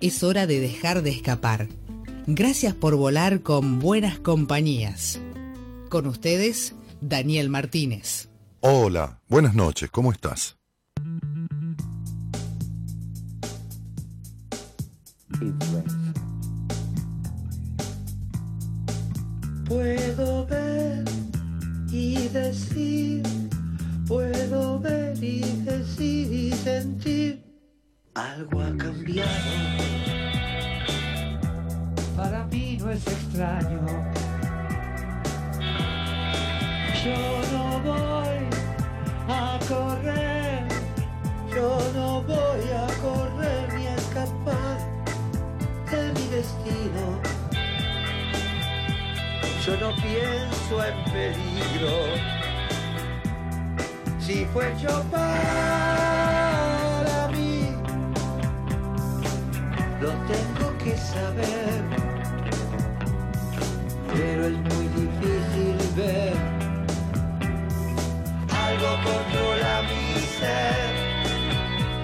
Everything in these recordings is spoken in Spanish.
es hora de dejar de escapar. Gracias por volar con buenas compañías. Con ustedes, Daniel Martínez. Hola, buenas noches, ¿cómo estás? Puedo ver y decir, puedo ver y decir y sentir algo ha cambiado. Para mí no es extraño. Yo no voy a correr. Yo no voy a correr ni a escapar de mi destino. Yo no pienso en peligro. Si fue yo lo tengo que saber, pero es muy difícil ver. Algo controla mi ser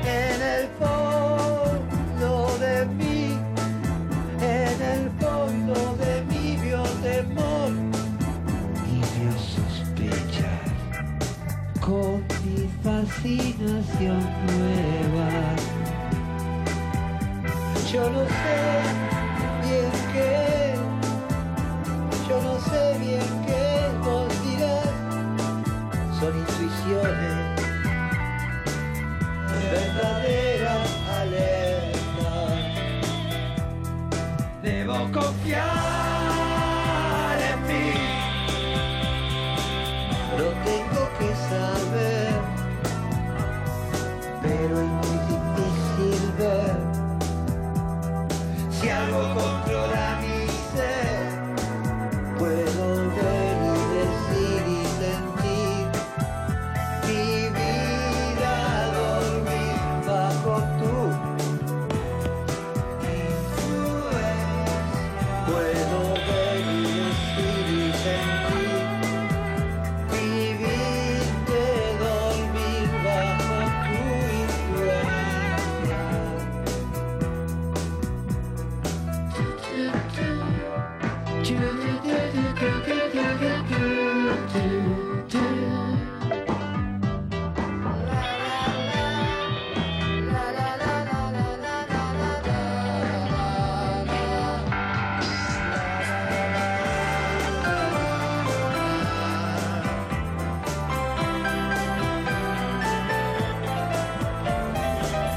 en el fondo de mí, en el fondo de mi vio temor y vio sospechar con mi fascinación nueva yo no sé bien qué, yo no sé bien qué vos dirás, son intuiciones, verdaderas alertas. Debo confiar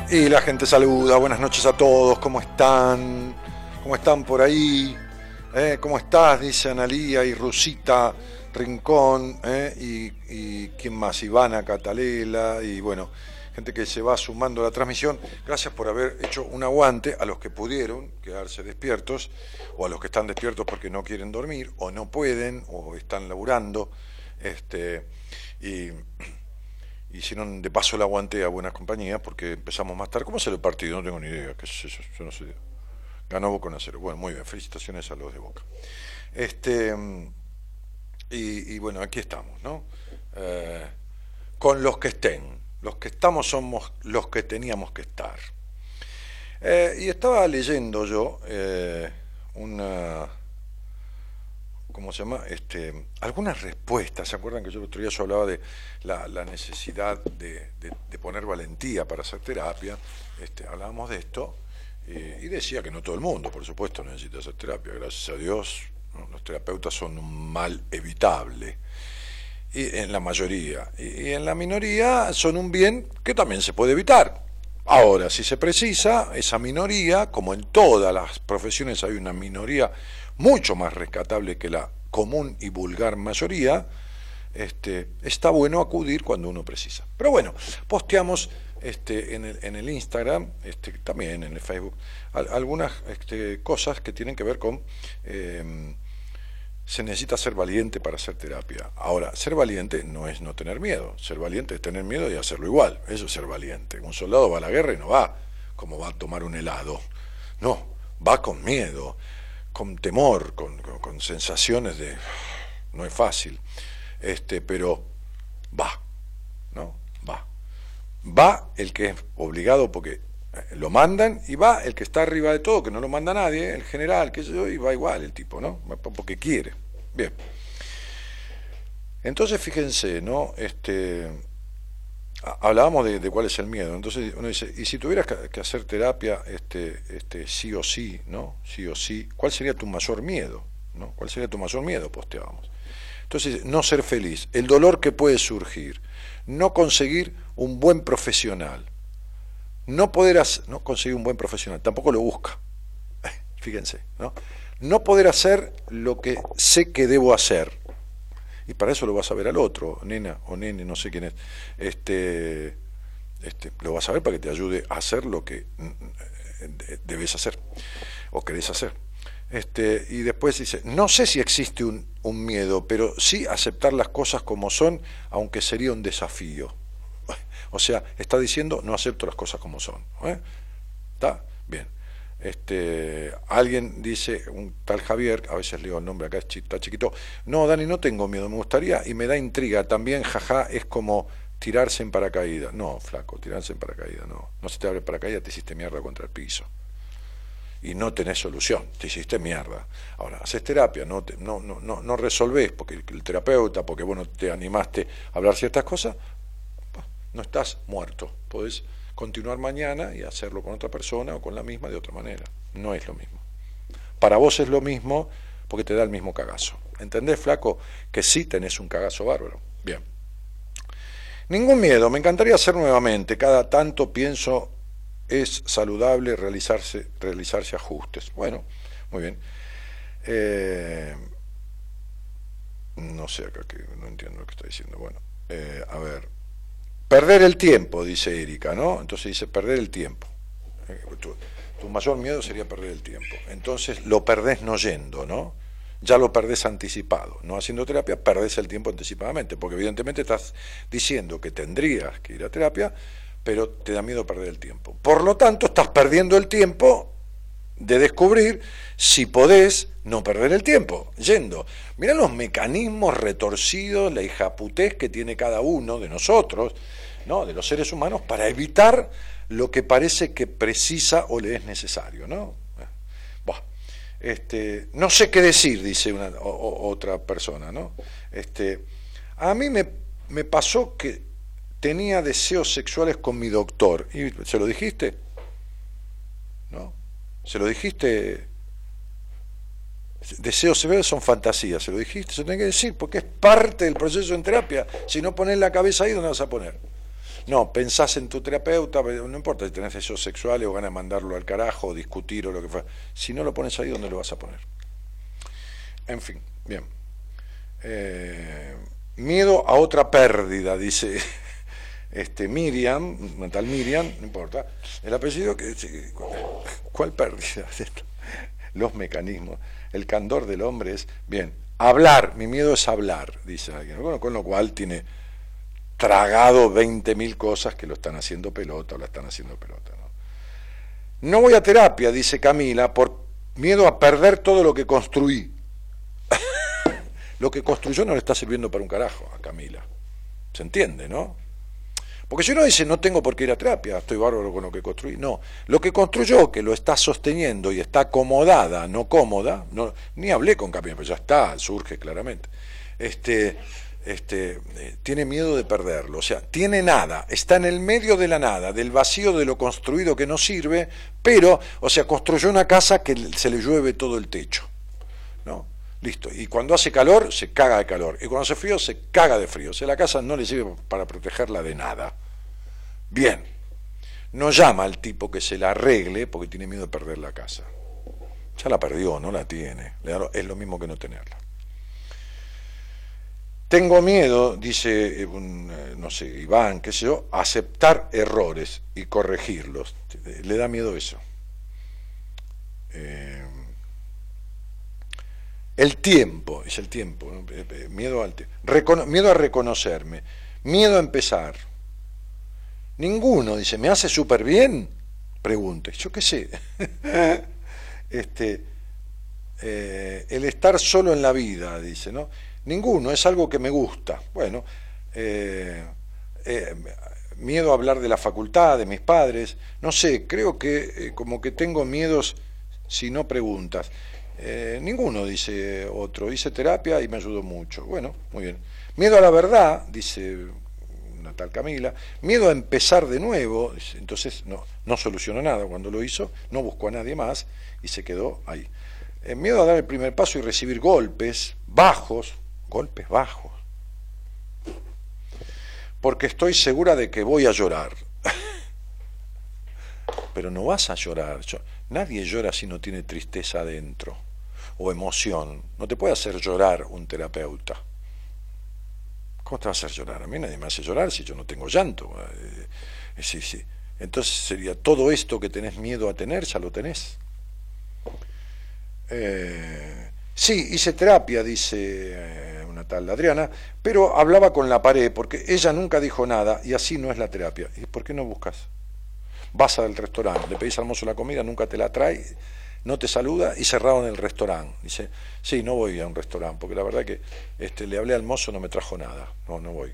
Y la gente saluda, buenas noches a todos, ¿cómo están? ¿Cómo están por ahí? ¿Eh? ¿Cómo estás? Dice Analía y Rusita Rincón, ¿eh? y, y quién más, Ivana Catalela, y bueno, gente que se va sumando a la transmisión. Gracias por haber hecho un aguante a los que pudieron quedarse despiertos, o a los que están despiertos porque no quieren dormir, o no pueden, o están laburando. Este, y hicieron de paso el aguante a buenas compañías porque empezamos más tarde. ¿Cómo salió el partido? No tengo ni idea. ¿Qué no sé. Ganó Boca 1 a 0. Bueno, muy bien. Felicitaciones a los de Boca. Este, y, y bueno, aquí estamos, ¿no? Eh, con los que estén. Los que estamos somos los que teníamos que estar. Eh, y estaba leyendo yo eh, una ¿cómo se llama? Este, algunas respuestas. ¿Se acuerdan que yo el otro día yo hablaba de la, necesidad de, poner valentía para hacer terapia? Este, hablábamos de esto eh, y decía que no todo el mundo, por supuesto, necesita hacer terapia. Gracias a Dios, los terapeutas son un mal evitable. Y en la mayoría. Y, y en la minoría son un bien que también se puede evitar. Ahora, si se precisa, esa minoría, como en todas las profesiones hay una minoría mucho más rescatable que la común y vulgar mayoría, este, está bueno acudir cuando uno precisa. Pero bueno, posteamos este, en, el, en el Instagram, este, también en el Facebook, al- algunas este, cosas que tienen que ver con... eh, se necesita ser valiente para hacer terapia. Ahora, ser valiente no es no tener miedo. Ser valiente es tener miedo y hacerlo igual. Eso es ser valiente. Un soldado va a la guerra y no va como va a tomar un helado. No, va con miedo, con temor, con, con- sensaciones de... No es fácil. Este, pero va, ¿no? Va. Va el que es obligado porque eh, lo mandan y va el que está arriba de todo, que no lo manda nadie, el general, qué sé yo, y va igual el tipo, ¿no? Porque quiere. Bien. Entonces fíjense, ¿no? Este, hablábamos de, de cuál es el miedo. Entonces uno dice, y si tuvieras que, hacer terapia, este, este, sí o sí, ¿no? Sí o sí, ¿cuál sería tu mayor miedo? ¿no? ¿Cuál sería tu mayor miedo? Posteábamos. Entonces, no ser feliz, el dolor que puede surgir, no conseguir un buen profesional, no poder hacer, no conseguir un buen profesional, tampoco lo busca. Fíjense, ¿no? No poder hacer lo que sé que debo hacer. Y para eso lo vas a ver al otro, nena o nene, no sé quién es. Este, este, lo vas a ver para que te ayude a hacer lo que mm, eh, debes hacer o querés hacer. Este, y después dice, no sé si existe un, un miedo, pero sí aceptar las cosas como son, aunque sería un desafío. O sea, está diciendo, no acepto las cosas como son. ¿eh? ¿Está? Bien. Este, alguien dice, un tal Javier, a veces leo el nombre acá, está chiquito, no, Dani, no tengo miedo, me gustaría y me da intriga, también, jaja, es como tirarse en paracaídas. No, flaco, tirarse en paracaídas, no. No se te abre paracaídas, te hiciste mierda contra el piso. Y no tenés solución, te hiciste mierda. Ahora, haces terapia, no, te- no, no, no, no resolvés, porque el, el terapeuta, porque bueno, te animaste a hablar ciertas cosas, no estás muerto, podés continuar mañana y hacerlo con otra persona o con la misma de otra manera. No es lo mismo. Para vos es lo mismo porque te da el mismo cagazo. ¿Entendés, flaco? Que sí tenés un cagazo bárbaro. Bien. Ningún miedo, me encantaría hacer nuevamente. Cada tanto pienso es saludable realizarse, realizarse ajustes. Bueno, muy bien. Eh, no sé acá que no entiendo lo que está diciendo. Bueno, eh, a ver. Perder el tiempo, dice Erika, ¿no? Entonces dice perder el tiempo. Eh, tu, tu mayor miedo sería perder el tiempo. Entonces lo perdés no yendo, ¿no? Ya lo perdés anticipado. No haciendo terapia, perdés el tiempo anticipadamente, porque evidentemente estás diciendo que tendrías que ir a terapia, pero te da miedo perder el tiempo. Por lo tanto, estás perdiendo el tiempo de descubrir si podés no perder el tiempo, yendo. Mirá los mecanismos retorcidos, la hijaputez que tiene cada uno de nosotros, ¿no? de los seres humanos, para evitar lo que parece que precisa o le es necesario. ¿no? Este, no sé qué decir, dice una, otra persona. ¿no? Este, a mí me, me pasó que tenía deseos sexuales con mi doctor. ¿Y se lo dijiste? ¿Se lo dijiste? Deseos severos son fantasías, se lo dijiste, se lo tenés que decir, porque es parte del proceso en terapia. Si no pones la cabeza ahí, ¿dónde vas a poner? No, pensás en tu terapeuta, no importa si tenés deseos sexuales o ganas de mandarlo al carajo, o discutir o lo que fuera. Si no lo pones ahí, ¿dónde lo vas a poner? En fin, bien. Eh, miedo a otra pérdida, dice este Miriam, tal Miriam, no importa, el apellido que ¿cuál pérdida? Los mecanismos, el candor del hombre es bien, hablar, mi miedo es hablar, dice alguien, bueno, con lo cual tiene tragado 20.000 cosas que lo están haciendo pelota o la están haciendo pelota. ¿no? no voy a terapia, dice Camila, por miedo a perder todo lo que construí. lo que construyó no le está sirviendo para un carajo a Camila. ¿Se entiende, no? Porque si uno dice, no tengo por qué ir a terapia, estoy bárbaro con lo que construí. No, lo que construyó, que lo está sosteniendo y está acomodada, no cómoda, no, ni hablé con Camila, pero ya está, surge claramente. Este, este, eh, tiene miedo de perderlo, o sea, tiene nada, está en el medio de la nada, del vacío de lo construido que no sirve, pero, o sea, construyó una casa que se le llueve todo el techo. Listo. Y cuando hace calor, se caga de calor. Y cuando hace frío, se caga de frío. O sea, la casa no le sirve para protegerla de nada. Bien. No llama al tipo que se la arregle porque tiene miedo de perder la casa. Ya la perdió, no la tiene. Es lo mismo que no tenerla. Tengo miedo, dice, eh, un, eh, no sé, Iván, qué sé yo, aceptar errores y corregirlos. Le da miedo eso. Eh, el tiempo, es el tiempo. Eh, eh, miedo, al miedo a reconocerme, miedo a empezar. Ninguno, dice, ¿me hace súper bien? Pregunte, yo qué sé. este, eh, el estar solo en la vida, dice, ¿no? Ninguno, es algo que me gusta. Bueno, miedo a hablar de la facultad, de mis padres, no sé, creo que como que tengo miedos si no preguntas. Eh, ninguno, dice otro, hice terapia y me ayudó mucho. Bueno, muy bien. Miedo a la verdad, dice una tal Camila, miedo a empezar de nuevo, entonces no, no solucionó nada cuando lo hizo, no buscó a nadie más y se quedó ahí. Eh, miedo a dar el primer paso y recibir golpes bajos, golpes bajos, porque estoy segura de que voy a llorar. Pero no vas a llorar. Nadie llora si no tiene tristeza adentro o emoción. No te puede hacer llorar un terapeuta. ¿Cómo te va a hacer llorar? A mí nadie me hace llorar si yo no tengo llanto. Eh, sí, sí. Entonces sería todo esto que tenés miedo a tener, ya lo tenés. Eh, sí, hice terapia, dice eh, una tal Adriana, pero hablaba con la pared porque ella nunca dijo nada y así no es la terapia. ¿Y por qué no buscas? Vas al restaurante, le pedís al mozo la comida, nunca te la trae, no te saluda y cerraron el restaurante. Dice, sí, no voy a un restaurante, porque la verdad que este, le hablé al mozo, no me trajo nada. No, no voy.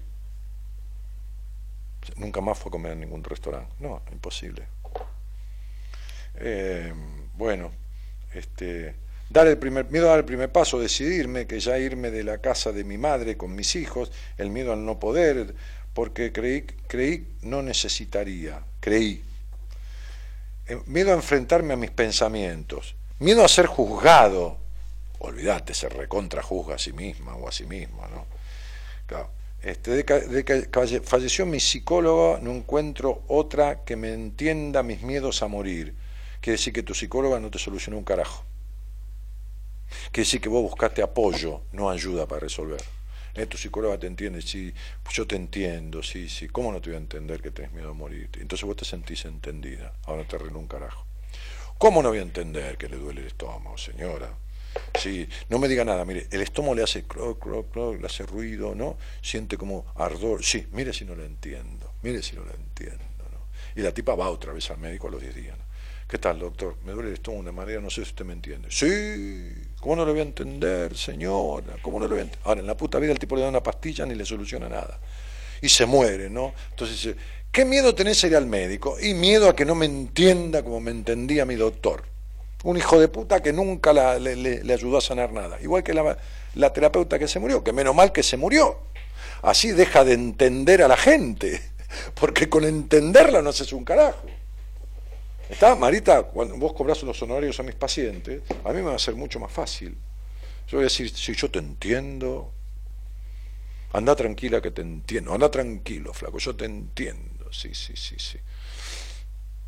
Nunca más fue a comer en ningún restaurante. No, imposible. Eh, bueno, este, dar el primer, miedo a dar el primer paso, decidirme que ya irme de la casa de mi madre con mis hijos, el miedo al no poder, porque creí, creí no necesitaría, creí. Eh, miedo a enfrentarme a mis pensamientos, miedo a ser juzgado, olvídate, se recontra juzga a sí misma o a sí misma, ¿no? Claro. Este, de, que, de falleció mi psicóloga, no encuentro otra que me entienda mis miedos a morir. Quiere decir que tu psicóloga no te solucionó un carajo. Quiere decir que vos buscaste apoyo, no ayuda para resolver. Eh, tu psicóloga te entiende, sí, pues yo te entiendo, sí, sí. ¿Cómo no te voy a entender que tenés miedo a morir? Entonces vos te sentís entendida, ahora te arregló un carajo. ¿Cómo no voy a entender que le duele el estómago, señora? Sí, no me diga nada, mire, el estómago le hace cloc, cloc, cloc, le hace ruido, ¿no? Siente como ardor. Sí, mire si no lo entiendo, mire si no lo entiendo, ¿no? Y la tipa va otra vez al médico a los 10 días. ¿Qué tal, doctor? Me duele el estómago de una manera, no sé si usted me entiende. Sí, ¿cómo no lo voy a entender, señora? ¿Cómo no lo voy a entender? Ahora, en la puta vida el tipo le da una pastilla ni le soluciona nada. Y se muere, ¿no? Entonces ¿qué miedo tenés a ir al médico? Y miedo a que no me entienda como me entendía mi doctor. Un hijo de puta que nunca le ayudó a sanar nada. Igual que la, la terapeuta que se murió, que menos mal que se murió. Así deja de entender a la gente, porque con entenderla no haces un carajo. ¿Está, Marita? Cuando vos cobras los honorarios a mis pacientes, a mí me va a ser mucho más fácil. Yo voy a decir, si yo te entiendo, anda tranquila que te entiendo, anda tranquilo, flaco, yo te entiendo, sí, sí, sí, sí.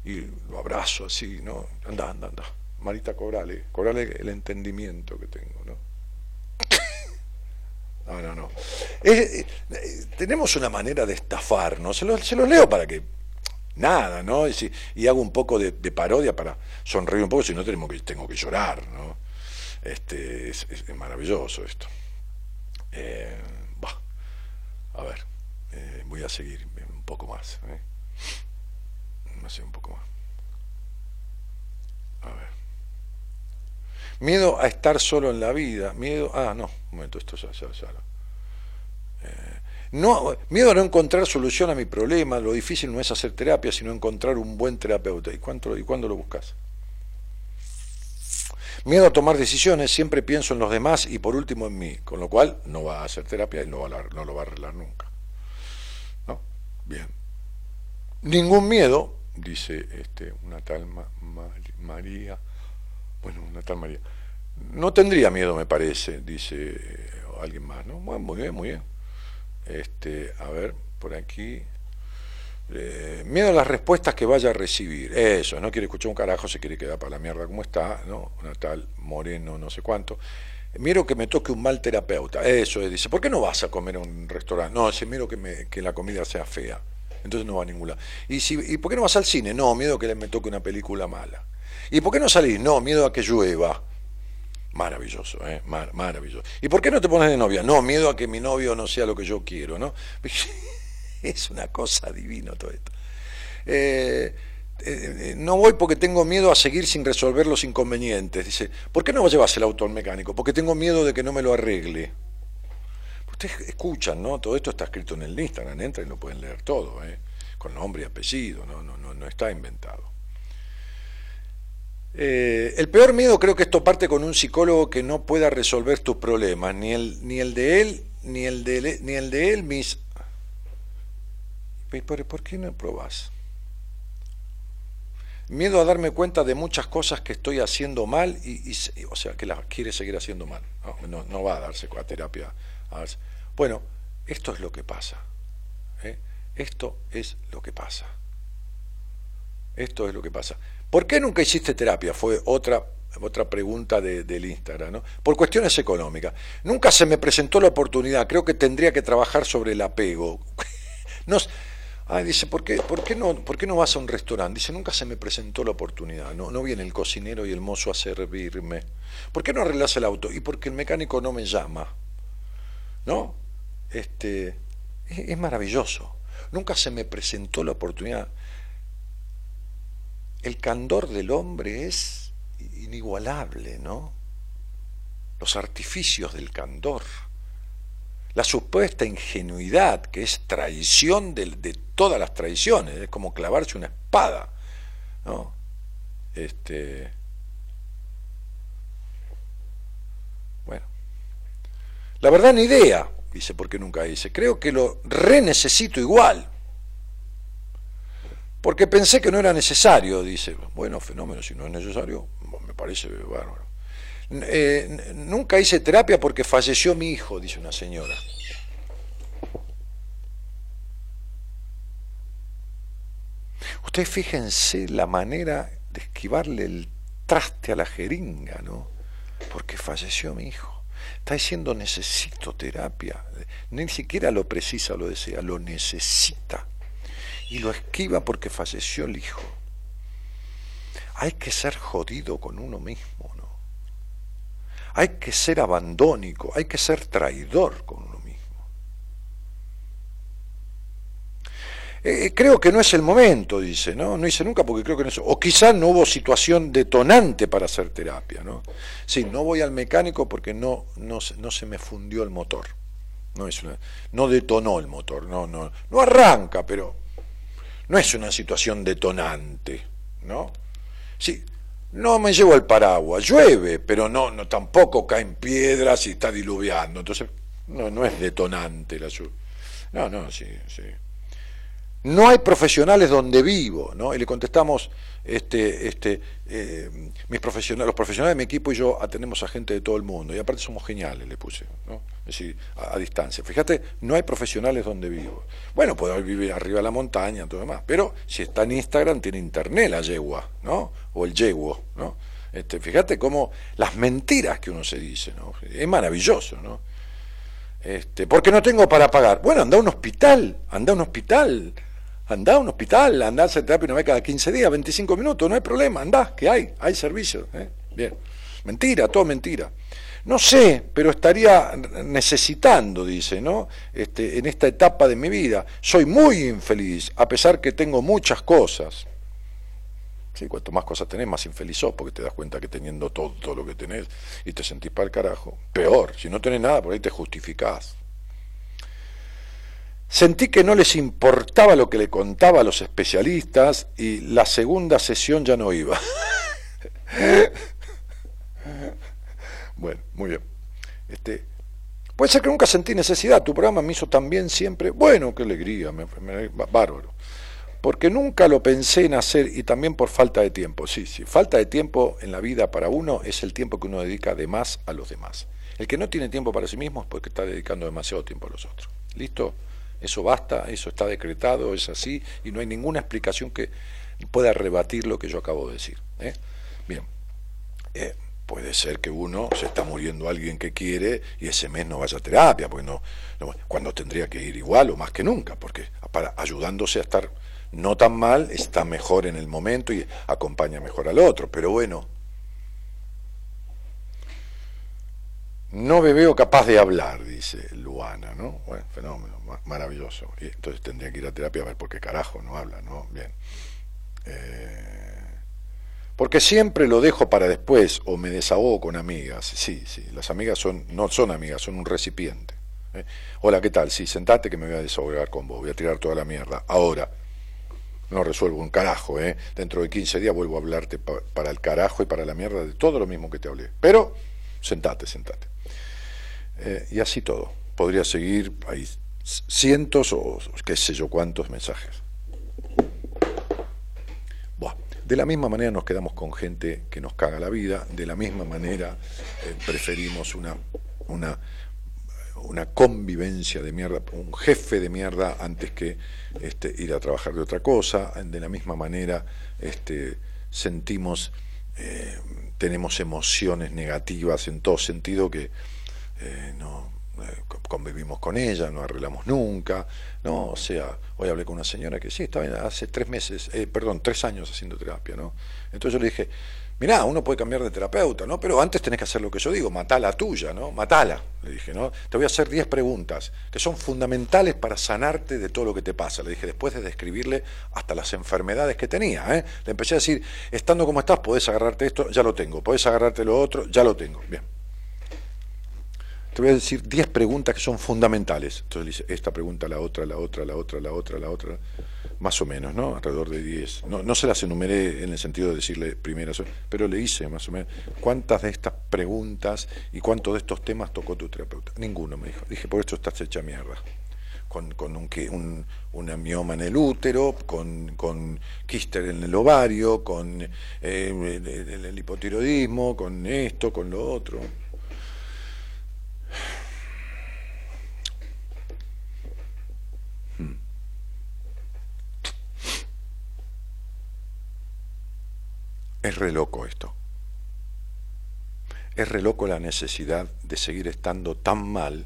Y lo abrazo así, ¿no? Anda, anda, anda. Marita, cobrale, cobrale el entendimiento que tengo, ¿no? No, no, no. Eh, eh, tenemos una manera de estafarnos, se se los leo para que nada, ¿no? Y, hago un poco de, parodia para sonreír un poco, si no tenemos que, tengo que llorar, ¿no? Este, es, maravilloso esto. Eh, a ver, eh, voy a seguir un poco más. ¿eh? Un poco más. A ver. Miedo a estar solo en la vida. Miedo. Ah, no, un momento, esto ya, ya, ya. No, miedo a no encontrar solución a mi problema. Lo difícil no es hacer terapia, sino encontrar un buen terapeuta. ¿Y, cuánto, y cuándo lo buscas? Miedo a tomar decisiones, siempre pienso en los demás y por último en mí, con lo cual no va a hacer terapia y no, va a, no lo va a arreglar nunca. ¿No? Bien. Ningún miedo, dice este, una tal Ma- Ma- María, bueno, una tal María, no tendría miedo, me parece, dice eh, alguien más, ¿no? Bueno, muy bien, muy bien. Este, a ver, por aquí. Eh, miedo a las respuestas que vaya a recibir. Eso, no quiere escuchar un carajo, se quiere quedar para la mierda como está, ¿no? Una tal Moreno, no sé cuánto. Miro que me toque un mal terapeuta. Eso es, dice, ¿por qué no vas a comer a un restaurante? No, dice, miro que, me- que la comida sea fea. Entonces no va a ningún lado. ¿Y, si, ¿Y por qué no vas al cine? No, miedo a que me toque una película mala. ¿Y por qué no salís? No, miedo a que llueva. Maravilloso, ¿eh? Mar- maravilloso. ¿Y por qué no te pones de novia? No, miedo a que mi novio no sea lo que yo quiero, ¿no? Es una cosa divina todo esto. Eh, eh, eh, no voy porque tengo miedo a seguir sin resolver los inconvenientes. Dice, ¿por qué no llevas el auto al mecánico? Porque tengo miedo de que no me lo arregle. Ustedes escuchan, ¿no? Todo esto está escrito en el Instagram, entran y lo pueden leer todo, ¿eh? con nombre y apellido, no, no, no, no está inventado. Eh, el peor miedo creo que esto parte con un psicólogo que no pueda resolver tus problemas, ni el, ni el de él, ni el de ni el de él, mis... ¿Y ¿Por, por qué no probás? Miedo a darme cuenta de muchas cosas que estoy haciendo mal y, o sea, que las quiere seguir haciendo mal. No, no, va a darse a terapia. Bueno, esto es lo que pasa. ¿eh? Esto es lo que pasa. Esto es lo que pasa. ¿Por qué nunca hiciste terapia? Fue otra, otra pregunta de- del Instagram. ¿no? Por cuestiones económicas. Nunca se me presentó la oportunidad. Creo que tendría que trabajar sobre el apego. No, s- ah, dice, ¿por qué, por, qué no, ¿por qué no vas a un restaurante? Dice, nunca se me presentó la oportunidad. No, viene el cocinero y el mozo a servirme. ¿Por qué no arreglas el auto? Y porque el mecánico no me llama. ¿No? Este, es, es maravilloso. Nunca se me presentó la oportunidad. El candor del hombre es inigualable, ¿no? Los artificios del candor la supuesta ingenuidad, que es traición de, todas las traiciones, es como clavarse una espada. ¿no? Este, bueno, la verdad ni idea, dice, porque nunca dice, creo que lo re necesito igual, porque pensé que no era necesario, dice, bueno, fenómeno, si no es necesario, me parece bárbaro. Eh, nunca hice terapia porque falleció mi hijo, dice una señora. Ustedes fíjense la manera de esquivarle el traste a la jeringa, ¿no? Porque falleció mi hijo. Está diciendo necesito terapia. Ni siquiera lo precisa, lo desea, lo necesita. Y lo esquiva porque falleció el hijo. Hay que ser jodido con uno mismo, ¿no? Hay que ser abandónico, hay que ser traidor con uno mismo. Eh, creo que no es el momento, dice, ¿no? No hice nunca porque creo que no es. O quizás no hubo situación detonante para hacer terapia, ¿no? Sí, no voy al mecánico porque no, no, se- no se me fundió el motor. No, es una, no detonó el motor, no, no, no arranca, pero no es una situación detonante, ¿no? Sí, no me llevo el paraguas, llueve, pero no, no tampoco caen piedras y está diluviando, entonces no, no es detonante la lluvia. No, no, sí, sí. No hay profesionales donde vivo, ¿no? Y le contestamos, este, este, eh, mis profesionales, los profesionales de mi equipo y yo atendemos a gente de todo el mundo, y aparte somos geniales, le puse, ¿no? Es decir, a, a distancia. Fíjate, no hay profesionales donde vivo. Bueno, puedo vivir arriba de la montaña, todo demás, pero si está en Instagram tiene internet la yegua, ¿no? O el yeguo, ¿no? Este, fíjate cómo las mentiras que uno se dice, ¿no? Es maravilloso, ¿no? Este, porque no tengo para pagar. Bueno, anda a un hospital, anda a un hospital, anda a un hospital, anda a hacer terapia una vez cada 15 días, 25 minutos, no hay problema, anda, que hay, hay servicio. ¿eh? Bien, mentira, todo mentira. No sé, pero estaría necesitando, dice, ¿no? Este, en esta etapa de mi vida. Soy muy infeliz, a pesar que tengo muchas cosas. Sí, cuanto más cosas tenés, más infeliz sos, porque te das cuenta que teniendo todo, todo lo que tenés y te sentís para el carajo. Peor, si no tenés nada, por ahí te justificás. Sentí que no les importaba lo que le contaba a los especialistas y la segunda sesión ya no iba. bueno, muy bien. Este, puede ser que nunca sentí necesidad, tu programa me hizo tan bien siempre. Bueno, qué alegría, me, me- bárbaro. Porque nunca lo pensé en hacer y también por falta de tiempo. Sí, sí, falta de tiempo en la vida para uno es el tiempo que uno dedica de más a los demás. El que no tiene tiempo para sí mismo es porque está dedicando demasiado tiempo a los otros. ¿Listo? Eso basta, eso está decretado, es así, y no hay ninguna explicación que pueda rebatir lo que yo acabo de decir. ¿eh? Bien, Eh, puede ser que uno se está muriendo alguien que quiere y ese mes no vaya a terapia, no, no- cuando tendría que ir igual o más que nunca, porque para ayudándose a estar no tan mal, está mejor en el momento y acompaña mejor al otro. Pero bueno, no me veo capaz de hablar, dice Luana, ¿no? Bueno, fenómeno, ma- maravilloso. Y entonces tendría que ir a terapia a ver por qué carajo no habla, ¿no? Bien. Eh, porque siempre lo dejo para después o me desahogo con amigas. Sí, sí, las amigas son no son amigas, son un recipiente. ¿eh? Hola, ¿qué tal? Sí, sentate que me voy a desahogar con vos, voy a tirar toda la mierda. Ahora, no resuelvo un carajo, ¿eh? Dentro de 15 días vuelvo a hablarte pa- para el carajo y para la mierda de todo lo mismo que te hablé. Pero, sentate, sentate. Eh, y así todo. Podría seguir, hay cientos o qué sé yo cuántos mensajes. Buah. De la misma manera nos quedamos con gente que nos caga la vida, de la misma manera eh, preferimos una, una, una convivencia de mierda, un jefe de mierda antes que este, ir a trabajar de otra cosa, de la misma manera este, sentimos, eh, tenemos emociones negativas en todo sentido que eh, no eh, co- convivimos con ella, no arreglamos nunca, no, o sea, hoy hablé con una señora que sí, estaba hace tres meses, eh, perdón, tres años haciendo terapia, ¿no? Entonces yo le dije, mirá, uno puede cambiar de terapeuta, ¿no? Pero antes tenés que hacer lo que yo digo, matá la tuya, ¿no? Matala, le dije, ¿no? Te voy a hacer diez preguntas que son fundamentales para sanarte de todo lo que te pasa, le dije, después de describirle hasta las enfermedades que tenía, ¿eh? Le empecé a decir, estando como estás, podés agarrarte esto, ya lo tengo, podés agarrarte lo otro, ya lo tengo, bien te voy a decir 10 preguntas que son fundamentales. Entonces le dice, esta pregunta, la otra, la otra, la otra, la otra, la otra, más o menos, ¿no? Alrededor de 10. No, no se las enumeré en el sentido de decirle primeras, pero le hice más o menos. ¿Cuántas de estas preguntas y cuántos de estos temas tocó tu terapeuta? Ninguno, me dijo. Dije, por esto estás hecha mierda. Con, con un, un, una mioma en el útero, con, con quíster en el ovario, con eh, el hipotiroidismo, con esto, con lo otro. Es re loco esto. Es re loco la necesidad de seguir estando tan mal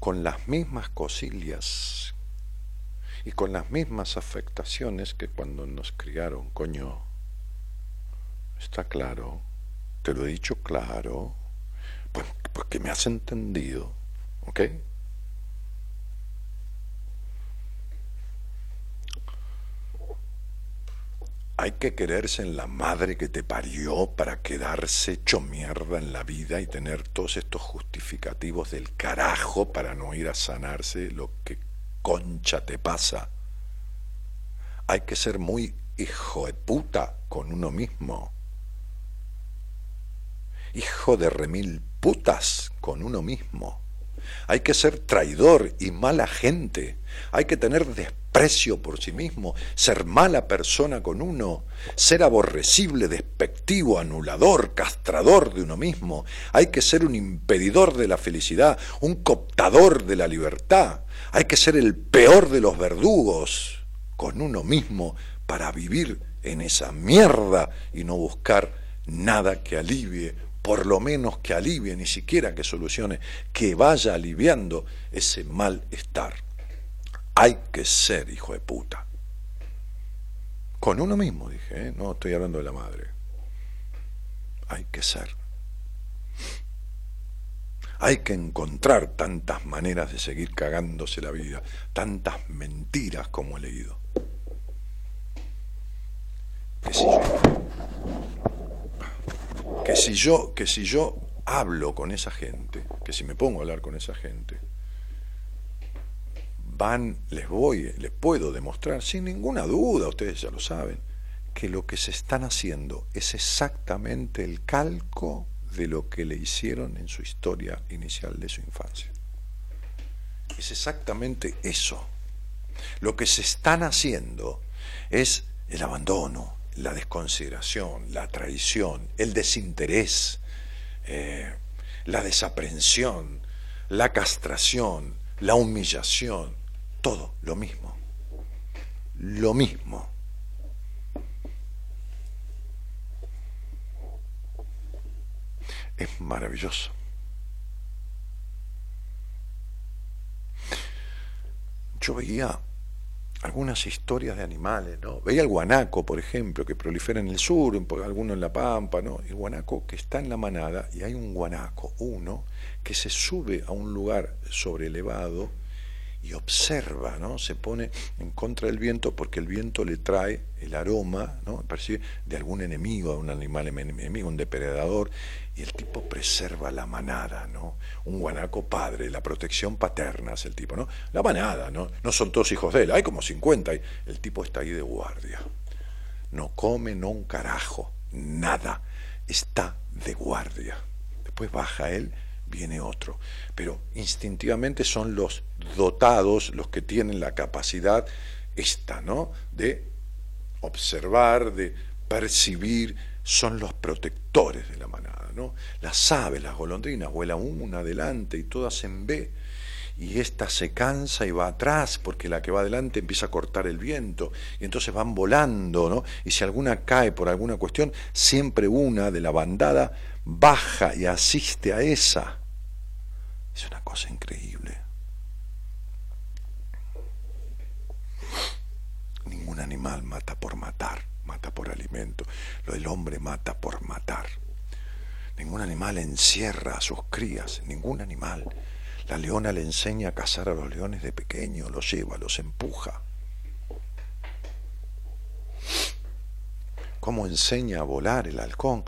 con las mismas cosillas y con las mismas afectaciones que cuando nos criaron, coño. Está claro, te lo he dicho claro, pues porque me has entendido, ¿ok? Hay que quererse en la madre que te parió para quedarse hecho mierda en la vida y tener todos estos justificativos del carajo para no ir a sanarse lo que concha te pasa. Hay que ser muy hijo de puta con uno mismo. Hijo de remil putas con uno mismo. Hay que ser traidor y mala gente. Hay que tener desprecio por sí mismo, ser mala persona con uno, ser aborrecible, despectivo, anulador, castrador de uno mismo. Hay que ser un impedidor de la felicidad, un cooptador de la libertad. Hay que ser el peor de los verdugos con uno mismo para vivir en esa mierda y no buscar nada que alivie, por lo menos que alivie, ni siquiera que solucione, que vaya aliviando ese malestar. Hay que ser hijo de puta. Con uno mismo, dije, ¿eh? no estoy hablando de la madre. Hay que ser. Hay que encontrar tantas maneras de seguir cagándose la vida, tantas mentiras como he leído. Que si yo, que si yo, que si yo hablo con esa gente, que si me pongo a hablar con esa gente, van, les voy, les puedo demostrar sin ninguna duda, ustedes ya lo saben, que lo que se están haciendo es exactamente el calco de lo que le hicieron en su historia inicial de su infancia. Es exactamente eso. Lo que se están haciendo es el abandono, la desconsideración, la traición, el desinterés, eh, la desaprensión, la castración, la humillación, todo lo mismo. Lo mismo. es maravilloso. Yo veía algunas historias de animales, ¿no? Veía el guanaco, por ejemplo, que prolifera en el sur, alguno en la pampa, ¿no? El guanaco que está en la manada y hay un guanaco, uno, que se sube a un lugar sobrelevado y observa, ¿no? Se pone en contra del viento porque el viento le trae el aroma, ¿no? De algún enemigo, de un animal enemigo, un depredador, y el tipo preserva la manada, ¿no? Un guanaco padre, la protección paterna es el tipo, ¿no? La manada, ¿no? No son todos hijos de él, hay como 50 y el tipo está ahí de guardia. No come, no un carajo, nada. Está de guardia. Después baja él viene otro. Pero instintivamente son los dotados, los que tienen la capacidad esta, ¿no? De observar, de percibir, son los protectores de la manada, ¿no? Las aves, las golondrinas, vuelan una adelante y todas en B. Y esta se cansa y va atrás porque la que va adelante empieza a cortar el viento y entonces van volando, ¿no? Y si alguna cae por alguna cuestión, siempre una de la bandada baja y asiste a esa. Es una cosa increíble. Ningún animal mata por matar, mata por alimento. Del hombre mata por matar. Ningún animal encierra a sus crías, ningún animal. La leona le enseña a cazar a los leones de pequeño, los lleva, los empuja. ¿Cómo enseña a volar el halcón?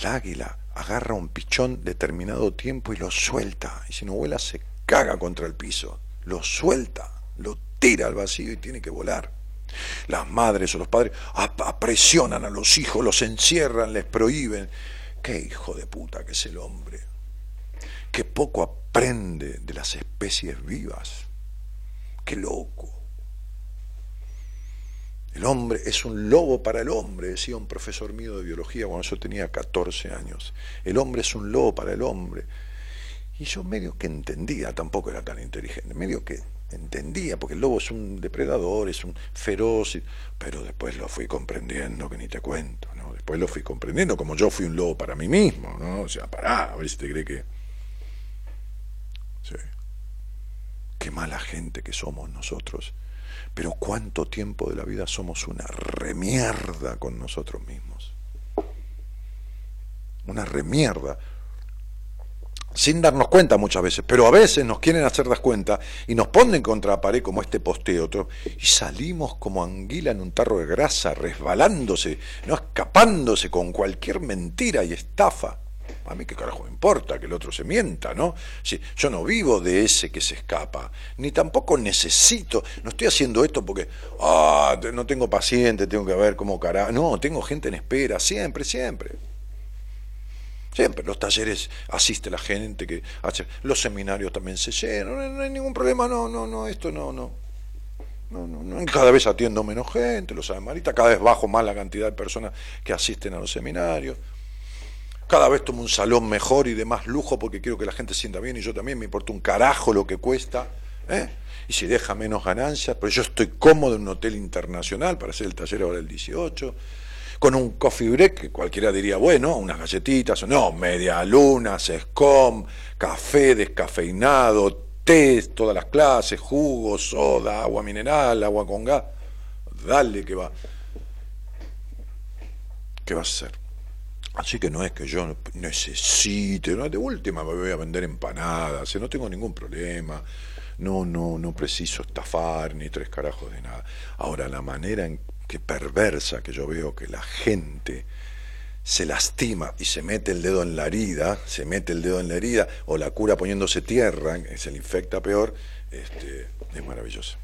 El águila agarra un pichón determinado tiempo y lo suelta. Y si no vuela, se caga contra el piso. Lo suelta, lo tira al vacío y tiene que volar. Las madres o los padres presionan a los hijos, los encierran, les prohíben. Qué hijo de puta que es el hombre. Qué poco aprende de las especies vivas. Qué loco. El hombre es un lobo para el hombre, decía un profesor mío de biología cuando yo tenía 14 años. El hombre es un lobo para el hombre. Y yo medio que entendía, tampoco era tan inteligente, medio que entendía, porque el lobo es un depredador, es un feroz, pero después lo fui comprendiendo, que ni te cuento, ¿no? Después lo fui comprendiendo como yo fui un lobo para mí mismo, ¿no? O sea, pará, a ver si te cree que... Sí. Qué mala gente que somos nosotros pero cuánto tiempo de la vida somos una remierda con nosotros mismos. Una remierda. Sin darnos cuenta muchas veces, pero a veces nos quieren hacer dar cuenta y nos ponen contra la pared como este posteo y salimos como anguila en un tarro de grasa, resbalándose, no escapándose con cualquier mentira y estafa. A mí qué carajo me importa que el otro se mienta, ¿no? Si yo no vivo de ese que se escapa, ni tampoco necesito, no estoy haciendo esto porque, ah, no tengo paciente, tengo que ver cómo carajo. No, tengo gente en espera, siempre, siempre. Siempre, los talleres asiste la gente, que los seminarios también se llenan, no, hay ningún problema, no, no, no, esto no, no. No, no, no, cada vez atiendo menos gente, lo sabe Marita, cada vez bajo más la cantidad de personas que asisten a los seminarios. Cada vez tomo un salón mejor y de más lujo porque quiero que la gente sienta bien y yo también me importa un carajo lo que cuesta. ¿eh? Y si deja menos ganancias, pero yo estoy cómodo en un hotel internacional para hacer el taller ahora el 18, con un coffee break que cualquiera diría, bueno, unas galletitas, no, media luna, scom, café descafeinado, té, todas las clases, jugo, soda, agua mineral, agua con gas. Dale que va. ¿Qué vas a hacer? Así que no es que yo necesite, de última me voy a vender empanadas, no tengo ningún problema, no, no, no preciso estafar ni tres carajos de nada. Ahora, la manera en que perversa que yo veo que la gente se lastima y se mete el dedo en la herida, se mete el dedo en la herida, o la cura poniéndose tierra, se le infecta peor, este, es maravilloso.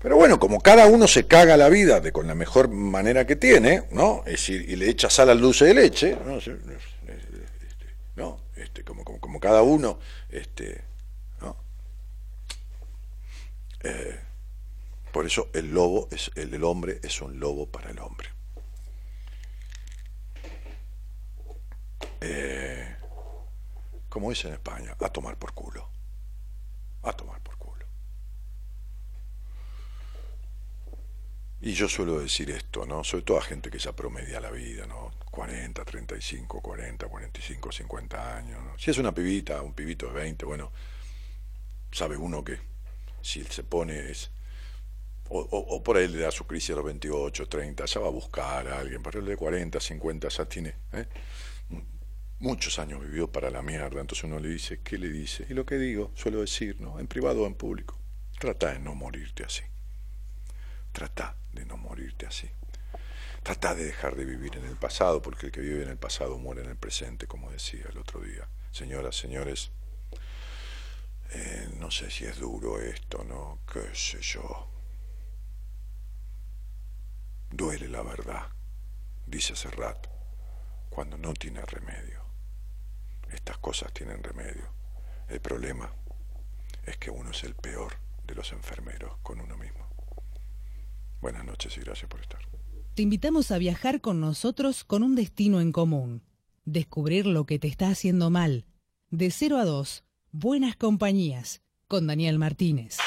Pero bueno, como cada uno se caga la vida de con la mejor manera que tiene, ¿no? Es decir, y le echa sal al dulce de leche, ¿no? Este, como, como, como, cada uno, este, ¿no? Eh, por eso el lobo, es, el, el hombre es un lobo para el hombre. Eh, como dice en España, a tomar por culo. A tomar por culo. Y yo suelo decir esto, ¿no? Sobre todo a gente que ya promedia la vida, ¿no? 40, 35, 40, 45, 50 años, ¿no? Si es una pibita, un pibito de 20, bueno, sabe uno que si se pone es... O, o- o por ahí le da su crisis a los 28, 30, ya va a buscar a alguien, pero el de 40, 50 ya tiene ¿eh? muchos años vivió para la mierda, entonces uno le dice, ¿qué le dice? Y lo que digo, suelo decir, ¿no? En privado o en público, trata de no morirte así. Trata de no morirte así. Trata de dejar de vivir en el pasado, porque el que vive en el pasado muere en el presente, como decía el otro día. Señoras, señores, eh, no sé si es duro esto, ¿no? ¿Qué sé yo? Duele la verdad, dice Serrat, cuando no tiene remedio. Estas cosas tienen remedio. El problema es que uno es el peor de los enfermeros con uno mismo. Buenas noches y gracias por estar. Te invitamos a viajar con nosotros con un destino en común. Descubrir lo que te está haciendo mal. De 0 a 2, Buenas Compañías, con Daniel Martínez.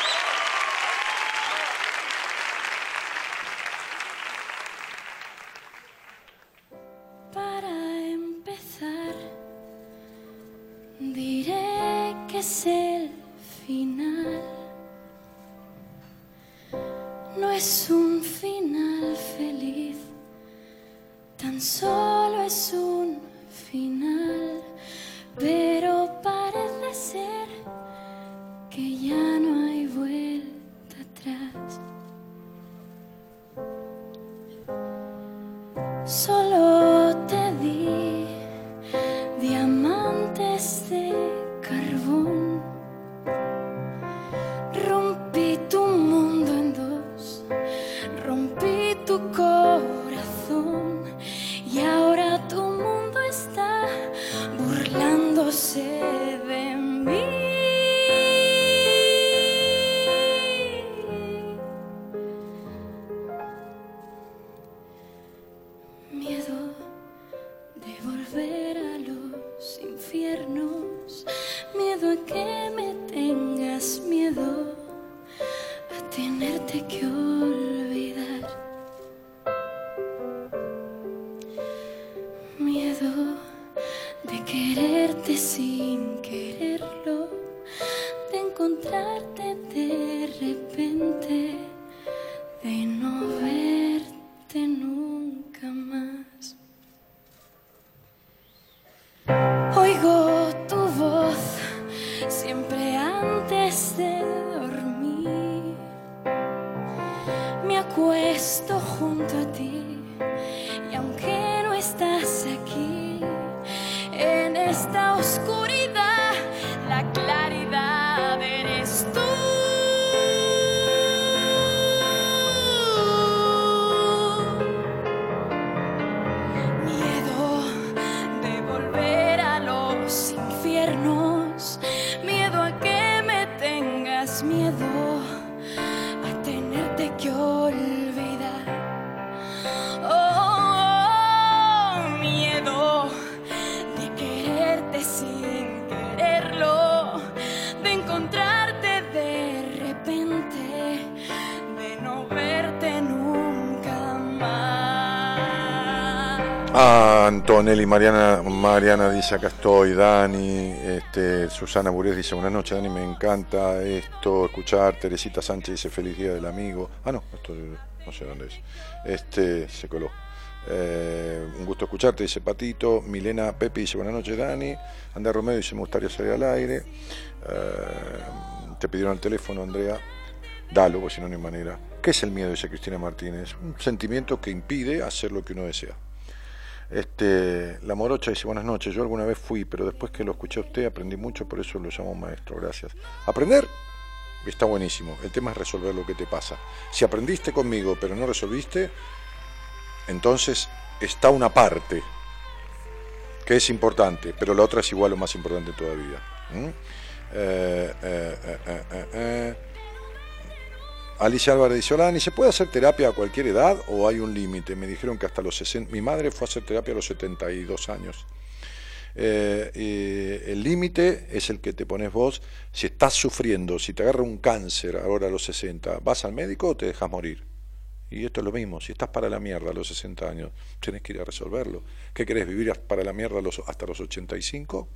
Antonelli, Mariana, Mariana dice acá estoy, Dani, este, Susana Burés dice buenas noches, Dani, me encanta esto, escuchar, Teresita Sánchez dice feliz día del amigo, ah no, esto no sé dónde es, este se coló. Eh, un gusto escucharte, dice Patito, Milena Pepe dice buenas noches, Dani, Andrea Romero dice me gustaría salir al aire, Eh, te pidieron el teléfono, Andrea, dalo, porque si no, hay manera. ¿Qué es el miedo? Dice Cristina Martínez, un sentimiento que impide hacer lo que uno desea. Este, la morocha dice buenas noches, yo alguna vez fui, pero después que lo escuché a usted aprendí mucho, por eso lo llamo maestro, gracias. Aprender está buenísimo, el tema es resolver lo que te pasa. Si aprendiste conmigo pero no resolviste, entonces está una parte que es importante, pero la otra es igual o más importante todavía. ¿Mm? Eh, eh, eh, eh, eh, eh. Alicia Álvarez dice, hola Dani, ¿se puede hacer terapia a cualquier edad o hay un límite? Me dijeron que hasta los 60, mi madre fue a hacer terapia a los 72 años. Eh, y el límite es el que te pones vos. Si estás sufriendo, si te agarra un cáncer ahora a los 60, ¿vas al médico o te dejas morir? Y esto es lo mismo, si estás para la mierda a los 60 años, tenés que ir a resolverlo. ¿Qué querés vivir para la mierda hasta los 85?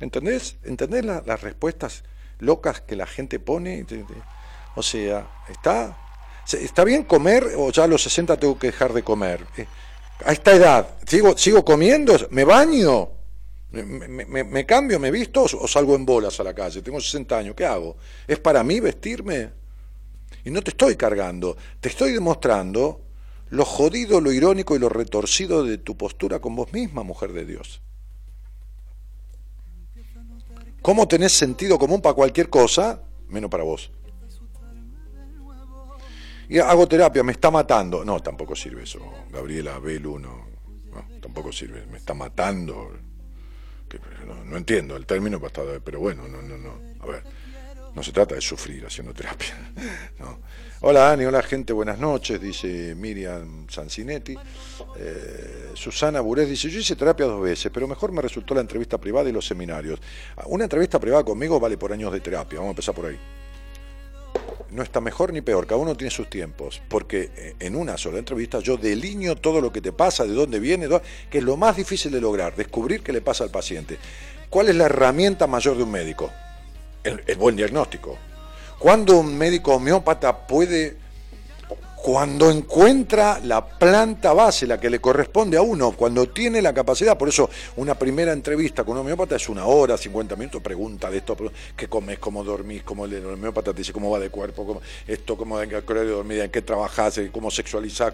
¿Entendés? ¿Entendés la- las respuestas locas que la gente pone? O sea, ¿está, ¿está bien comer o ya a los 60 tengo que dejar de comer? Eh, A esta edad, ¿sigo, sigo comiendo? ¿Me baño? ¿Me, me- me- me cambio, me visto o salgo en bolas a la calle? Tengo 60 años, ¿qué hago? ¿Es para mí vestirme? Y no te estoy cargando, te estoy demostrando lo jodido, lo irónico y lo retorcido de tu postura con vos misma, mujer de Dios. ¿Cómo tenés sentido común para cualquier cosa, menos para vos? Hago terapia, me está matando. No, tampoco sirve eso, Gabriela Belu, no, no, tampoco sirve, me está matando. No, entiendo el término, bastante, pero bueno, no, no, no. A ver, no se trata de sufrir haciendo terapia. ¿no? Hola Ani, hola gente, buenas noches, dice Miriam Sancinetti. Eh, Susana Burés dice, yo hice terapia dos veces, pero mejor me resultó la entrevista privada y los seminarios. Ah, Una entrevista privada conmigo vale por años de terapia, vamos a empezar por ahí. No está mejor ni peor, cada uno tiene sus tiempos, porque eh, en una sola entrevista yo delineo todo lo que te pasa, de dónde viene, que es lo más difícil de lograr, descubrir qué le pasa al paciente. ¿Cuál es la herramienta mayor de un médico? El, el buen diagnóstico. ¿Cuándo un médico homeópata puede, cuando encuentra la planta base, la que le corresponde a uno, cuando tiene la capacidad, por eso una primera entrevista con un homeópata es una hora, 50 minutos, pregunta de esto, qué comes, cómo dormís, cómo el homeópata te dice cómo va de cuerpo, cómo, esto, cómo de dormida, en qué trabajás, eh, cómo sexualizás,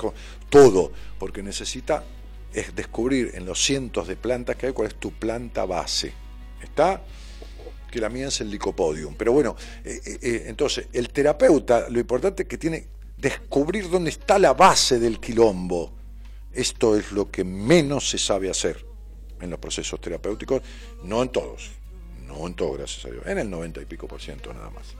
todo, porque necesita es descubrir en los cientos de plantas que hay cuál es tu planta base. ¿Está? que la mía es el licopodium. Pero bueno, eh, eh, entonces, el terapeuta, lo importante es que tiene descubrir dónde está la base del quilombo. Esto es lo que menos se sabe hacer en los procesos terapéuticos, no en todos, no en todos, gracias a Dios, en el 90 y pico por ciento nada más.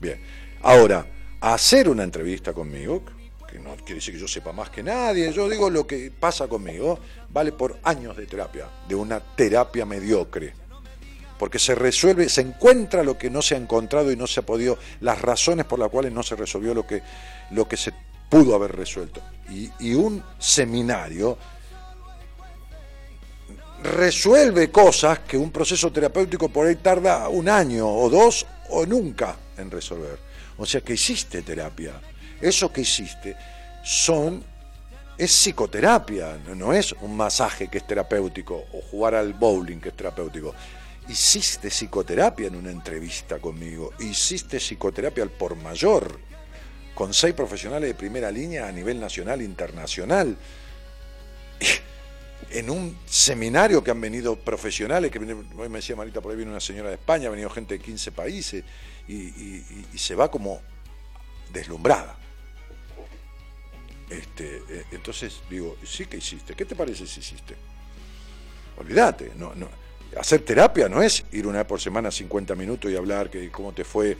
Bien, ahora, hacer una entrevista conmigo, que no quiere decir que yo sepa más que nadie, yo digo lo que pasa conmigo, vale por años de terapia, de una terapia mediocre porque se resuelve, se encuentra lo que no se ha encontrado y no se ha podido, las razones por las cuales no se resolvió lo que, lo que se pudo haber resuelto. Y, un seminario resuelve cosas que un proceso terapéutico por ahí tarda un año o dos o nunca en resolver. O sea que hiciste terapia. Eso que hiciste son es psicoterapia, no es un masaje que es terapéutico o jugar al bowling que es terapéutico. Hiciste psicoterapia en una entrevista conmigo, hiciste psicoterapia al por mayor, con seis profesionales de primera línea a nivel nacional e internacional. En un seminario que han venido profesionales, que hoy me decía Marita, por ahí viene una señora de España, ha venido gente de 15 países, y se va como deslumbrada. Este, eh, entonces digo, sí que hiciste. ¿Qué te parece si hiciste? Olvídate, no, no. Hacer terapia no es ir una vez por semana 50 minutos y hablar que cómo te fue.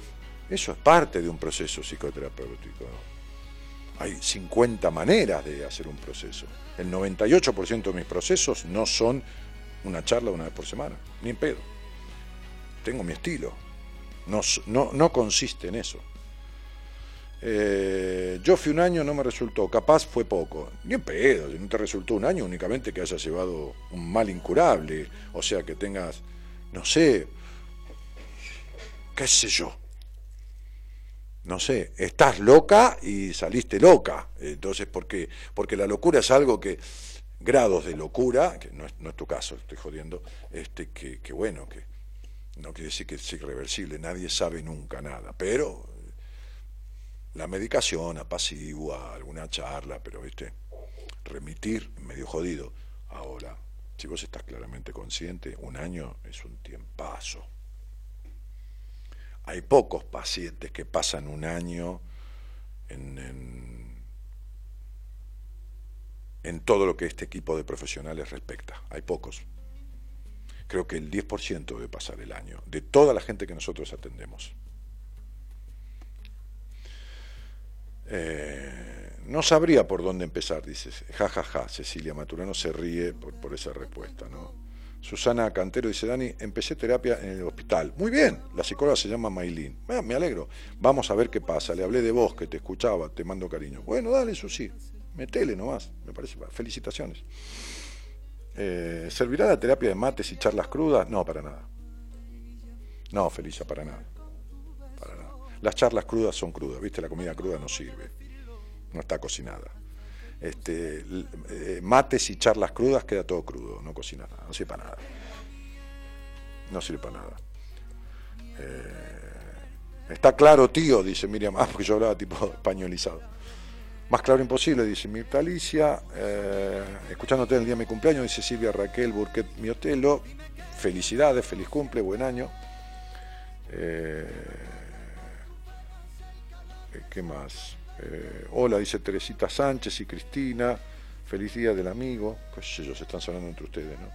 Eso es parte de un proceso psicoterapéutico. Hay 50 maneras de hacer un proceso. El 98% de mis procesos no son una charla una vez por semana, ni en pedo. Tengo mi estilo. No, no, no consiste en eso. Eh, yo fui un año, no me resultó, capaz fue poco. Ni en pedo, no te resultó un año, únicamente que hayas llevado un mal incurable, o sea, que tengas, no sé, qué sé yo. No sé, estás loca y saliste loca. Entonces, ¿por qué? Porque la locura es algo que, grados de locura, que no es, no es tu caso, estoy jodiendo, este, que, que bueno, que no quiere decir que es irreversible, nadie sabe nunca nada, pero la medicación, apacigua, alguna charla, pero viste, remitir medio jodido. Ahora, si vos estás claramente consciente, un año es un tiempazo. Hay pocos pacientes que pasan un año en, en, todo lo que este equipo de profesionales respecta. Hay pocos. Creo que el 10% debe pasar el año, de toda la gente que nosotros atendemos. Eh, no sabría por dónde empezar, dices. Ja, ja, ja. Cecilia Maturano se ríe por, esa respuesta, ¿no? Susana Cantero dice, Dani, empecé terapia en el hospital. Muy bien, la psicóloga se llama Maylin. Ah, me alegro. Vamos a ver qué pasa. Le hablé de vos, que te escuchaba, te mando cariño. Bueno, dale, Susi. Metele nomás. Me parece. Felicitaciones. Eh, ¿Servirá la terapia de mates y charlas crudas? No, para nada. No, Felicia, para nada. Las charlas crudas son crudas, ¿viste? La comida cruda no sirve. No está cocinada. Este, eh, mates y charlas crudas queda todo crudo, no cocina nada, no sirve para nada. No sirve para nada. Eh, está claro, tío, dice Miriam. Ah, porque yo hablaba tipo españolizado. Más claro imposible, dice Mirta Alicia. Eh, escuchándote el día de mi cumpleaños, dice Silvia Raquel Burquet Miotelo. Felicidades, feliz cumple, buen año. Eh, ¿Qué más? Eh, hola, dice Teresita Sánchez y Cristina. Feliz día del amigo. Qué sé yo, se están sonando entre ustedes, ¿no?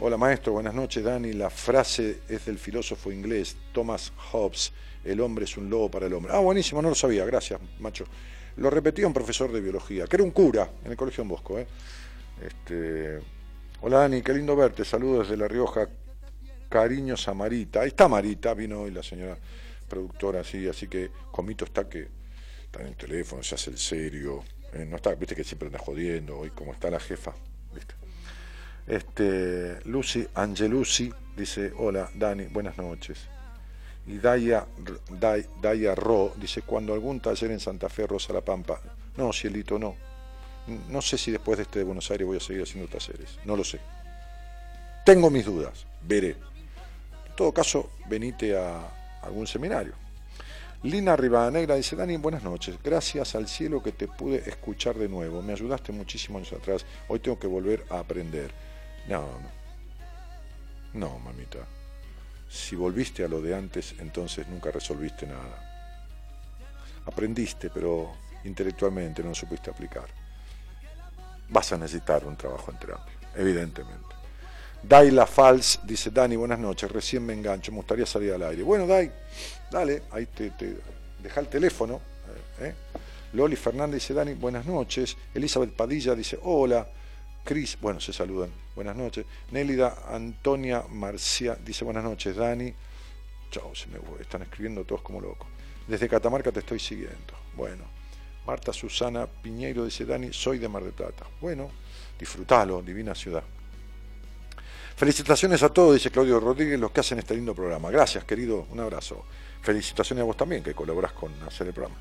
Hola maestro, buenas noches Dani. La frase es del filósofo inglés Thomas Hobbes. El hombre es un lobo para el hombre. Ah, buenísimo, no lo sabía. Gracias, macho. Lo repetía un profesor de biología, que era un cura en el colegio en Bosco. ¿eh? Este... Hola Dani, qué lindo verte. Saludos desde La Rioja. Cariños a Marita. Ahí está Marita, vino hoy la señora productora, así, así que Comito está que está en el teléfono, se hace el serio. eh, no está, viste que siempre anda jodiendo, hoy como está la jefa, viste. Este, Lucy Angelucci dice, hola Dani, buenas noches. Y Daya, Day- Daya Ro dice, cuando algún taller en Santa Fe, Rosa La Pampa. No, cielito, no. No sé si después de este de Buenos Aires voy a seguir haciendo talleres, no lo sé. Tengo mis dudas, veré. En todo caso, venite a algún seminario. Lina Rivadenegra dice, Dani, buenas noches. Gracias al cielo que te pude escuchar de nuevo. Me ayudaste muchísimo años atrás. Hoy tengo que volver a aprender. No, no. No, mamita. Si volviste a lo de antes, entonces nunca resolviste nada. Aprendiste, pero intelectualmente no lo supiste aplicar. Vas a necesitar un trabajo en terapia, evidentemente. Daila Fals dice, Dani, buenas noches, recién me engancho, me gustaría salir al aire. Bueno, Dai, dale, ahí te, deja el teléfono. eh, eh. Loli Fernández dice, Dani, buenas noches. Elizabeth Padilla dice, hola. Cris, bueno, se saludan, buenas noches. Nélida Antonia Marcia dice, buenas noches, Dani. Chao, se me están escribiendo todos como locos. Desde Catamarca te estoy siguiendo. Bueno, Marta Susana Piñeiro dice, Dani, soy de Mar del Plata. Bueno, disfrutalo, divina ciudad. Felicitaciones a todos, dice Claudio Rodríguez, los que hacen este lindo programa. Gracias, querido, un abrazo. Felicitaciones a vos también, que colaborás con hacer el programa.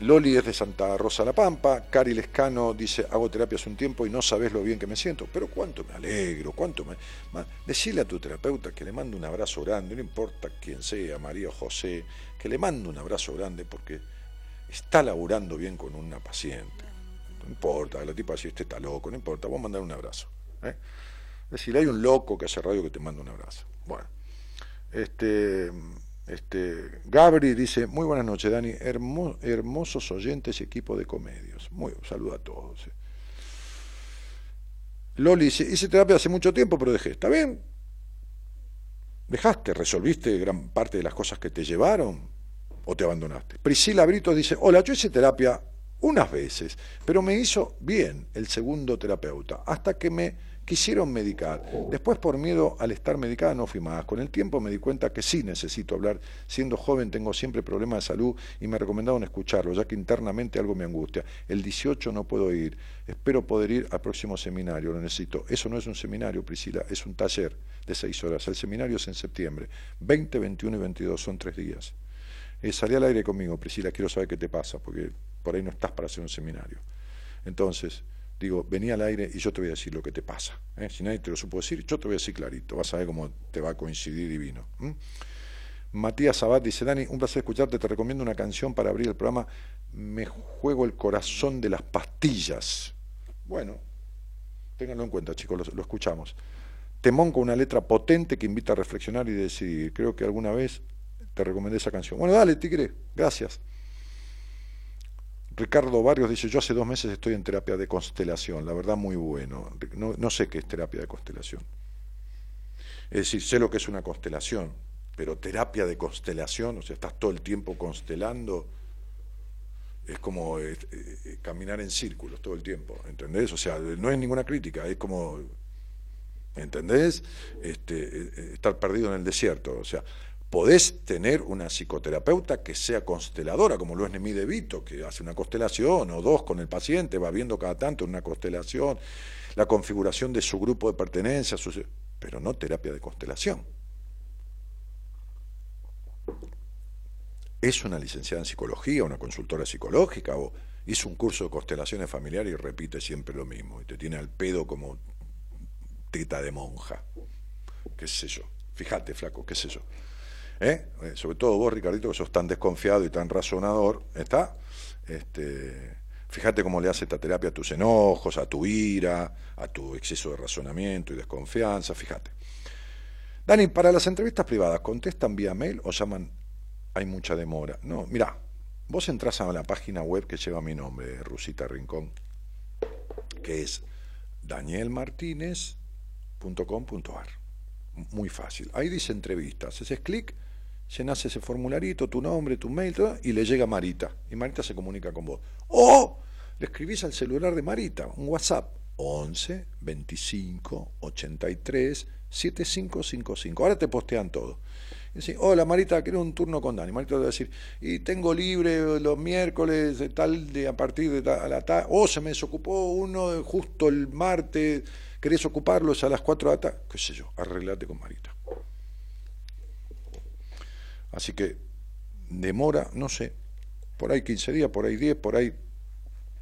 Loli es de Santa Rosa La Pampa. Cari Lescano dice, hago terapia hace un tiempo y no sabes lo bien que me siento. Pero cuánto me alegro, cuánto me... Decile a tu terapeuta que le mando un abrazo grande, no importa quién sea, María o José, que le mando un abrazo grande porque está laburando bien con una paciente. No importa, la tipa si este está loco, no importa, vos mandar un abrazo. ¿eh? Es decir, hay un loco que hace radio que te manda un abrazo. Bueno, este, este, Gabri dice, muy buenas noches, Dani, hermo- hermosos oyentes y equipo de comedios. Muy, saluda a todos. eh. Loli dice, hice terapia hace mucho tiempo, pero dejé. ¿Está bien? ¿Dejaste? ¿Resolviste gran parte de las cosas que te llevaron? ¿O te abandonaste? Priscila Brito dice, hola, yo hice terapia unas veces, pero me hizo bien el segundo terapeuta, hasta que me quisieron medicar. Después, por miedo al estar medicada, no fui más. Con el tiempo me di cuenta que sí necesito hablar. Siendo joven tengo siempre problemas de salud y me recomendaron escucharlo, ya que internamente algo me angustia. El 18 no puedo ir. Espero poder ir al próximo seminario, lo necesito. Eso no es un seminario, Priscila, es un taller de seis horas. El seminario es en septiembre. 20, 21 y 22 son tres días. Eh, salí al aire conmigo, Priscila, quiero saber qué te pasa, porque por ahí no estás para hacer un seminario. Entonces, digo, vení al aire y yo te voy a decir lo que te pasa. ¿eh? Si nadie te lo supo decir, yo te voy a decir clarito, vas a ver cómo te va a coincidir divino. Matías Sabat dice, Dani, un placer escucharte, te recomiendo una canción para abrir el programa, Me juego el corazón de las pastillas. Bueno, ténganlo en cuenta, chicos, lo, lo escuchamos. Temón con una letra potente que invita a reflexionar y decidir. Creo que alguna vez te recomendé esa canción. Bueno, dale, Tigre, gracias. Ricardo Barrios dice, yo hace dos meses estoy en terapia de constelación, la verdad muy bueno. No, no sé qué es terapia de constelación. Es decir, sé lo que es una constelación, pero terapia de constelación, o sea, estás todo el tiempo constelando, es como eh, eh, caminar en círculos todo el tiempo, ¿entendés? O sea, no es ninguna crítica, es como ¿entendés? Este, eh, estar perdido en el desierto. O sea, podés tener una psicoterapeuta que sea consteladora, como lo es Nemi De Vito, que hace una constelación o dos con el paciente, va viendo cada tanto una constelación, la configuración de su grupo de pertenencia, pero no terapia de constelación. ¿Es una licenciada en psicología, una consultora psicológica o hizo un curso de constelaciones familiares y repite siempre lo mismo y te tiene al pedo como teta de monja? ¿Qué sé yo? Fíjate, flaco, qué sé yo. ¿Eh? Eh, Sobre todo vos, Ricardito, que sos tan desconfiado y tan razonador, ¿está? Este, fíjate cómo le hace esta terapia a tus enojos, a tu ira, a tu exceso de razonamiento y desconfianza, fíjate. Dani, para las entrevistas privadas, ¿contestan vía mail o llaman? Hay mucha demora. No, mira, vos entras a la página web que lleva mi nombre, Rusita Rincón, que es danielmartinez.com.ar. Muy fácil. Ahí dice entrevistas. Haces clic, llenas ese formularito, tu nombre, tu mail, todo, y le llega Marita. Y Marita se comunica con vos. O le escribís al celular de Marita, un WhatsApp. 11 25 83 7555. Ahora te postean todo. Y decís, hola Marita, quiero un turno con Dani. Marita te va a decir, y tengo libre los miércoles de tal de a partir de tal, a la tarde, o se me desocupó uno justo el martes, querés ocuparlo es a las 4 de la tarde, qué sé yo, arreglate con Marita. Así que demora, no sé, por ahí 15 días, por ahí 10, por ahí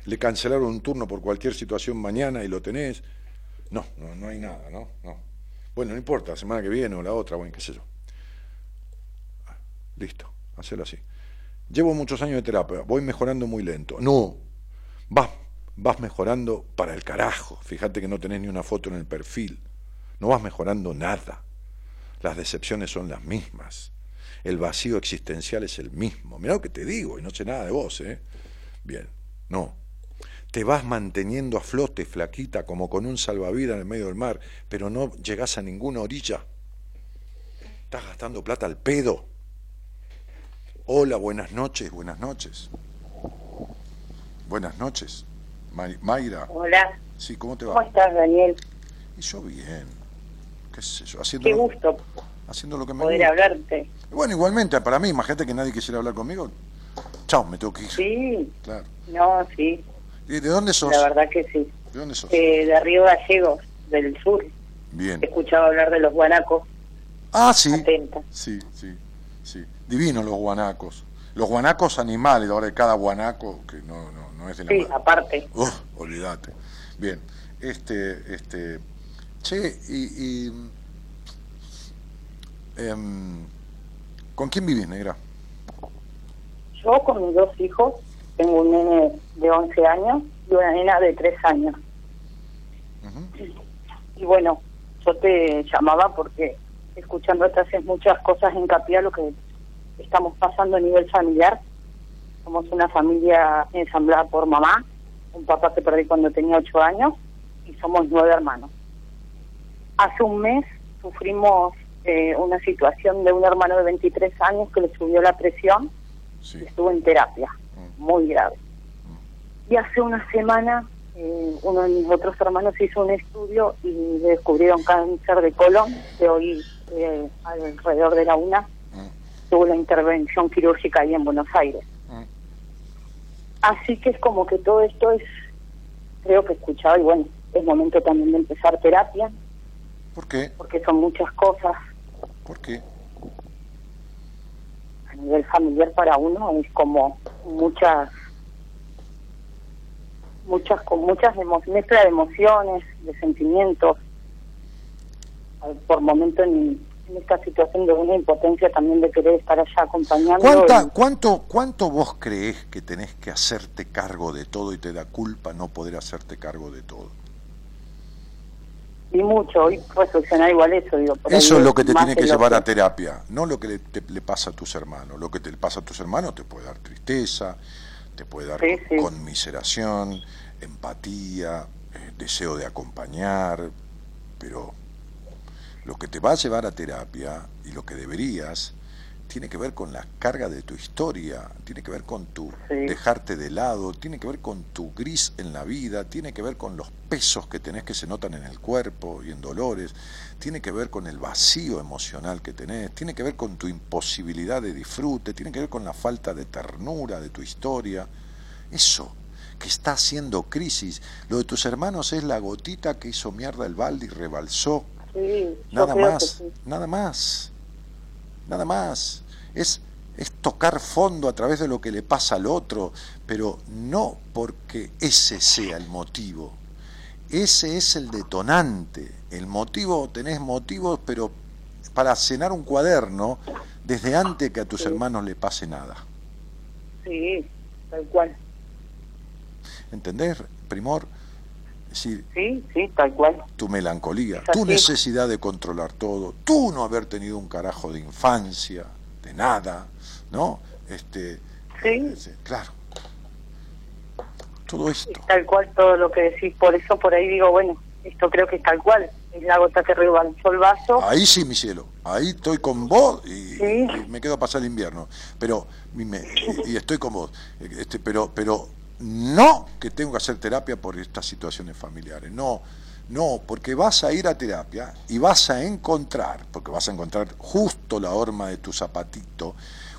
le cancelaron un turno por cualquier situación mañana y lo tenés. No, no, no hay nada, ¿no? no. Bueno, no importa, la semana que viene o la otra, bueno, qué sé yo. Ah, Listo, hacelo así. Llevo muchos años de terapia, voy mejorando muy lento. No, vas, vas mejorando para el carajo. Fíjate que no tenés ni una foto en el perfil. No vas mejorando nada. Las decepciones son las mismas. El vacío existencial es el mismo. Mirá lo que te digo, y no sé nada de vos, ¿eh? Bien, no. Te vas manteniendo a flote, flaquita, como con un salvavidas en el medio del mar, pero no llegás a ninguna orilla. Estás gastando plata al pedo. Hola, buenas noches, buenas noches. Buenas noches. May- Mayra, Hola, sí, ¿cómo te ¿cómo va? estás, Daniel? Y yo bien. ¿Qué sé yo? Qué lo, gusto haciendo lo que me poder gusta. hablarte. Bueno, igualmente, para mí, imagínate que nadie quisiera hablar conmigo. Chao, me tengo que ir. Sí, Claro. no, sí, ¿Y de dónde sos? la verdad que sí. ¿De dónde sos? Eh, de Río Gallegos, del sur. Bien. He escuchado hablar de los guanacos. Ah, sí. Atenta. Sí, sí, sí. Divinos los guanacos. Los guanacos animales, ahora de cada guanaco, que no, no, no es de la Sí, madre. aparte. Uf, olvídate. Bien. Este, este. Che, y. y em, ¿Con quién vivís, negra? Yo con mis dos hijos, tengo un nene de 11 años y una nena de 3 años. Y bueno, yo te llamaba porque escuchándote haces muchas cosas hincapié a lo que estamos pasando a nivel familiar. Somos una familia ensamblada por mamá, un papá que perdí cuando tenía 8 años y somos nueve hermanos. Hace un mes sufrimos eh, una situación de un hermano de 23 años que le subió la presión Sí. y estuvo en terapia, Mm. muy grave. Y hace una semana eh, uno de mis otros hermanos hizo un estudio y descubrieron cáncer de colon, que hoy eh, alrededor de la una Mm, tuvo la intervención quirúrgica ahí en Buenos Aires. mm. Así que es como que todo esto es, creo que he escuchado, y bueno, es momento también de empezar terapia, ¿Por qué? porque son muchas cosas ¿Por qué? a nivel familiar para uno, es como muchas muchas con muchas mezcla de emociones, de sentimientos, por momento en, en esta situación de una impotencia también de querer estar allá acompañando. ¿Cuánta, y- cuánto, ¿Cuánto vos crees que tenés que hacerte cargo de todo y te da culpa no poder hacerte cargo de todo? Y mucho, hoy reflexionar igual eso, digo. Eso es lo que te tiene que llevar a terapia, no lo que le, te- le pasa a tus hermanos. Lo que te pasa a tus hermanos te puede dar tristeza, te puede dar Sí, sí. conmiseración, empatía, eh, deseo de acompañar, pero lo que te va a llevar a terapia y lo que deberías tiene que ver con la carga de tu historia, tiene que ver con tu Sí. dejarte de lado, tiene que ver con tu gris en la vida, tiene que ver con los pesos que tenés que se notan en el cuerpo y en dolores, tiene que ver con el vacío emocional que tenés, tiene que ver con tu imposibilidad de disfrute, tiene que ver con la falta de ternura de tu historia. Eso que está haciendo crisis. Lo de tus hermanos es la gotita que hizo mierda el balde y rebalsó. Nada más, sí. nada más, nada más. Es, es tocar fondo a través de lo que le pasa al otro, pero no porque ese sea el motivo. Ese es el detonante. El motivo, tenés motivos, pero para cenar un cuaderno desde antes que a tus Sí. hermanos le pase nada. Sí, tal cual. ¿Entendés, Primor? Decir, Sí, sí, tal cual. tu melancolía, tu necesidad de controlar todo, tú no haber tenido un carajo de infancia, de nada, ¿no? Este, Sí. eh, claro. Todo esto. Es tal cual todo lo que decís. Por eso por ahí digo, bueno, esto creo que es tal cual. Es la gota que rebalsó el vaso. Ahí sí, mi cielo. Ahí estoy con vos y, Sí. y me quedo a pasar el invierno. Pero y, me- y- y estoy con vos. Este, pero, pero no que tengo que hacer terapia por estas situaciones familiares. No, no, porque vas a ir a terapia y vas a encontrar, porque vas a encontrar justo la horma de tu zapatito,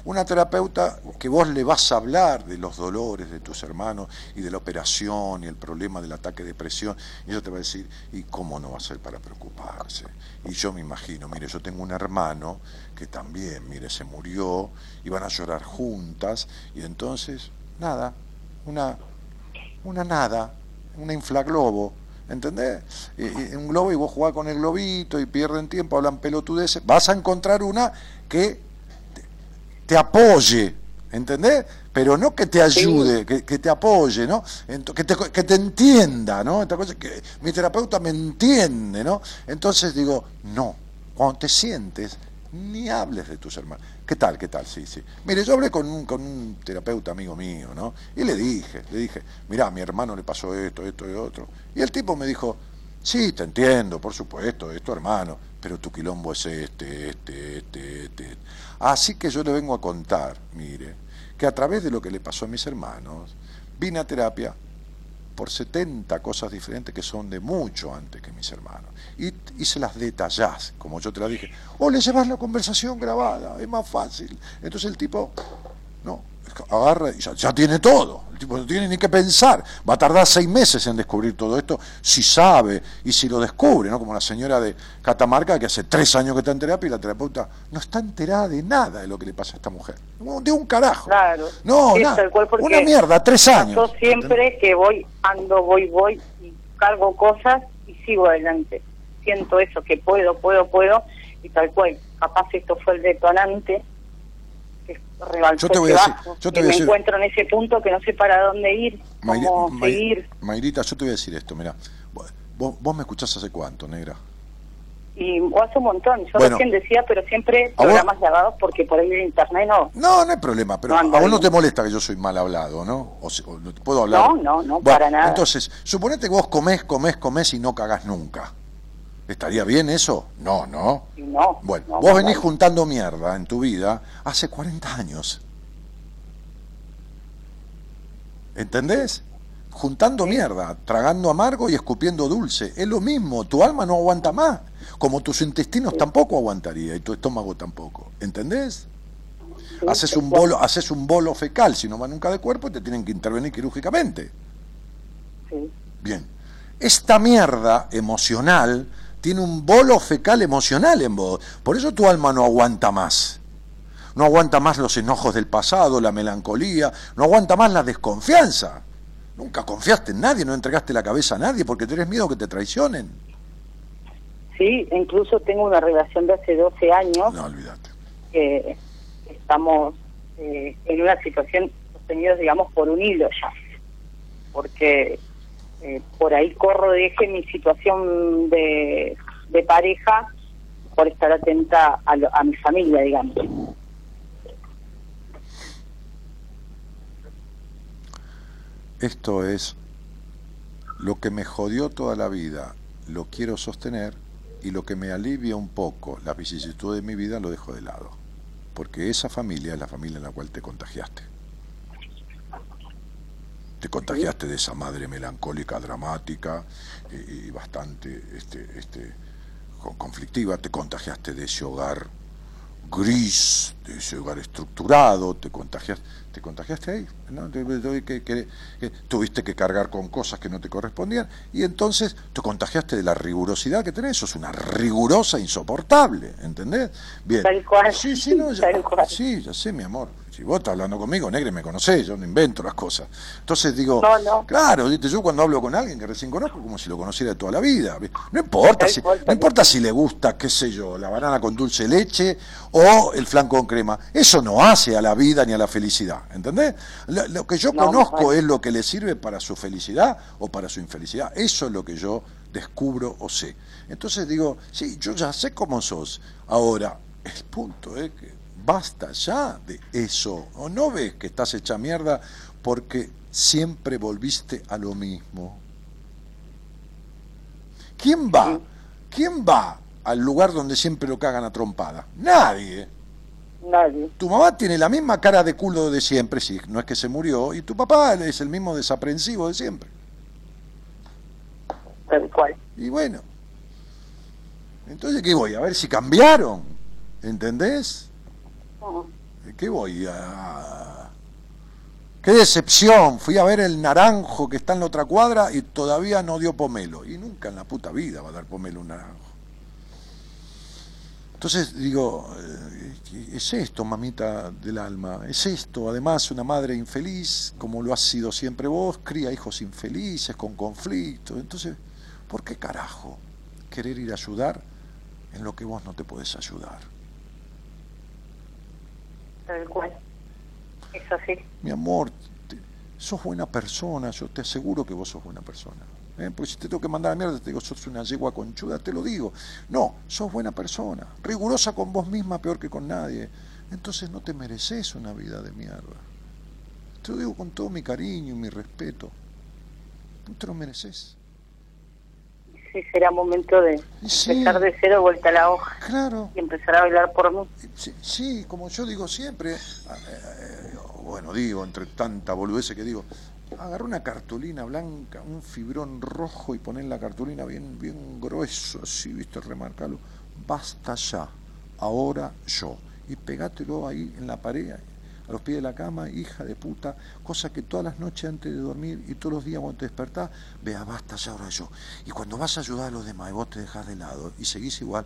una terapeuta que vos le vas a hablar de los dolores de tus hermanos y de la operación y el problema del ataque de presión, y ella te va a decir, ¿y cómo no va a ser para preocuparse? Y yo me imagino, mire, yo tengo un hermano que también, mire, se murió, y van a llorar juntas, y entonces, nada, una, una nada, una inflaglobo, ¿entendés? Y- y un globo y vos jugás con el globito y pierden tiempo, hablan pelotudeces, vas a encontrar una que te apoye, ¿entendés? Pero no que te ayude, que, que te apoye, ¿no? Que, te, que te entienda, ¿no? Esta cosa que mi terapeuta me entiende, ¿no? Entonces digo, no, cuando te sientes, ni hables de tus hermanos. ¿Qué tal, qué tal? Sí, sí. Mire, yo hablé con un, con un terapeuta amigo mío, ¿no? Y le dije, le dije, mirá, a mi hermano le pasó esto, esto y otro. Y el tipo me dijo, sí, te entiendo, por supuesto, es tu hermano, pero tu quilombo es este, este, este, este. Así que yo le vengo a contar, mire, que a través de lo que le pasó a mis hermanos, vine a terapia por 70 cosas diferentes que son de mucho antes que mis hermanos. Y, y se las detallás, como yo te las dije. O le llevas la conversación grabada, es más fácil. Entonces el tipo, agarra y ya, ya tiene todo. El tipo no tiene ni que pensar. Va a tardar seis meses en descubrir todo esto, si sabe y si lo descubre, ¿no? Como la señora de Catamarca que hace tres años que está en terapia y la terapeuta no está enterada de nada de lo que le pasa a esta mujer. De un carajo. Claro. No, nada. Una mierda, tres años. Yo siempre que voy, ando, voy, voy y cargo cosas y sigo adelante. Siento eso, que puedo, puedo, puedo, y tal cual. Capaz esto fue el detonante que rebalsó Yo te voy a decir- yo te voy a me decir- encuentro en ese punto que no sé para dónde ir, cómo seguir. Mayrita, yo te voy a decir esto, mira, vos, vos me escuchás hace cuánto, negra. Y hace un montón. Yo Bueno. recién decía, pero siempre ¿A vos? programas grabados porque por ahí en internet no. No, no hay problema, pero No a vos no te molesta que yo soy mal hablado, ¿no? O, o no te puedo hablar. No, no, no, Bueno, para nada. Entonces, suponete que vos comés, comés, comés y no cagás nunca. ¿Estaría bien eso? No, no. No. Bueno, no, vos no, venís no. juntando mierda en tu vida hace 40 años. ¿Entendés? Juntando mierda, tragando amargo y escupiendo dulce. Es lo mismo, tu alma no aguanta más. Como tus intestinos tampoco aguantaría y tu estómago tampoco. ¿Entendés? Haces un bolo, haces un bolo fecal, si no va nunca de cuerpo, y te tienen que intervenir quirúrgicamente. Bien. Esta mierda emocional tiene un bolo fecal emocional en vos. Por eso tu alma no aguanta más. No aguanta más los enojos del pasado, la melancolía, no aguanta más la desconfianza. Nunca confiaste en nadie, no entregaste la cabeza a nadie porque tenés miedo que te traicionen. Sí, incluso tengo una relación de hace 12 años No, olvídate. que estamos eh, en una situación sostenidos, digamos, por un hilo ya. Porque eh, por ahí corro de eje mi situación de, pareja por estar atenta a, lo- a mi familia, digamos. Esto es lo que me jodió toda la vida, lo quiero sostener y lo que me alivia un poco las vicisitudes de mi vida lo dejo de lado. porque esa familia es la familia en la cual te contagiaste. Te contagiaste de esa madre melancólica, dramática y, y bastante este, este, con- conflictiva, te contagiaste de ese hogar gris, de ese hogar estructurado, te contagiaste, te contagiaste ahí, ¿no? Que, que- que tuviste que cargar con cosas que no te correspondían y entonces te contagiaste de la rigurosidad que tenés, sos una rigurosa insoportable, ¿entendés? Bien. Tal cual, Sí, sí, no, ya, sí, ya sé, mi amor. Si vos estás hablando conmigo, negre, me conocés, yo no invento las cosas. Entonces digo, No, no. claro, ¿viste? yo cuando hablo con alguien que recién conozco, como si lo conociera de toda la vida. No importa, si, no importa si le gusta, qué sé yo, la banana con dulce de leche o el flan con crema. Eso no hace a la vida ni a la felicidad, ¿entendés? Lo, lo que yo No, conozco es lo que le sirve para su felicidad o para su infelicidad. Eso es lo que yo descubro o sé. Entonces digo, sí, yo ya sé cómo sos. Ahora, el punto es que basta ya de eso. ¿O no ves que estás hecha mierda porque siempre volviste a lo mismo? ¿Quién va? ¿Quién va al lugar donde siempre lo cagan a trompada? Nadie. Nadie. Tu mamá tiene la misma cara de culo de siempre, si no es que se murió, y tu papá es el mismo desaprensivo de siempre. Tal cual. Y bueno, entonces ¿qué voy? A ver si cambiaron, ¿entendés? ¿Qué voy a...? ¡Qué decepción! Fui a ver el naranjo que está en la otra cuadra y todavía no dio pomelo. Y nunca en la puta vida va a dar pomelo un naranjo. Entonces digo, eh, es esto, mamita del alma, es esto. Además, una madre infeliz, como lo has sido siempre vos, cría hijos infelices, con conflictos. Entonces, ¿por qué carajo querer ir a ayudar en lo que vos no te podés ayudar? Tal cual. Mi amor, sos buena persona, yo te aseguro que vos sos buena persona. ¿eh? Porque si te tengo que mandar a mierda, te digo, sos una yegua conchuda, te lo digo. No, sos buena persona, rigurosa con vos misma, peor que con nadie. Entonces no te mereces una vida de mierda. Te lo digo con todo mi cariño y mi respeto. No te lo mereces. Sí, será momento de sí. empezar de cero, vuelta a la hoja Claro. y empezar a bailar por mí. Sí, sí, como yo digo siempre, eh, eh, bueno, digo, entre tanta boludez que digo, agarrá una cartulina blanca, un fibrón rojo y poner la cartulina bien, bien grueso, así, viste, remarcalo. Basta ya, ahora yo. Y pegátelo ahí en la pared, a los pies de la cama, hija de puta, cosa que todas las noches antes de dormir y todos los días cuando te despertás, vea, basta ya, ahora yo. Y cuando vas a ayudar a los demás y vos te dejás de lado y seguís igual,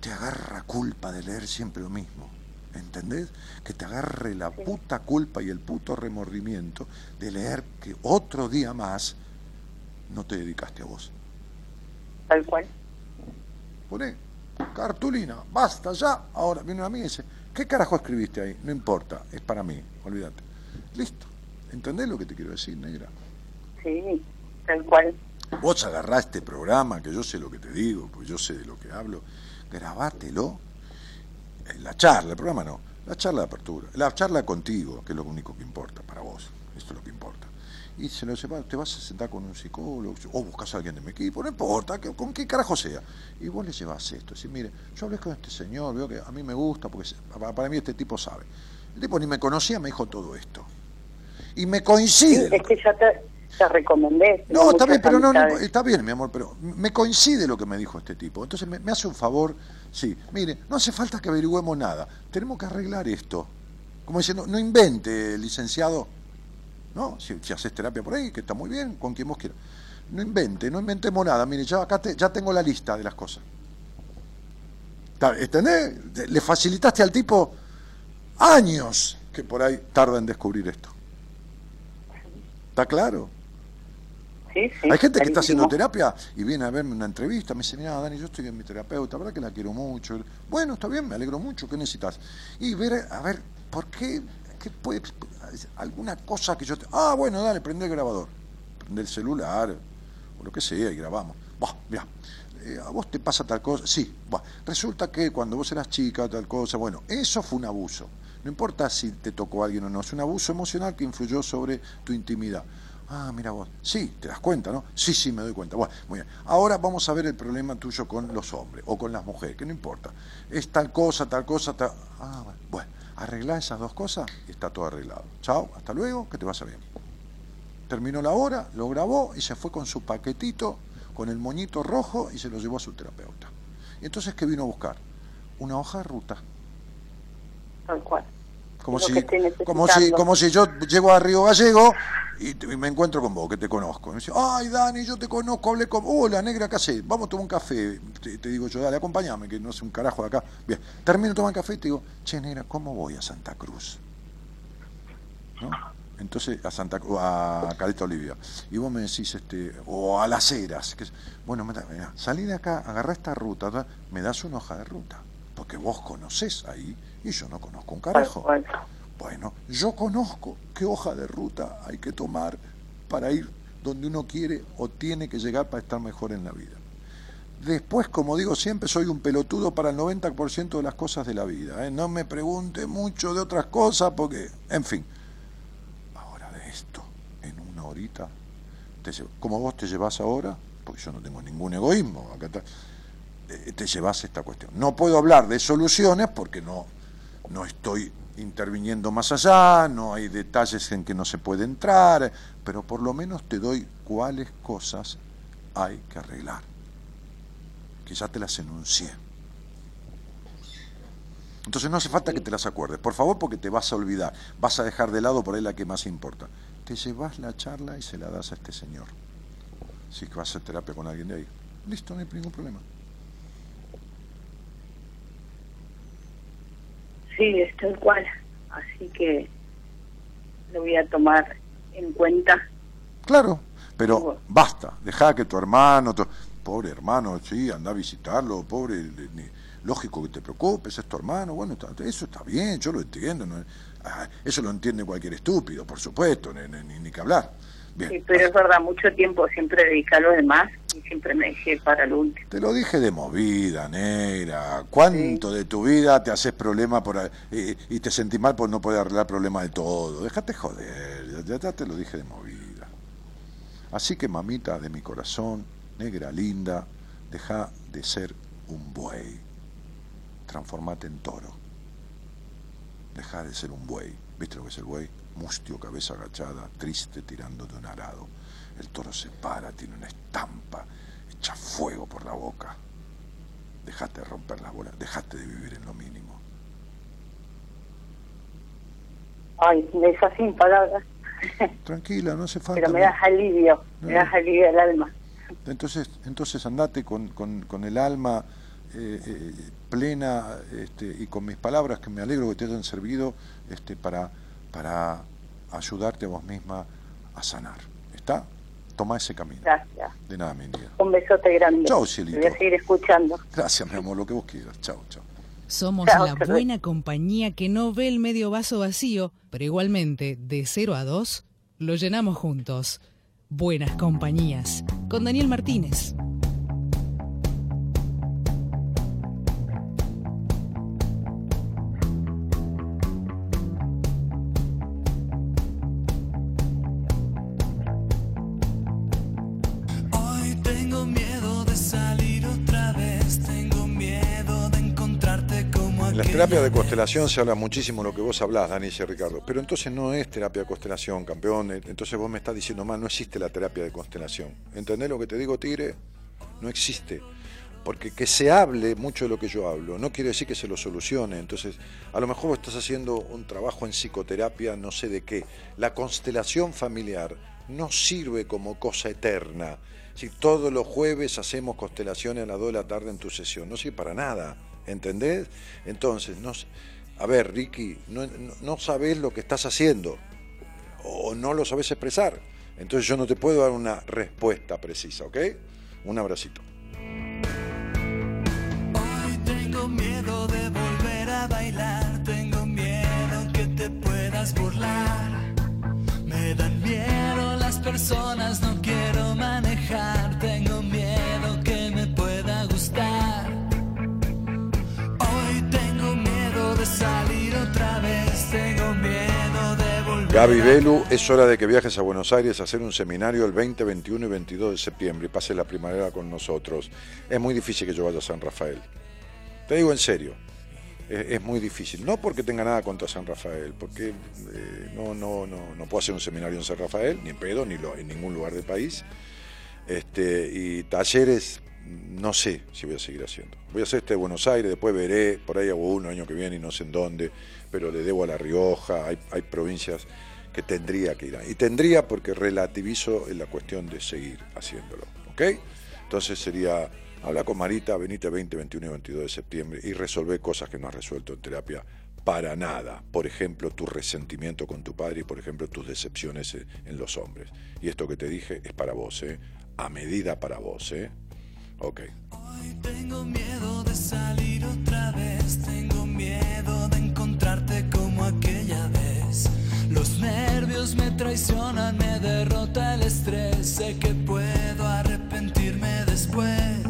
te agarra culpa de leer siempre lo mismo. ¿Entendés? Que te agarre la puta culpa y el puto remordimiento de leer que otro día más no te dedicaste a vos. Tal cual. Poné cartulina, basta ya. Ahora viene una amiga y dice, ¿qué carajo escribiste ahí? No importa, es para mí, olvídate. Listo. ¿Entendés lo que te quiero decir, negra? Sí, tal cual. Vos agarrás este programa, que yo sé lo que te digo, pues yo sé de lo que hablo, grabátelo. La charla, el programa no, la charla de apertura, la charla contigo, que es lo único que importa para vos, esto es lo que importa. Y se lo lleva, te vas a sentar con un psicólogo, o buscas a alguien de mi equipo, no importa, que- con qué carajo sea. Y vos le llevas esto, decís, mire, yo hablé con este señor, veo que a mí me gusta, porque para mí este tipo sabe. El tipo ni me conocía, me dijo todo esto. Y me Sí, coincide. es que ya te, te recomendé. No, está bien, pero no, no, está bien, mi amor, pero me coincide lo que me dijo este tipo. Entonces me, me hace un favor, sí, mire, no hace falta que averigüemos nada, tenemos que arreglar esto. Como diciendo, no invente, licenciado, ¿no? Si, si haces terapia por ahí, que está muy bien, con quien vos quieras. No invente, no inventemos nada, mire, ya acá te- ya tengo la lista de las cosas. ¿Entendés? Le facilitaste al tipo años que por ahí tarda en descubrir esto. ¿Está claro? Sí, sí, Hay gente que está haciendo terapia y viene a verme una entrevista, me dice, mira, Dani, yo estoy en mi terapeuta, verdad que la quiero mucho. Bueno, está bien, me alegro mucho, ¿qué necesitas? Y ver, a ver, ¿por qué? ¿Qué puede, alguna cosa que yo... te- Ah, bueno, dale, prende el grabador, prende el celular, o lo que sea, y grabamos. Buah, mira, eh, a vos te pasa tal cosa, sí, buah, resulta que cuando vos eras chica, tal cosa, bueno, eso fue un abuso. No importa si te tocó a alguien o no, es un abuso emocional que influyó sobre tu intimidad. Ah, mira vos. Sí, te das cuenta, ¿no? Sí, sí, me doy cuenta. Bueno, muy bien. Ahora vamos a ver el problema tuyo con los hombres o con las mujeres, que no importa. Es tal cosa, tal cosa, tal... Ah, bueno. Arreglá esas dos cosas y está todo arreglado. Chao, hasta luego, que te vaya bien. Terminó la hora, lo grabó y se fue con su paquetito, con el moñito rojo y se lo llevó a su terapeuta. Y entonces, ¿qué vino a buscar? Una hoja de ruta. Tal cual. Como si, como, si, como si yo llego a Río Gallego y, te- y me encuentro con vos, que te conozco. Y me dice, ay, Dani, yo te conozco, hablé con... Hola, negra, ¿qué hacés? Vamos a tomar un café. Te, te digo yo, dale, acompáñame, que no sé un carajo de acá. Bien, termino de tomar café y te digo, che, negra, ¿cómo voy a Santa Cruz? ¿No? Entonces, a Santa a Caleta Olivia. Y vos me decís, este, o a Las. Que, es- bueno, mira, salí de acá, agarrá esta ruta, me das una hoja de ruta. Porque vos conocés ahí y yo no conozco un carajo. Bueno, yo conozco qué hoja de ruta hay que tomar para ir donde uno quiere o tiene que llegar para estar mejor en la vida. Después, como digo siempre, soy un pelotudo para el 90% de las cosas de la vida. ¿eh? No me pregunte mucho de otras cosas porque, en fin. Ahora de esto, en una horita, te como vos te llevas ahora, porque yo no tengo ningún egoísmo, acá está, eh, te llevas esta cuestión. No puedo hablar de soluciones porque no, no estoy interviniendo más allá, no hay detalles en que no se puede entrar, pero por lo menos te doy cuáles cosas hay que arreglar, que ya te las enuncié. Entonces no hace falta que te las acuerdes, por favor, porque te vas a olvidar, vas a dejar de lado por ahí la que más importa. Te llevas la charla y se la das a este señor. Si es que vas a hacer terapia con alguien de ahí. Listo, no hay ningún problema. Sí, es tal cual. Así que lo voy a tomar en cuenta. Claro, pero Bueno. basta, deja que tu hermano, tu- pobre hermano, sí, anda a visitarlo, pobre, lógico que te preocupes, es tu hermano, bueno, está- eso está bien, yo lo entiendo, no- ah, eso lo entiende cualquier estúpido, por supuesto, ni, ni- ni- ni que hablar. Bien, Sí, pero es verdad, mucho tiempo siempre dediqué a los demás y siempre me dejé para lo último. te lo dije de movida, negra, ¿cuánto de tu vida te haces problema por, a- y, y te sentís mal por no poder arreglar problemas de todo? Déjate joder, ya, ya te lo dije de movida. Así que mamita de mi corazón, negra linda, deja de ser un buey. Transformate en toro. Deja de ser un buey. ¿Viste lo que es el buey? Mustio, cabeza agachada, triste, tirando de un arado. El toro se para, tiene una estampa, echa fuego por la boca. Dejate de romper las bolas, dejate de vivir en lo mínimo. Ay, me dejas sin palabras, Tranquila, no hace falta. pero me das alivio, me das alivio al alma. Entonces, entonces andate con, con- con el alma eh, eh, plena este, y con mis palabras que me alegro que te hayan servido este, para, para ayudarte a vos misma a sanar. ¿Está? Toma ese camino. Gracias. De nada, mi vida. Un besote grande. Chau, Te cielito. voy a seguir escuchando. Gracias, mi amor, lo que vos quieras. Chao, chao. Somos Chao, la buena compañía que no ve el medio vaso vacío, pero igualmente, de 0 a 2, lo llenamos juntos. Buenas compañías. Con Daniel Martínez. En las terapias de constelación se habla muchísimo lo que vos hablás, Dani y Ricardo, pero entonces no es terapia de constelación, campeón. eh, Entonces vos me estás diciendo más, no existe la terapia de constelación. ¿Entendés lo que te digo, Tigre? No existe. Porque que se hable mucho de lo que yo hablo no quiere decir que se lo solucione. Entonces, a lo mejor vos estás haciendo un trabajo en psicoterapia, no sé de qué. La constelación familiar no sirve como cosa eterna. Si todos los jueves hacemos constelaciones a las 2 de la tarde en tu sesión, no sirve para nada. ¿Entendés? Entonces, no, a ver, Ricky, no, no, sabés lo que estás haciendo o no lo sabes expresar. Entonces yo no te puedo dar una respuesta precisa, ¿ok? Un abracito. Hoy tengo miedo de volver a bailar, tengo miedo que te puedas burlar. Me dan miedo las personas, no quiero manejar, Gaby Belu, es hora de que viajes a Buenos Aires a hacer un seminario el 20, 21 y 22 de septiembre y pases la primavera con nosotros. Es muy difícil que yo vaya a San Rafael. Te digo en serio, es, muy difícil. No porque tenga nada contra San Rafael, porque eh, no, no, no, no puedo hacer un seminario en San Rafael, ni en pedo, ni en ningún lugar del país. Este, y talleres, no sé si voy a seguir haciendo. Voy a hacer este de Buenos Aires, después veré, por ahí hago uno año que viene y no sé en dónde, pero le debo a La Rioja, hay, hay provincias que tendría que ir. Y tendría porque relativizo en la cuestión de seguir haciéndolo. ¿Ok? Entonces sería hablar con Marita, venite 20, 21 y 22 de septiembre y resolver cosas que no has resuelto en terapia para nada. Por ejemplo, tu resentimiento con tu padre y, por ejemplo, tus decepciones en los hombres. Y esto que te dije es para vos, ¿eh? A medida para vos, ¿eh? Ok. Hoy tengo miedo de salir otra vez, tengo miedo de encontrarte como aquella vez. Nervios me traicionan, me derrota el estrés, sé que puedo arrepentirme después.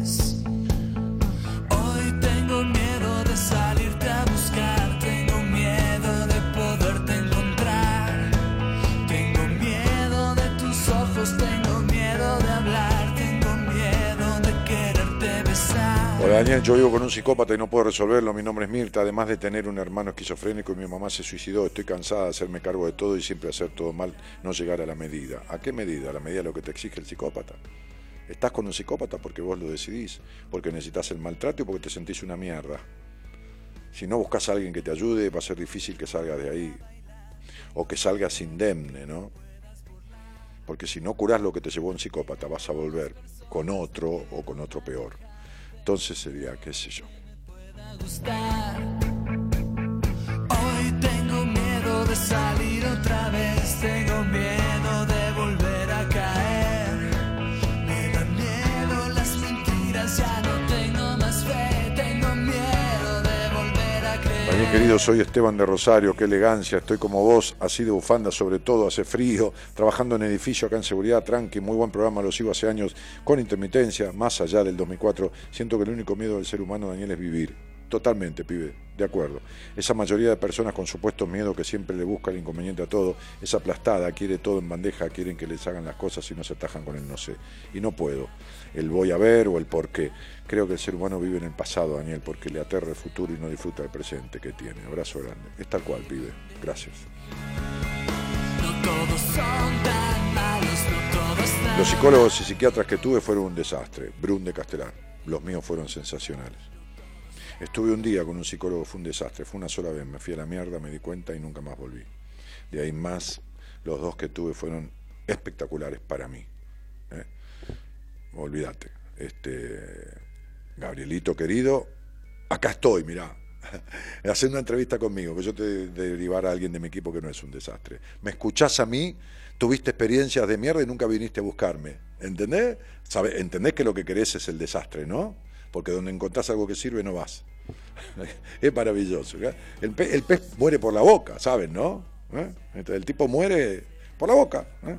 Hola Daniel, yo vivo con un psicópata y no puedo resolverlo. Mi nombre es Mirta, además de tener un hermano esquizofrénico y mi mamá se suicidó. Estoy cansada de hacerme cargo de todo y siempre hacer todo mal, no llegar a la medida. ¿A qué medida? A la medida de lo que te exige el psicópata. Estás con un psicópata porque vos lo decidís, porque necesitas el maltrato y porque te sentís una mierda. Si no buscas a alguien que te ayude, va a ser difícil que salgas de ahí. O que salgas indemne, ¿no? Porque si no curás lo que te llevó un psicópata, vas a volver con otro o con otro peor. Entonces sería, qué sé yo. Hoy tengo miedo de salir otra vez, Daniel querido, soy Esteban de Rosario, qué elegancia, estoy como vos, así de bufanda sobre todo, hace frío, trabajando en edificio acá en seguridad, tranqui, muy buen programa, lo sigo hace años, con intermitencia, más allá del 2004, siento que el único miedo del ser humano, Daniel, es vivir. Totalmente, pibe, de acuerdo. Esa mayoría de personas con supuesto miedo que siempre le busca el inconveniente a todo, es aplastada, quiere todo en bandeja, quieren que les hagan las cosas y no se atajan con el no sé. Y no puedo. El voy a ver o el por qué. Creo que el ser humano vive en el pasado, Daniel, porque le aterra el futuro y no disfruta el presente que tiene. Abrazo grande. Es tal cual, pibe. Gracias. Los psicólogos y psiquiatras que tuve fueron un desastre. Brun de Castelar. Los míos fueron sensacionales. Estuve un día con un psicólogo, fue un desastre. Fue una sola vez. Me fui a la mierda, me di cuenta y nunca más volví. De ahí más, los dos que tuve fueron espectaculares para mí. ¿eh? Olvídate. Este, Gabrielito querido, acá estoy, mirá. Haciendo una entrevista conmigo, que yo te derivar a alguien de mi equipo que no es un desastre. Me escuchás a mí, tuviste experiencias de mierda y nunca viniste a buscarme. ¿Entendés? ¿Sabe? ¿Entendés que lo que querés es el desastre, no? Porque donde encontrás algo que sirve no vas. es maravilloso. ¿eh? El, pe- el pez muere por la boca, ¿saben, no? ¿Eh? Entonces, el tipo muere por la boca. ¿eh?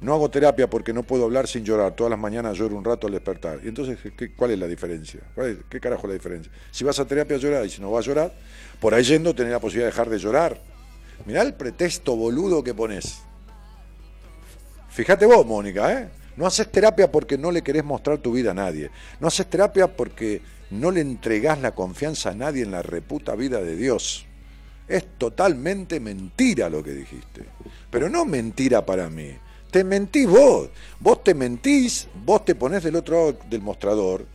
No hago terapia porque no puedo hablar sin llorar. Todas las mañanas lloro un rato al despertar. Y entonces, ¿qué, ¿cuál es la diferencia? ¿Cuál es- ¿Qué carajo es la diferencia? Si vas a terapia llorar y si no vas a llorar, por ahí yendo tenés la posibilidad de dejar de llorar. Mirá el pretexto boludo que pones. Fíjate vos, Mónica, ¿eh? No haces terapia porque no le querés mostrar tu vida a nadie. No haces terapia porque no le entregás la confianza a nadie en la reputa vida de Dios. Es totalmente mentira lo que dijiste. Pero no mentira para mí. Te mentís vos. Vos te mentís, vos te ponés del otro lado del mostrador.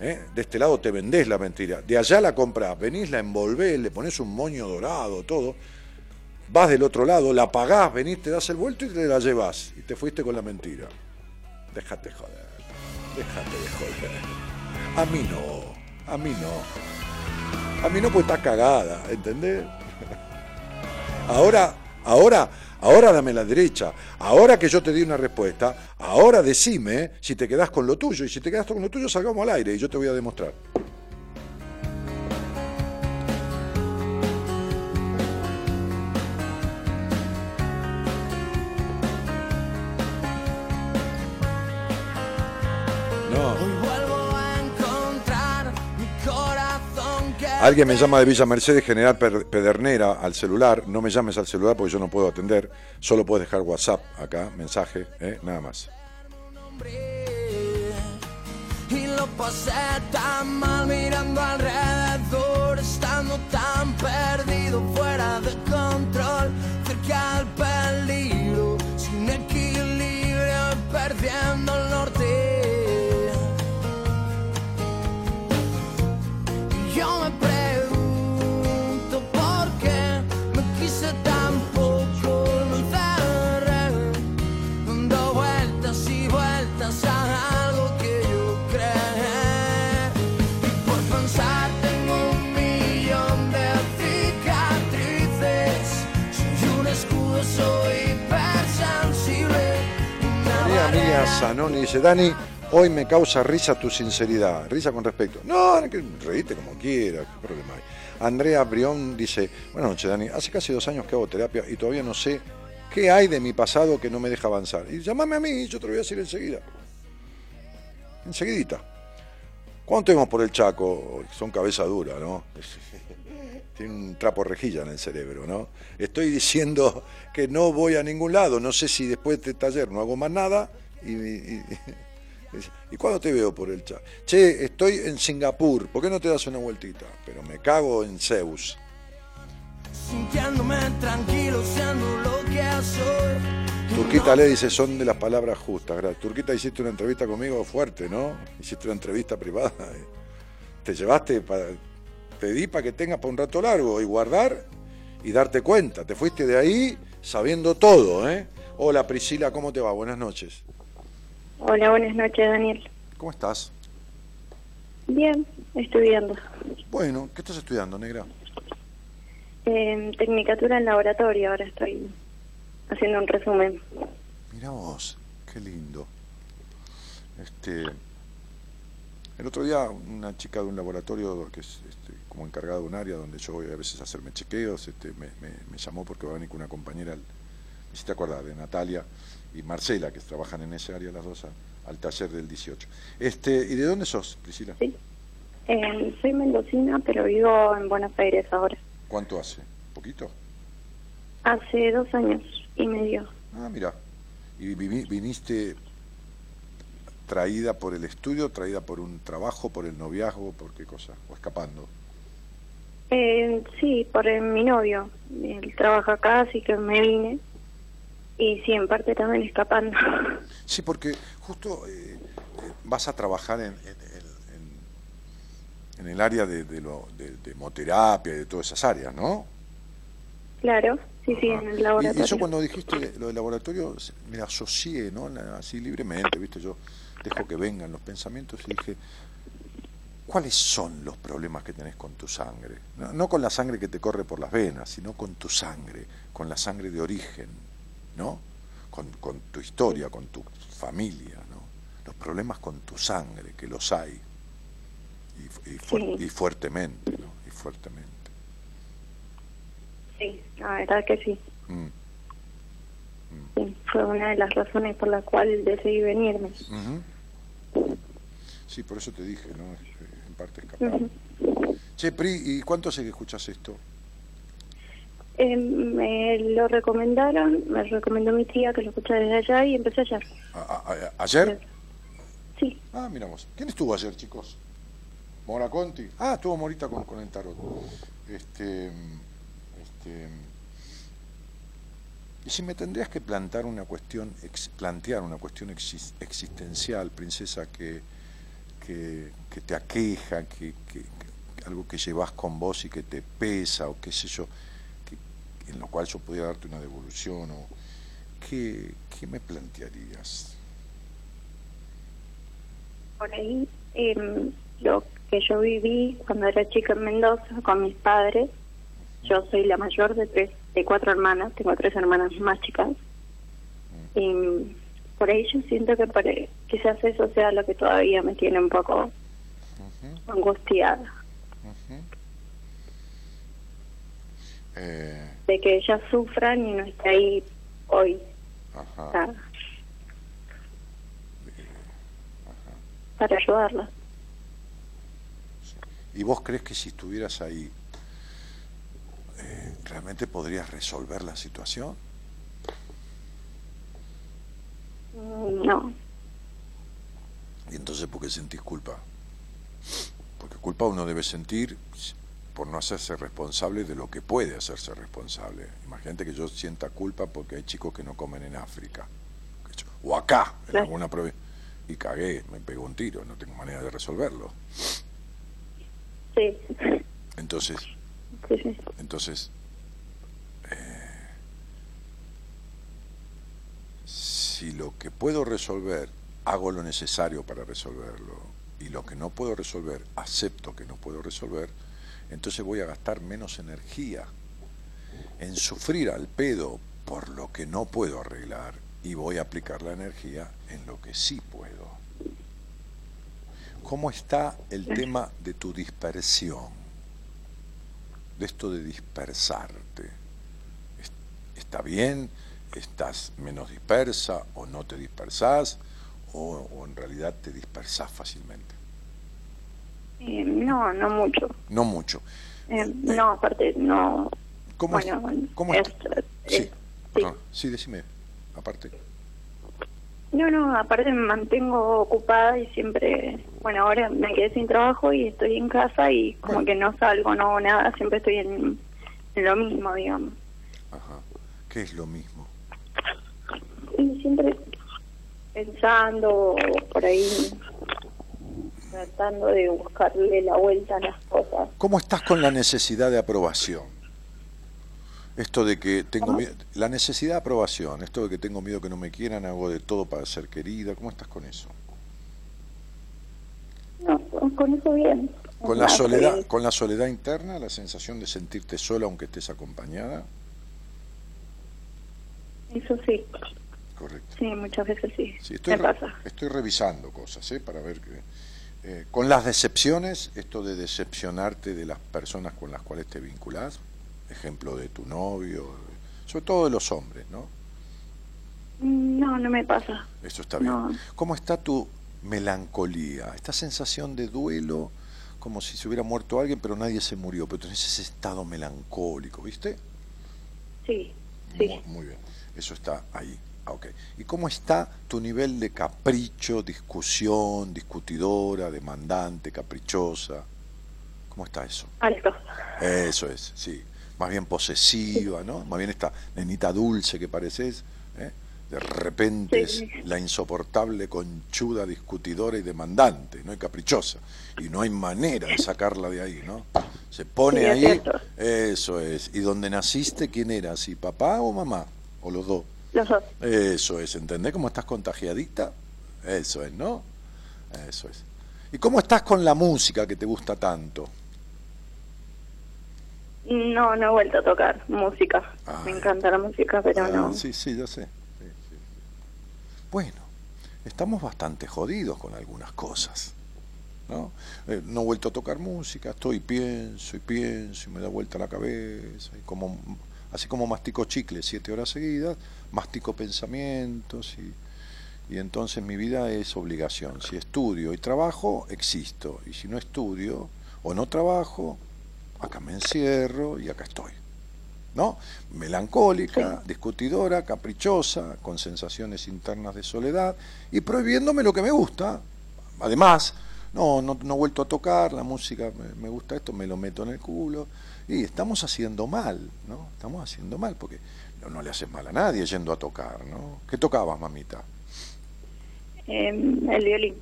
¿eh? De este lado te vendés la mentira. De allá la comprás, venís, la envolvés, le pones un moño dorado, todo. Vas del otro lado, la pagás, venís, te das el vuelto y te la llevas. Y te fuiste con la mentira. Déjate joder. Déjate de joder. A mí no. A mí no. A mí no, pues está cagada, ¿entendés? Ahora, ahora, ahora dame la derecha. Ahora que yo te di una respuesta, ahora decime si te quedás con lo tuyo. Y si te quedás con lo tuyo, salgamos al aire y yo te voy a demostrar. Alguien me llama de Villa Mercedes, General Pedernera, al celular. No me llames al celular porque yo no puedo atender. Solo puedes dejar WhatsApp acá, mensaje, ¿eh? nada más. Y lo pasé tan mal mirando alrededor, estando tan perdido, fuera de control, cerca del peligro, sin equilibrio, perdiendo el norte. Y yo me Zanoni dice, Dani, hoy me causa risa tu sinceridad. Risa con respecto. No, que reíte como quieras, qué problema hay. Andrea Brión dice, buenas noches Dani, hace casi dos años que hago terapia y todavía no sé qué hay de mi pasado que no me deja avanzar. Y llámame a mí y yo te lo voy a decir enseguida. Enseguidita. ¿Cuánto tenemos por el Chaco? Son cabeza dura, ¿no? Tiene un trapo rejilla en el cerebro, ¿no? Estoy diciendo que no voy a ningún lado, no sé si después de este taller no hago más nada y... y, ¿Y cuándo te veo por el chat? Che, estoy en Singapur, ¿por qué no te das una vueltita? Pero me cago en Zeus. Sintiéndome tranquilo, siendo lo que soy. Turquita le dice, son de las palabras justas. Gracias. Turquita, hiciste una entrevista conmigo fuerte, ¿no? Hiciste una entrevista privada. Te llevaste, para, te di para que tengas para un rato largo y guardar y darte cuenta. Te fuiste de ahí sabiendo todo, ¿eh? Hola Priscila, ¿cómo te va? Buenas noches. Hola, buenas noches, Daniel. ¿Cómo estás? Bien, estudiando. Bueno, ¿qué estás estudiando, negra? Eh, tecnicatura en laboratorio, ahora estoy haciendo un resumen. Mira vos, qué lindo. Este, el otro día una chica de un laboratorio que es este, como encargada de un área donde yo voy a veces a hacerme chequeos, este, me, me- me llamó porque va a venir con una compañera, me hiciste acordar, de Natalia y Marcela, que trabajan en ese área las dos, a- al taller del 18. Este, ¿Y de dónde sos, Priscila? Sí. Eh, soy mendocina, pero vivo en Buenos Aires ahora. ¿Cuánto hace? ¿Poquito? Hace dos años y medio. Ah, mira. ¿Y viniste traída por el estudio, traída por un trabajo, por el noviazgo, por qué cosa? ¿O escapando? Eh, sí, por eh, mi novio. Él trabaja acá, así que me vine. Y sí, en parte también escapando. Sí, porque justo eh, eh, vas a trabajar en, en- en- en- el área de, de, lo, de, de hemoterapia y de todas esas áreas, ¿no? claro, sí, sí, Ajá. en el Y laboratorio. eso cuando dijiste lo del laboratorio, me asocié, ¿no? Así libremente, ¿viste? Yo dejo que vengan los pensamientos y dije, ¿cuáles son los problemas que tenés con tu sangre? No, no con la sangre que te corre por las venas, sino con tu sangre, con la sangre de origen, ¿no? Con, con tu historia, con tu familia, ¿no? Los problemas con tu sangre, que los hay. Y, y fuer- Sí. y fuertemente, ¿no? Y fuertemente. Sí, la verdad que sí. Mm. sí. Fue una de las razones por las cuales decidí venirme. Sí, por eso te dije, ¿no? Es, eh, En parte escapar. Che, Pri, ¿y cuánto hace que escuchas esto? Eh, me lo recomendaron, me recomendó mi tía que lo escuchara desde allá y empecé ayer. ¿A- a- ¿Ayer? Sí, Ah, miramos. ¿Quién estuvo ayer, chicos? Mora Conti. Ah, estuvo Morita con, con el tarot. Este, este, y si me tendrías que plantar una cuestión, ex- plantear una cuestión exis- existencial, princesa, que, que, que te aqueja, que, que- algo que llevas con vos y que te pesa, o qué sé yo, en lo cual yo podría darte una devolución, o ¿qué, qué me plantearías? por ahí em, lo que yo viví cuando era chica en Mendoza con mis padres. Yo soy la mayor de tres, de cuatro hermanas, tengo tres hermanas más chicas. Y mm, por ahí yo siento que por quizás eso sea lo que todavía me tiene un poco angustiada, Ujú. Eh, de que ellas sufran y no esté ahí hoy. ajá. para, para ayudarlas. ¿Y vos crees que si estuvieras ahí, eh, realmente podrías resolver la situación? No, ¿Y entonces por qué sentís culpa? Porque culpa uno debe sentir por no hacerse responsable de lo que puede hacerse responsable. Imagínate que yo sienta culpa porque hay chicos que no comen en África. O acá, en Claro. alguna provincia. Y cagué, me pegó un tiro, no tengo manera de resolverlo. sí, Entonces, sí, sí. entonces, eh, si lo que puedo resolver, hago lo necesario para resolverlo, y lo que no puedo resolver, acepto que no puedo resolver, entonces voy a gastar menos energía en sufrir al pedo por lo que no puedo arreglar y voy a aplicar la energía en lo que sí puedo. ¿Cómo está el tema de tu dispersión? De esto de dispersarte. ¿Es- ¿Está bien? ¿Estás menos dispersa o no te dispersás? ¿O, o en realidad te dispersás fácilmente? Eh, no, no mucho. No mucho. Eh, no, aparte, no. ¿Cómo es- cómo es- es- es- Sí, perdón. Sí, decime, aparte. No, no, aparte me mantengo ocupada y siempre, bueno, ahora me quedé sin trabajo y estoy en casa y como Bueno. que no salgo, no hago nada, siempre estoy en, en lo mismo, digamos. Ajá. ¿Qué es lo mismo? Y siempre pensando, por ahí, tratando de buscarle la vuelta a las cosas. ¿Cómo estás con la necesidad de aprobación? Esto de que tengo miedo, la necesidad de aprobación, esto de que tengo miedo que no me quieran, hago de todo para ser querida, ¿cómo estás con eso? No, con eso bien. Con la soledad, con la soledad interna, la sensación de sentirte sola aunque estés acompañada, Eso sí, correcto. sí, muchas veces sí. Sí, estoy, me pasa. estoy revisando cosas, ¿eh? Para ver que, eh, con las decepciones, esto de decepcionarte de las personas con las cuales te vinculás, ejemplo de tu novio, sobre todo de los hombres, ¿no? No, no me pasa. Eso está bien. No. ¿Cómo está tu melancolía? Esta sensación de duelo, como si se hubiera muerto alguien, pero nadie se murió, pero tenés ese estado melancólico, ¿viste? Sí, sí. Muy, muy bien, eso está ahí. Ah, ok. ¿Y cómo está tu nivel de capricho, discusión, discutidora, demandante, caprichosa? ¿Cómo está eso? Alto. Eso es, sí. Más bien posesiva, ¿no? Más bien esta nenita dulce que pareces, ¿eh? De repente Sí. es la insoportable conchuda, discutidora y demandante, ¿no? Y caprichosa. Y no hay manera de sacarla de ahí, ¿no? Se pone Sí, ahí, eso es. ¿Y donde naciste quién era? ¿Si papá o mamá? ¿O los dos? Los dos. Eso es, ¿entendés cómo estás contagiadita? Eso es, ¿no? Eso es. ¿Y cómo estás con la música que te gusta tanto? No, no he vuelto a tocar música. Ay. Me encanta la música, pero Ah, no. Sí, sí, ya sé. Sí, sí, sí. Bueno, estamos bastante jodidos con algunas cosas. ¿no? Eh, no he vuelto a tocar música, estoy pienso y pienso y me da vuelta la cabeza. Y como, así como mastico chicle siete horas seguidas, mastico pensamientos y, y entonces mi vida es obligación. Si estudio y trabajo, existo. Y si no estudio o no trabajo, acá me encierro y acá estoy. ¿no? Melancólica, discutidora, caprichosa, con sensaciones internas de soledad y prohibiéndome lo que me gusta. Además, no, no, no he vuelto a tocar, la música me, me gusta esto, me lo meto en el culo. Y estamos haciendo mal, ¿no? Estamos haciendo mal porque no, no le haces mal a nadie yendo a tocar, ¿no? ¿Qué tocabas, mamita? Eh, el violín.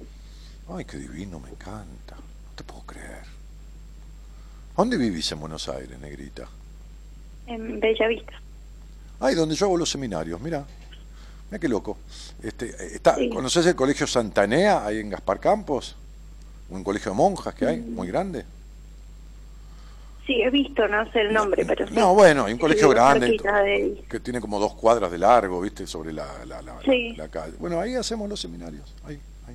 Ay, qué divino, me encanta. No te puedo creer. ¿A dónde vivís en Buenos Aires, negrita? En Bella Vista. Ay, donde yo hago los seminarios, mira. Mira qué loco. Este, eh, está, Sí. ¿Conoces el colegio Santanea ahí en Gaspar Campos? Un colegio de monjas que hay, muy grande. Sí, he visto, no sé el nombre, pero sí. No, bueno, hay un colegio Sí, grande de que tiene como dos cuadras de largo, ¿viste? Sobre la, la, la, Sí. la calle. Bueno, ahí hacemos los seminarios. Ahí, ahí.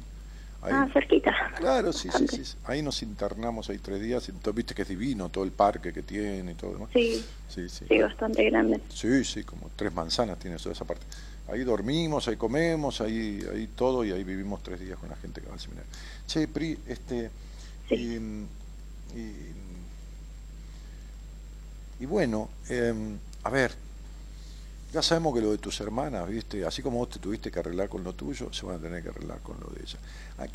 ahí. Ah, cerquita. Claro, sí, sí, sí. Ahí nos internamos ahí tres días. entonces, Viste que es divino todo el parque que tiene y todo demás. Sí, Sí, sí. sí, bastante grande. Sí, sí, como tres manzanas tiene toda esa parte. Ahí dormimos, ahí comemos, ahí, ahí todo, y ahí vivimos tres días con la gente que va al seminario. Che, Pri, este, Sí. y, y, y bueno, em, a ver, ya sabemos que lo de tus hermanas, ¿viste? Así como vos te tuviste que arreglar con lo tuyo, se van a tener que arreglar con lo de ella.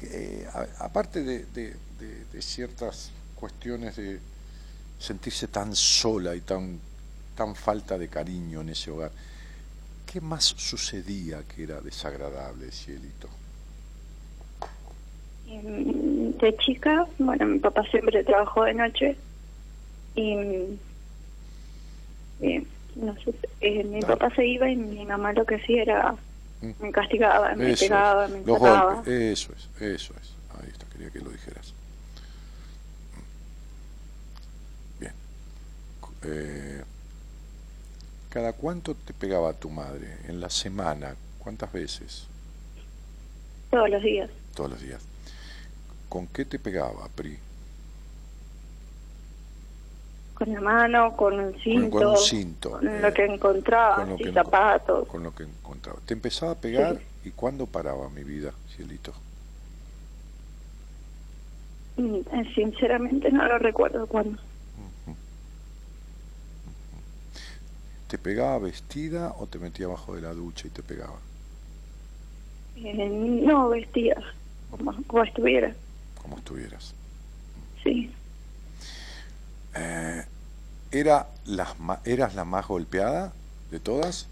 Eh, aparte de, de- de- de ciertas cuestiones de sentirse tan sola y tan, tan falta de cariño en ese hogar, ¿qué más sucedía que era desagradable, cielito? Em, De chica, bueno, mi papá siempre trabajó de noche y eh, no sé, eh, mi Dale. papá se iba y mi mamá lo que hacía era Mm. me castigaba, me Eso pegaba, es, me los golpes, eso es, eso es. Ahí está, quería que lo dijeras. Bien. Eh, ¿Cada cuánto te pegaba tu madre? En la semana, ¿cuántas veces? todos los días. Todos los días. ¿Con qué te pegaba, Pri? Con la mano, con un cinto, con un cinto, con eh, lo que encontraba, con lo que zapatos. Con lo que encontraba. ¿Te empezaba a pegar? ¿Y cuándo paraba mi vida, cielito? Mm, eh, Sinceramente no lo recuerdo cuándo. ¿Te pegaba vestida o te metía abajo de la ducha y te pegaba? Eh, no como, como estuviera, Como estuvieras. sí. Eh, ¿era las ¿Eras la más golpeada de todas?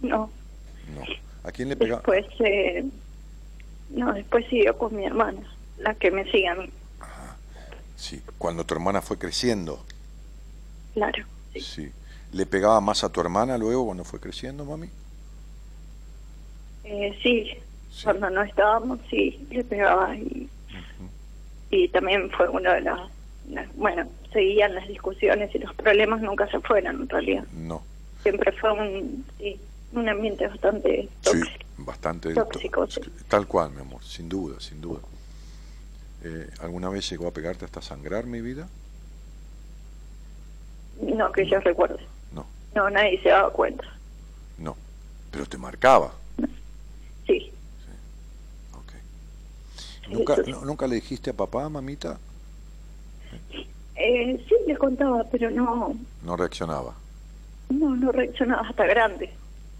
No, No. ¿A quién le pegaba? después, eh, no, después siguió con mi hermana, la que me sigue a mí, Sí. Cuando tu hermana fue creciendo. claro. Sí. ¿Le pegaba más a tu hermana luego cuando fue creciendo, mami? Eh, sí, cuando no estábamos, sí, le pegaba y, y también fue uno de las- bueno, seguían las discusiones y los problemas nunca se fueron en realidad. No. Siempre fue un, sí, un ambiente bastante Sí, bastante. tóxico. sí. Tal cual, mi amor, sin duda, sin duda. Eh, ¿Alguna vez llegó a pegarte hasta sangrar mi vida? No que yo recuerde. No. No, nadie se daba cuenta. No. Pero te marcaba. Sí. ¿Nunca, sí. no- ¿Nunca le dijiste a papá, mamita? Eh, sí, le contaba, pero no, No reaccionaba. no, no reaccionaba hasta grande.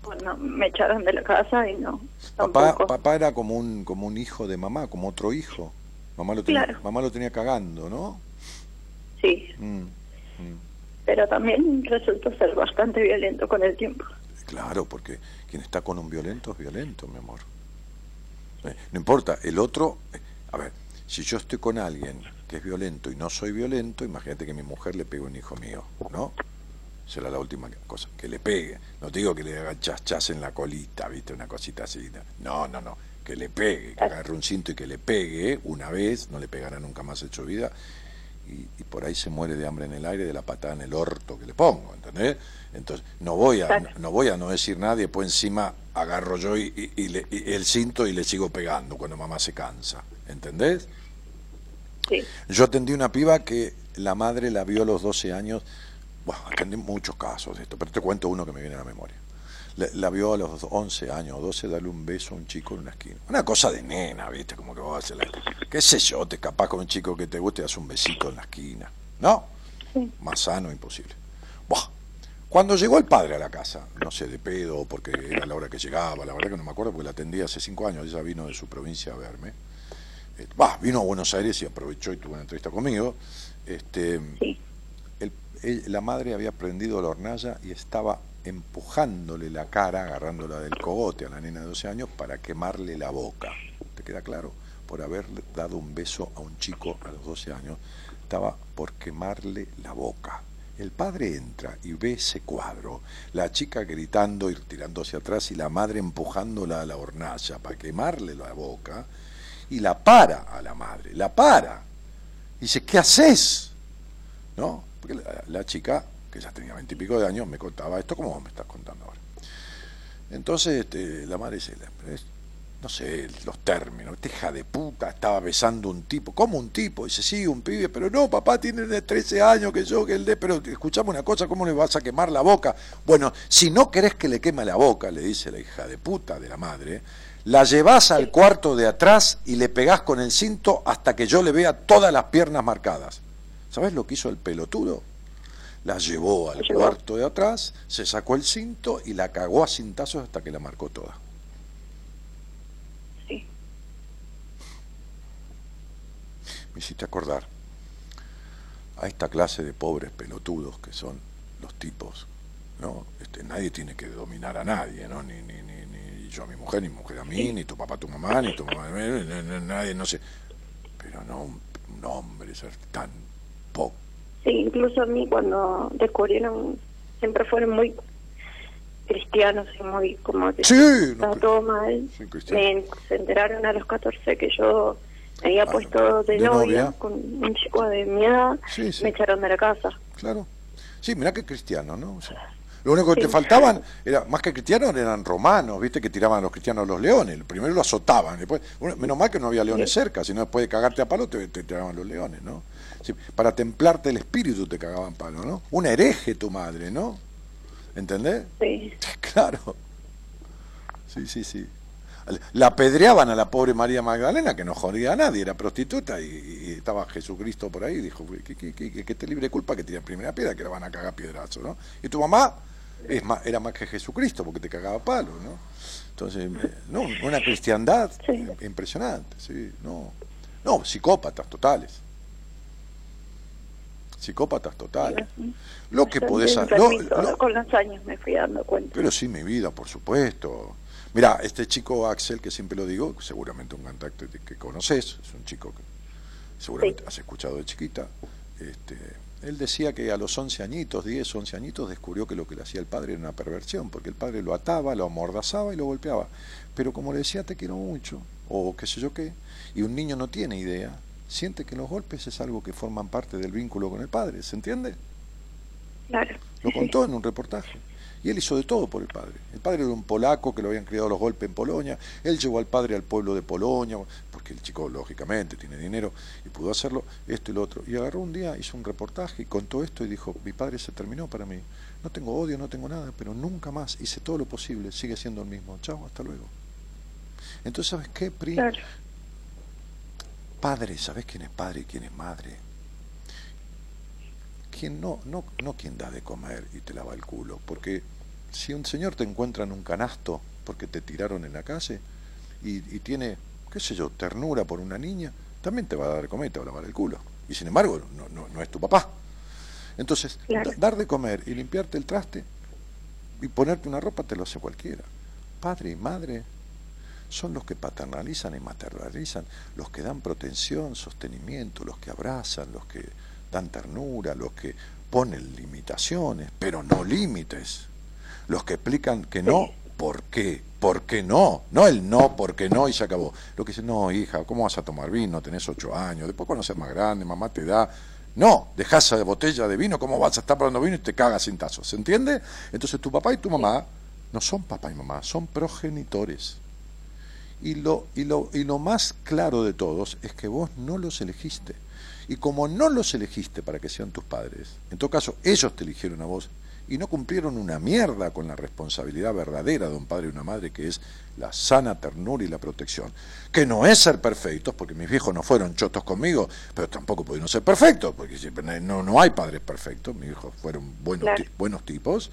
Bueno, me echaron de la casa y no, Papá, tampoco. papá era como un, como un hijo de mamá, como otro hijo. Mamá lo tenía, Claro. mamá lo tenía cagando, ¿no? Sí, Mm, mm. pero también resultó ser bastante violento con el tiempo. Claro, porque quien está con un violento es violento, mi amor. Eh, no importa, el otro, eh, a ver, si yo estoy con alguien que es violento y no soy violento, imagínate que mi mujer le pegue a un hijo mío, ¿no? Será la última cosa, que le pegue. No te digo que le haga chas chas en la colita, ¿viste? Una cosita así. No, no, no, que le pegue, que agarre un cinto y que le pegue una vez, no le pegará nunca más en su vida. Y, y por ahí se muere de hambre en el aire de la patada en el orto que le pongo, ¿entendés? Entonces, no voy a, no, no voy a no decir nada y después encima agarro yo y, y- y le- y el cinto y le sigo pegando cuando mamá se cansa, ¿entendés? Sí. Yo atendí una piba que la madre la vio a los 12 años, bueno, atendí muchos casos de esto, pero te cuento uno que me viene a la memoria. La, la vio a los 11 años o 12 darle un beso a un chico en una esquina. Una cosa de nena, ¿viste? Como que vos haces la... ¿Qué sé yo? Te escapás con un chico que te guste y das un besito en la esquina. ¿No? Más sano, imposible. Buah. Cuando llegó el padre a la casa, no sé, de pedo, porque era la hora que llegaba, la verdad que no me acuerdo, porque la atendí hace cinco años, ella vino de su provincia a verme. Bah, vino a Buenos Aires y aprovechó y tuvo una entrevista conmigo. Este, el- la madre había prendido la hornalla y estaba empujándole la cara, agarrándola del cogote a la nena de 12 años para quemarle la boca. ¿Te queda claro? Por haberle dado un beso a un chico a los 12 años, estaba por quemarle la boca. El padre entra y ve ese cuadro, la chica gritando y tirando hacia atrás y la madre empujándola a la hornalla para quemarle la boca y la para a la madre, la para. Dice, ¿qué haces? ¿No? Porque la, chica, que ya tenía veintipico de años, me contaba esto como vos me estás contando ahora. Entonces este, la madre dice, "Pero es- no sé los términos, esta hija de puta estaba besando un tipo. ¿Cómo un tipo? Dice, sí, un pibe, pero no, papá tiene de 13 años que yo, que el de, pero escuchamos una cosa, ¿cómo le vas a quemar la boca? Bueno, si no querés que le queme la boca, le dice la hija de puta de la madre, la llevás al cuarto de atrás y le pegás con el cinto hasta que yo le vea todas las piernas marcadas. ¿Sabes lo que hizo el pelotudo? La llevó al llevó. cuarto de atrás, se sacó el cinto y la cagó a cintazos hasta que la marcó toda. Sí. Me hiciste acordar a esta clase de pobres pelotudos que son los tipos, ¿no? Este, nadie tiene que dominar a nadie, ¿no? Ni, ni, ni, ni yo a mi mujer, ni mi mujer a mí, ni tu papá a tu mamá, ni tu mamá a mí, nadie, no sé. Pero no un, un hombre ser tan poco. Sí, incluso a mí cuando descubrieron, siempre fueron muy cristianos y muy como que Sí, no, todo mal. Me, se enteraron a los 14 que yo me había Ah, puesto de, de novia, novia. con un chico de mi edad, Sí, sí. me echaron de la casa. claro. Sí, mirá que cristiano, ¿no? O sea, lo único que Sí. te faltaban, era más que cristianos, eran romanos, ¿viste? Que tiraban a los cristianos los leones. Primero lo azotaban, después, bueno, menos mal que no había leones cerca, si no después de cagarte a palo te, te tiraban los leones, ¿no? Sí, para templarte el espíritu te cagaban palo, ¿no? Un hereje tu madre, ¿no? ¿Entendés? Sí, Claro. Sí, sí, sí. La apedreaban a la pobre María Magdalena, que no jodía a nadie, era prostituta, y, y estaba Jesucristo por ahí, y dijo, que, que, que, que te libre culpa que tira primera piedra, que la van a cagar piedrazo, ¿no? Y tu mamá es más, era más que Jesucristo, porque te cagaba palo, ¿no? Entonces, eh, no, una cristiandad Sí. impresionante, sí, no. No, psicópatas totales. Psicópatas totales. Lo que podés... me ha- lo- enfermé todo, lo- con los años me fui dando cuenta. pero sí, mi vida, por supuesto. Mira, este chico Axel, que siempre lo digo, seguramente un contacto que- que conoces, es un chico que seguramente Sí. has escuchado de chiquita. Este, él decía que a los 11 añitos, 10, 11 añitos, descubrió que lo que le hacía el padre era una perversión, porque el padre lo ataba, lo amordazaba y lo golpeaba. Pero como le decía, te quiero mucho, o qué sé yo qué, y un niño no tiene idea, siente que los golpes es algo que forman parte del vínculo con el padre, ¿se entiende? Claro. Lo contó en un reportaje. Y él hizo de todo por el padre. El padre era un polaco que lo habían criado a los golpes en Polonia. Él llevó al padre al pueblo de Polonia, porque el chico, lógicamente, tiene dinero y pudo hacerlo, esto y lo otro. Y agarró un día, hizo un reportaje y contó esto y dijo: Mi padre se terminó para mí. No tengo odio, no tengo nada, pero nunca más hice todo lo posible. Sigue siendo el mismo. Chao, hasta luego. Entonces, ¿sabes qué, Pri? Claro. Padre, ¿sabes quién es padre y quién es madre? Quien no, no, no quien da de comer y te lava el culo, porque si un señor te encuentra en un canasto porque te tiraron en la calle y, y tiene, qué sé yo, ternura por una niña, también te va a dar de comer y te va a lavar el culo. Y sin embargo, no, no, no es tu papá. Entonces, Claro. dar de comer y limpiarte el traste y ponerte una ropa te lo hace cualquiera. Padre y madre son los que paternalizan y maternalizan, los que dan protección, sostenimiento, los que abrazan, los que dan ternura, los que ponen limitaciones, pero no límites, los que explican que no, ¿por qué? ¿Por qué no? No el no, ¿por qué no? Y se acabó. Lo que dice, no, hija, ¿cómo vas a tomar vino? Tenés ocho años, después cuando seas más grande, mamá te da. No, dejás esa botella de vino, ¿cómo vas a estar probando vino y te cagas sin tazos? ¿Se entiende? Entonces tu papá y tu mamá no son papá y mamá, son progenitores. Y lo, y, lo, y lo más claro de todos es que vos no los elegiste. Y como no los elegiste para que sean tus padres, en todo caso ellos te eligieron a vos y no cumplieron una mierda con la responsabilidad verdadera de un padre y una madre, que es la sana ternura y la protección. Que no es ser perfectos, porque mis viejos no fueron chotos conmigo, pero tampoco pudieron ser perfectos, porque no, no hay padres perfectos, mis hijos fueron buenos, Claro. buenos tipos.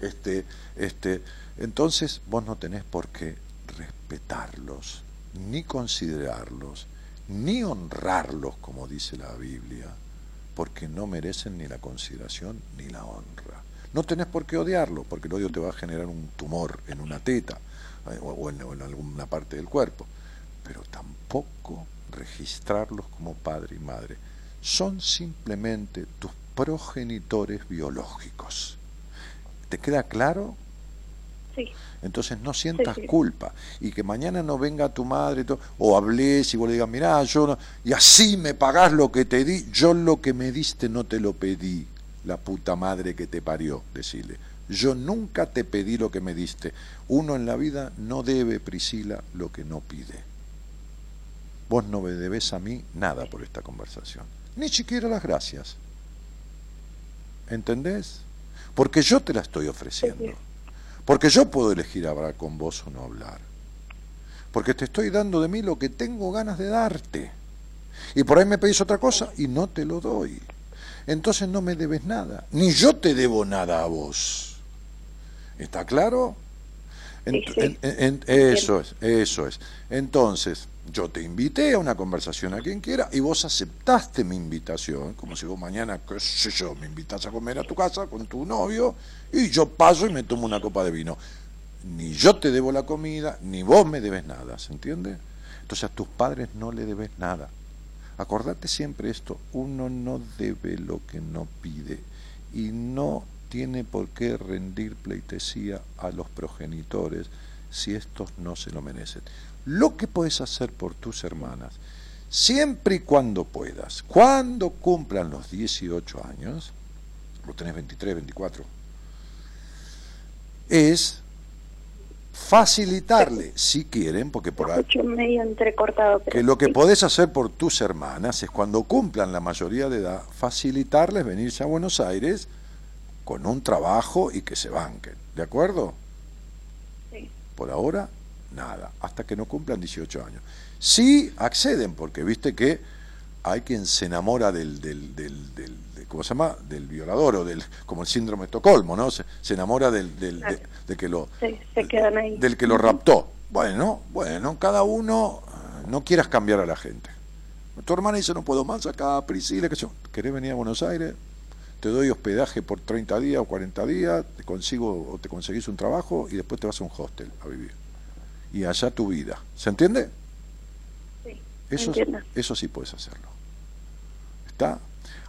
Este, este, entonces vos no tenés por qué respetarlos, ni considerarlos, ni honrarlos, como dice la Biblia, porque no merecen ni la consideración ni la honra. No tenés por qué odiarlo, porque el odio te va a generar un tumor en una teta eh, o, o en, alguna parte del cuerpo, pero tampoco registrarlos como padre y madre. Son simplemente tus progenitores biológicos. ¿Te queda claro? Sí. Entonces no sientas Sí, sí. culpa y que mañana no venga tu madre y todo, o hables y vos le digas, mirá, yo no, y así me pagás lo que te di, yo lo que me diste no te lo pedí, la puta madre que te parió, decirle. Yo nunca te pedí lo que me diste. Uno en la vida no debe, Priscila, lo que no pide. Vos no me debes a mí nada por esta conversación, ni siquiera las gracias. ¿Entendés? Porque yo te la estoy ofreciendo. Porque yo puedo elegir hablar con vos o no hablar. porque te estoy dando de mí lo que tengo ganas de darte. Y por ahí me pedís otra cosa y no te lo doy. Entonces no me debes nada, ni yo te debo nada a vos. ¿Está claro? En- en- en- eso es, eso es. Entonces, yo te invité a una conversación a quien quiera y vos aceptaste mi invitación, como si vos mañana, qué sé yo, me invitas a comer a tu casa con tu novio y yo paso y me tomo una copa de vino. Ni yo te debo la comida, ni vos me debes nada, ¿se entiende? Entonces a tus padres no le debes nada. Acordate siempre esto, uno no debe lo que no pide y no tiene por qué rendir pleitesía a los progenitores si estos no se lo merecen. Lo que puedes hacer por tus hermanas, siempre y cuando puedas, cuando cumplan los 18 años, vos tenés 23, 24, es facilitarle, si quieren, porque por ahí medio entrecortado. Pero que lo que podés hacer por tus hermanas es cuando cumplan la mayoría de edad, facilitarles venirse a Buenos Aires con un trabajo y que se banquen. ¿De acuerdo? Sí. Por ahora, nada, hasta que no cumplan 18 años. Sí acceden, porque viste que hay quien se enamora del, del, del, del- de- ¿cómo se llama? Del violador o del, como el síndrome de Estocolmo, ¿no? Se, se enamora del, del- de, de que lo, Sí, se quedan ahí. del que lo raptó. Bueno, bueno, cada uno, eh, no quieras cambiar a la gente. Tu hermana dice, no puedo más acá, Priscila, que yo, ¿querés venir a Buenos Aires? Te doy hospedaje por 30 días o 40 días, te consigo o te conseguís un trabajo y después te vas a un hostel a vivir. Y allá tu vida. ¿Se entiende? Sí, Eso, entiendo. eso sí puedes hacerlo. ¿Está?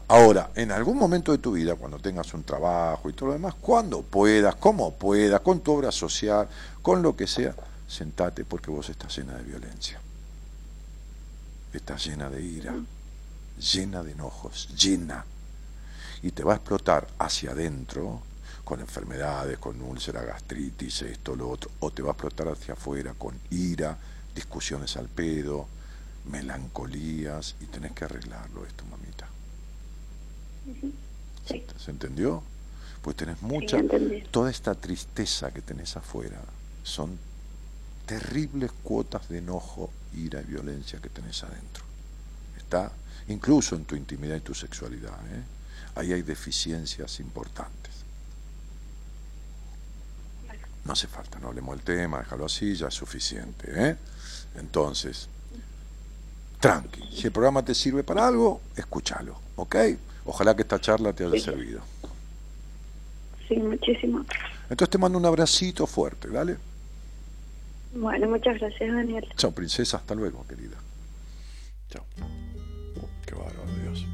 Ahora, en algún momento de tu vida, cuando tengas un trabajo y todo lo demás, cuando puedas, como puedas, con tu obra social, con lo que sea, sentate porque vos estás llena de violencia. Estás llena de ira, llena de enojos, llena. Y te va a explotar hacia adentro con enfermedades, con úlcera, gastritis, esto, lo otro, o te va a explotar hacia afuera con ira, discusiones al pedo, melancolías, y tenés que arreglarlo esto, mamita. Sí. ¿Se entendió? Pues tenés mucha, toda esta tristeza que tenés afuera, son terribles cuotas de enojo, ira y violencia que tenés adentro. ¿Está? Incluso en tu intimidad y tu sexualidad. ¿eh? Ahí hay deficiencias importantes. No hace falta, no hablemos del tema, déjalo así, ya es suficiente. ¿eh? Entonces, tranqui. Si el programa te sirve para algo, escúchalo, ¿ok? Ojalá que esta charla te haya Sí. servido. Sí, muchísimo. Entonces te mando un abracito fuerte, ¿dale? Bueno, muchas gracias, Daniel. Chao, princesa, hasta luego, querida. Chao. Qué bárbaro, Dios.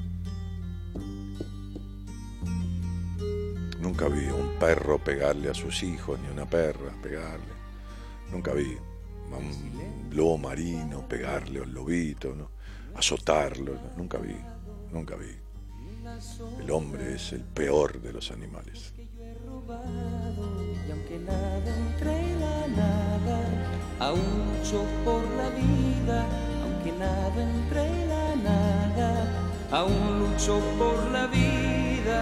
Nunca vi un perro pegarle a sus hijos, ni una perra pegarle. Nunca vi a un lobo marino pegarle a un lobito, ¿no? azotarlo. ¿no? Nunca vi, nunca vi. El hombre es el peor de los animales. Aún lucho por la vida.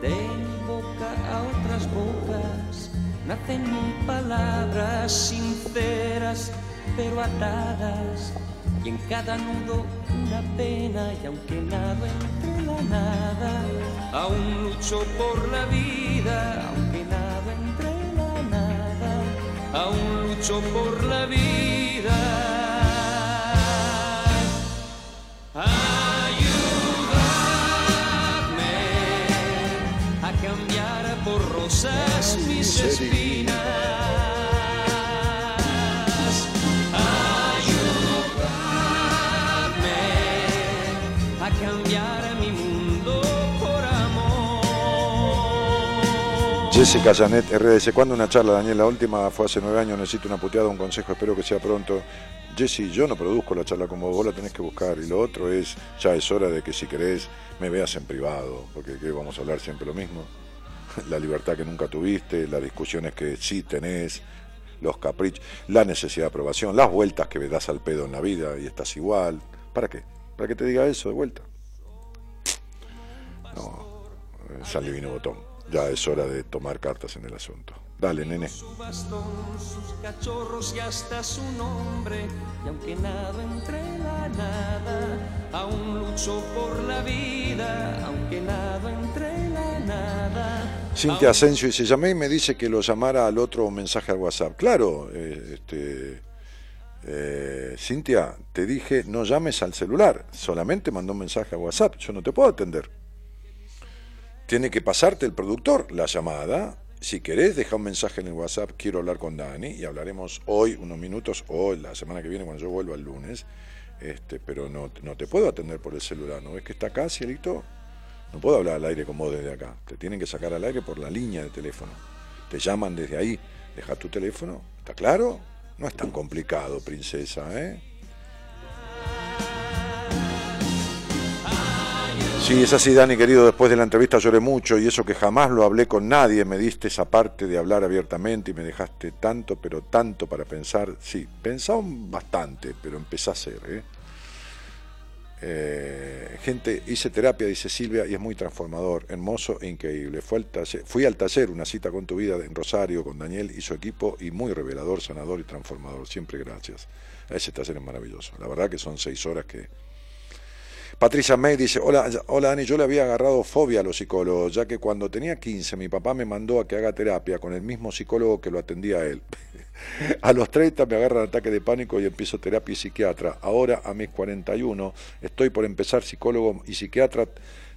De mi boca a otras bocas nacen palabras sinceras pero atadas. Y en cada nudo una pena y aunque nado entre la nada, aún lucho por la vida, aunque nado entre la nada, aún lucho por la vida. Ayúdame a cambiar por rosas mis espinas. Jessica Janet RDC, ¿cuándo una charla, Daniel? La última fue hace nueve años, necesito una puteada, un consejo, espero que sea pronto. Jessy, yo no produzco la charla como vos, la tenés que buscar. Y lo otro es, ya es hora de que si querés me veas en privado, porque ¿qué vamos a hablar siempre lo mismo. La libertad que nunca tuviste, las discusiones que sí tenés, los caprichos, la necesidad de aprobación, las vueltas que me das al pedo en la vida y estás igual. ¿Para qué? ¿Para que te diga eso de vuelta? No, San Divino Botón. Ya es hora de tomar cartas en el asunto. Dale, nene. Su bastón, sus cachorros y hasta su nombre. Y aunque nado entre la nada, aún lucho por la vida. Aunque nado entre la nada. Cintia Asensio dice, llamé y me dice que lo llamara al otro mensaje al WhatsApp. Claro, eh, este, eh, Cintia, te dije no llames al celular, solamente mandó un mensaje al WhatsApp, yo no te puedo atender. Tiene que pasarte el productor la llamada. Si querés, deja un mensaje en el WhatsApp, quiero hablar con Dani, y hablaremos hoy unos minutos o la semana que viene cuando yo vuelva el lunes. Este, pero no, no te puedo atender por el celular, ¿no ves que está acá, cielito? No puedo hablar al aire con vos desde acá. Te tienen que sacar al aire por la línea de teléfono. Te llaman desde ahí. Deja tu teléfono. ¿Está claro? No es tan complicado, princesa, ¿eh? Sí, es así, Dani, querido. Después de la entrevista lloré mucho y eso que jamás lo hablé con nadie. Me diste esa parte de hablar abiertamente y me dejaste tanto, pero tanto para pensar. Sí, pensaba bastante, pero empecé a hacer, ¿eh? Eh, gente, hice terapia, dice Silvia, y es muy transformador, hermoso e increíble. Al taller- fui al taller, una cita con tu vida en Rosario, con Daniel y su equipo, y muy revelador, sanador y transformador. Siempre gracias. Ese taller es maravilloso. La verdad que son seis horas que... Patricia May dice, hola, hola Dani, yo le había agarrado fobia a los psicólogos, ya que cuando tenía 15 mi papá me mandó a que haga terapia con el mismo psicólogo que lo atendía a él. A los 30 me agarran ataque de pánico y empiezo terapia y psiquiatra. Ahora, a mis 41, estoy por empezar psicólogo y psiquiatra.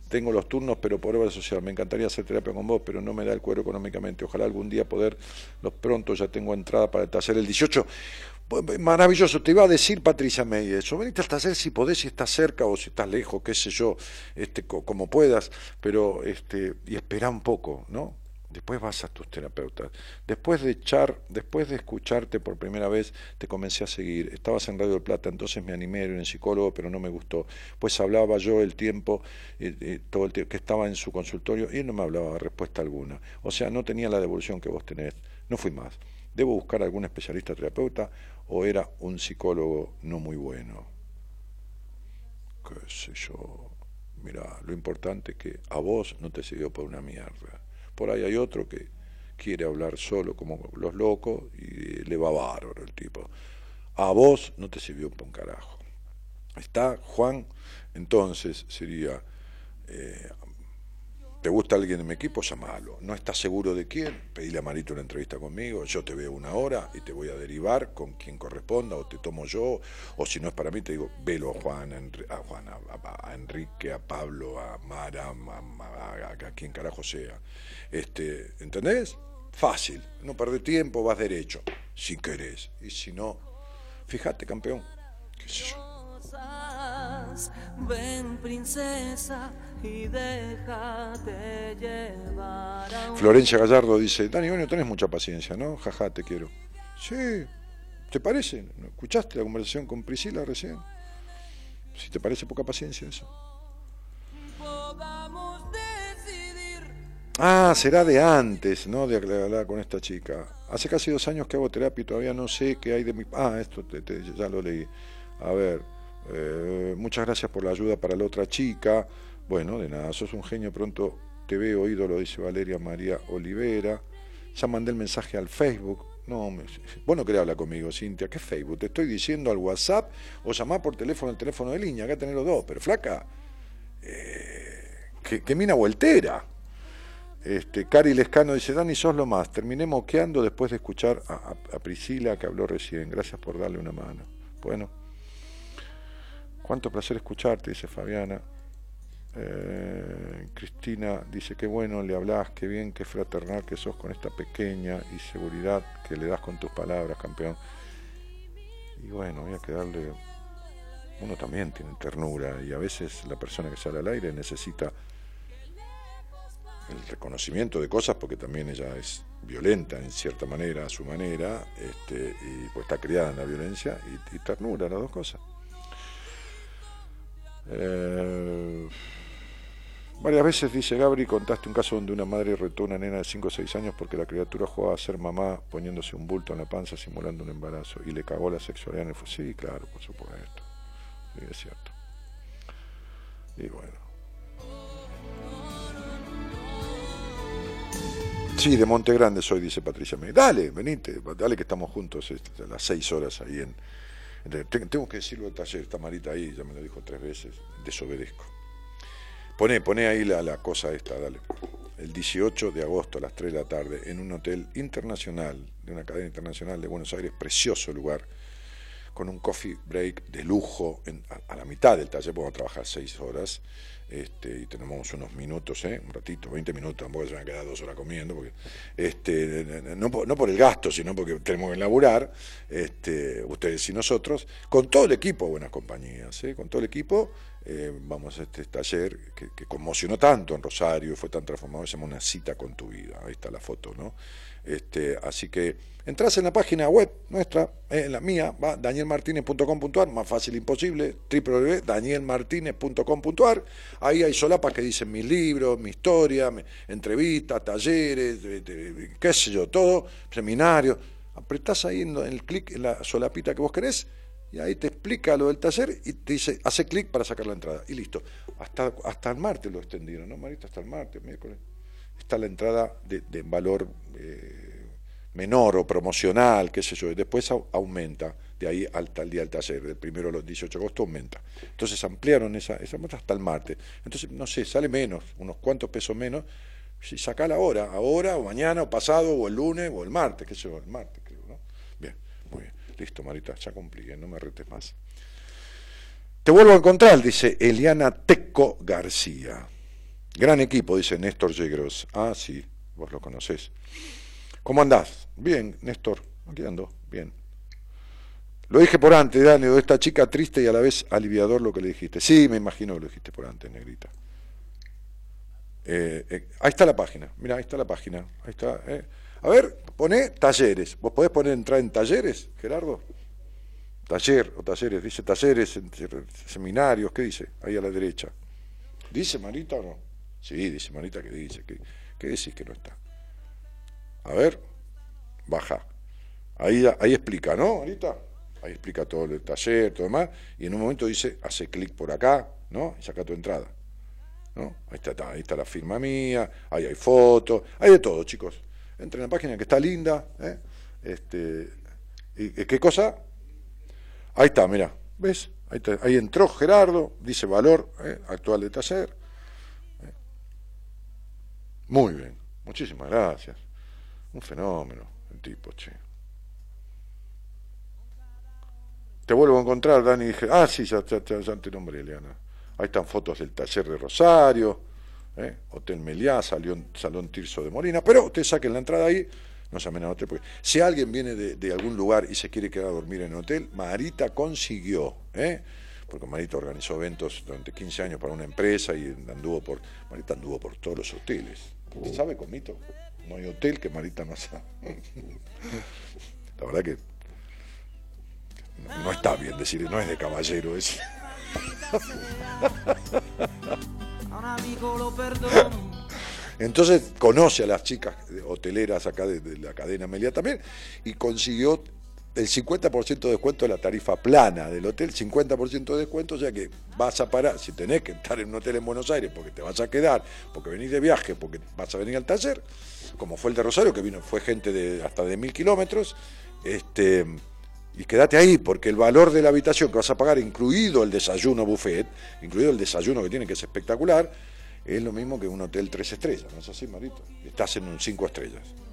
Tengo los turnos, pero por obra social. Me encantaría hacer terapia con vos, pero no me da el cuero económicamente. Ojalá algún día poder, los pronto ya tengo entrada para el taller el 18. Pues, Maravilloso, te iba a decir Patricia May eso, venite al taller si podés, si estás cerca o si estás lejos, qué sé yo, este, co- como puedas, pero este, y espera un poco, ¿no? Después vas a tus terapeutas. Después de echar, después de escucharte por primera vez, te comencé a seguir. Estabas en Radio del Plata, entonces me animé a ir en psicólogo, pero no me gustó. Pues hablaba yo el tiempo, eh, eh, todo el tiempo que estaba en su consultorio, y él no me hablaba respuesta alguna. O sea, no tenía la devolución que vos tenés. No fui más. ¿Debo buscar algún especialista terapeuta o era un psicólogo no muy bueno? Qué sé yo. Mira, lo importante es que a vos no te sirvió por una mierda. Por ahí hay otro que quiere hablar solo como los locos y le va bárbaro el tipo. A vos no te sirvió por un carajo. Está Juan, entonces sería, eh, ¿te gusta alguien de mi equipo? Llamalo. ¿No estás seguro de quién? Pedile a Marito una entrevista conmigo, yo te veo una hora y te voy a derivar con quien corresponda, o te tomo yo, o si no es para mí, te digo, velo a Juan, a, Juan, a, Enrique, a Pablo, a Mara, a, quien carajo sea. Este, ¿Entendés? Fácil, no perdés tiempo, vas derecho, si querés. Y si no, fíjate, campeón, qué sé yo. Ven princesa y déjate llevar a Florencia Gallardo dice, Dani, vos no tenés mucha paciencia, ¿no? Jaja, te quiero. Sí, ¿te parece? ¿No ¿Escuchaste la conversación con Priscila recién? Si te parece poca paciencia eso. Ah, será de antes, ¿no? De hablar con esta chica. Hace casi dos años que hago terapia y todavía no sé qué hay de mi... Ah, esto te- te- ya lo leí. A ver, eh, muchas gracias por la ayuda para la otra chica. Bueno, de nada, sos un genio, pronto te veo ídolo, dice Valeria María Olivera. Ya mandé el mensaje al Facebook. No, me, vos no querés hablar conmigo, Cintia. ¿Qué Facebook? Te estoy diciendo al WhatsApp o llamar por teléfono al teléfono de línea. Acá tenés los dos. Pero flaca, eh, que, mina voltera. Este, Cari Lescano dice, Dani, sos lo más. Terminé moqueando después de escuchar a- a Priscila que habló recién. Gracias por darle una mano. Bueno, cuánto placer escucharte, dice Fabiana. Eh, Cristina dice, qué bueno le hablas, qué bien, qué fraternal que sos con esta pequeña y seguridad que le das con tus palabras, campeón. Y bueno, había que darle... Uno también tiene ternura y a veces la persona que sale al aire necesita el reconocimiento de cosas porque también ella es violenta en cierta manera, a su manera, este, y pues está criada en la violencia y, y ternura, las dos cosas. Eh, varias veces, dice Gabri, contaste un caso donde una madre retó a una nena de 5 o 6 años porque la criatura jugaba a ser mamá poniéndose un bulto en la panza simulando un embarazo y le cagó la sexualidad en el Sí, claro, por supuesto. Sí, es cierto. Y bueno. Sí, de Monte Grande soy, dice Patricia. Dale, venite, dale que estamos juntos este, a las seis horas ahí en... en- te- Tengo que decirlo del taller, está Marita ahí, ya me lo dijo tres veces, desobedezco. Poné, poné ahí la, la cosa esta, dale. El 18 de agosto a las 3 de la tarde en un hotel internacional, de una cadena internacional de Buenos Aires, precioso lugar, con un coffee break de lujo a, la mitad del taller, vamos a trabajar 6 horas este, y tenemos unos minutos, ¿eh? un ratito, 20 minutos, tampoco se van a quedar dos horas comiendo, porque, este, no, no por el gasto, sino porque tenemos que laburar, este, ustedes y nosotros, con todo el equipo de Buenas Compañías, ¿eh? con todo el equipo, eh, vamos a este taller que, conmocionó tanto en Rosario fue tan transformado, se llama Una cita con tu vida, ahí está la foto, ¿no? Este, así que entras en la página web nuestra, eh, en la mía, va danielmartinez.com.ar, más fácil imposible, www.danielmartinez.com.ar, ahí hay solapas que dicen mis libros, mi historia, entrevistas, talleres, qué sé yo, todo, seminarios, apretás ahí en, el clic, en la solapita que vos querés, y ahí te explica lo del taller y te dice, hace clic para sacar la entrada, y listo. Hasta, hasta el martes lo extendieron, ¿no, Marita? Hasta el martes, miércoles está la entrada de, de valor eh, menor o promocional, qué sé yo, y después au- aumenta, de ahí hasta el día del taller, del primero al 18 de agosto aumenta. Entonces ampliaron esa, esa hasta el martes. Entonces, no sé, sale menos, unos cuantos pesos menos, si saca la hora, ahora o mañana o pasado o el lunes o el martes, qué sé yo, el martes creo, ¿no? Bien, muy bien, listo Marita, ya cumplí, ¿eh? no me retes más. Te vuelvo a encontrar, dice Eliana Teco García. Gran equipo, dice Néstor Yegros. Ah, sí, vos lo conocés. ¿Cómo andás? Bien, Néstor. Aquí ando, bien. Lo dije por antes, Dani, de esta chica triste y a la vez aliviador lo que le dijiste. Sí, me imagino que lo dijiste por antes, negrita. Eh, eh, ahí está la página, mira, ahí está la página. Ahí está. eh. A ver, poné talleres. ¿Vos podés poner entrar en talleres, Gerardo? Taller o talleres, dice talleres, seminarios, ¿qué dice? Ahí a la derecha. ¿Dice Marita o no? Sí, dice Marita que dice. ¿Qué, qué decís que no está? A ver, baja. Ahí, ahí explica, ¿no, Marita? Ahí explica todo el taller, todo demás. Y en un momento dice, hace clic por acá, ¿no? Y saca tu entrada. ¿no? Ahí está, ahí está la firma mía, ahí hay fotos, hay de todo, chicos. Entren en la página que está linda. ¿eh? Este, ¿y, y ¿Qué cosa? Ahí está, mira, ¿ves? Ahí entró Gerardo, dice valor ¿eh? actual de taller. Muy bien, muchísimas gracias. Un fenómeno, el tipo, che. Te vuelvo a encontrar, Dani. Dije, ah, sí, ya, ya, ya, te nombré, Eliana. Ahí están fotos del taller de Rosario, ¿eh? Hotel Meliá, Salón, Salón Tirso de Molina. Pero usted saquen la entrada ahí, no al hotel, porque si alguien viene de, de algún lugar y se quiere quedar a dormir en el hotel, Marita consiguió, ¿eh? Porque Marita organizó eventos durante 15 años para una empresa y anduvo por, Marita anduvo por todos los hoteles. ¿Usted sabe, Comito? No hay hotel que Marita no sabe. La verdad que no, no está bien decir, no es de caballero ese. A un amigo lo perdono. Entonces conoce a las chicas hoteleras acá de, de la cadena Melia también y consiguió el 50% de descuento de la tarifa plana del hotel, 50% de descuento, ya que vas a parar, si tenés que estar en un hotel en Buenos Aires porque te vas a quedar, porque venís de viaje, porque vas a venir al taller, como fue el de Rosario, que vino, fue gente de hasta de mil kilómetros, este, y quédate ahí, porque el valor de la habitación que vas a pagar, incluido el desayuno buffet, incluido el desayuno que tiene, que es espectacular, es lo mismo que un hotel tres estrellas, ¿no es así, Marito? Estás en un cinco estrellas.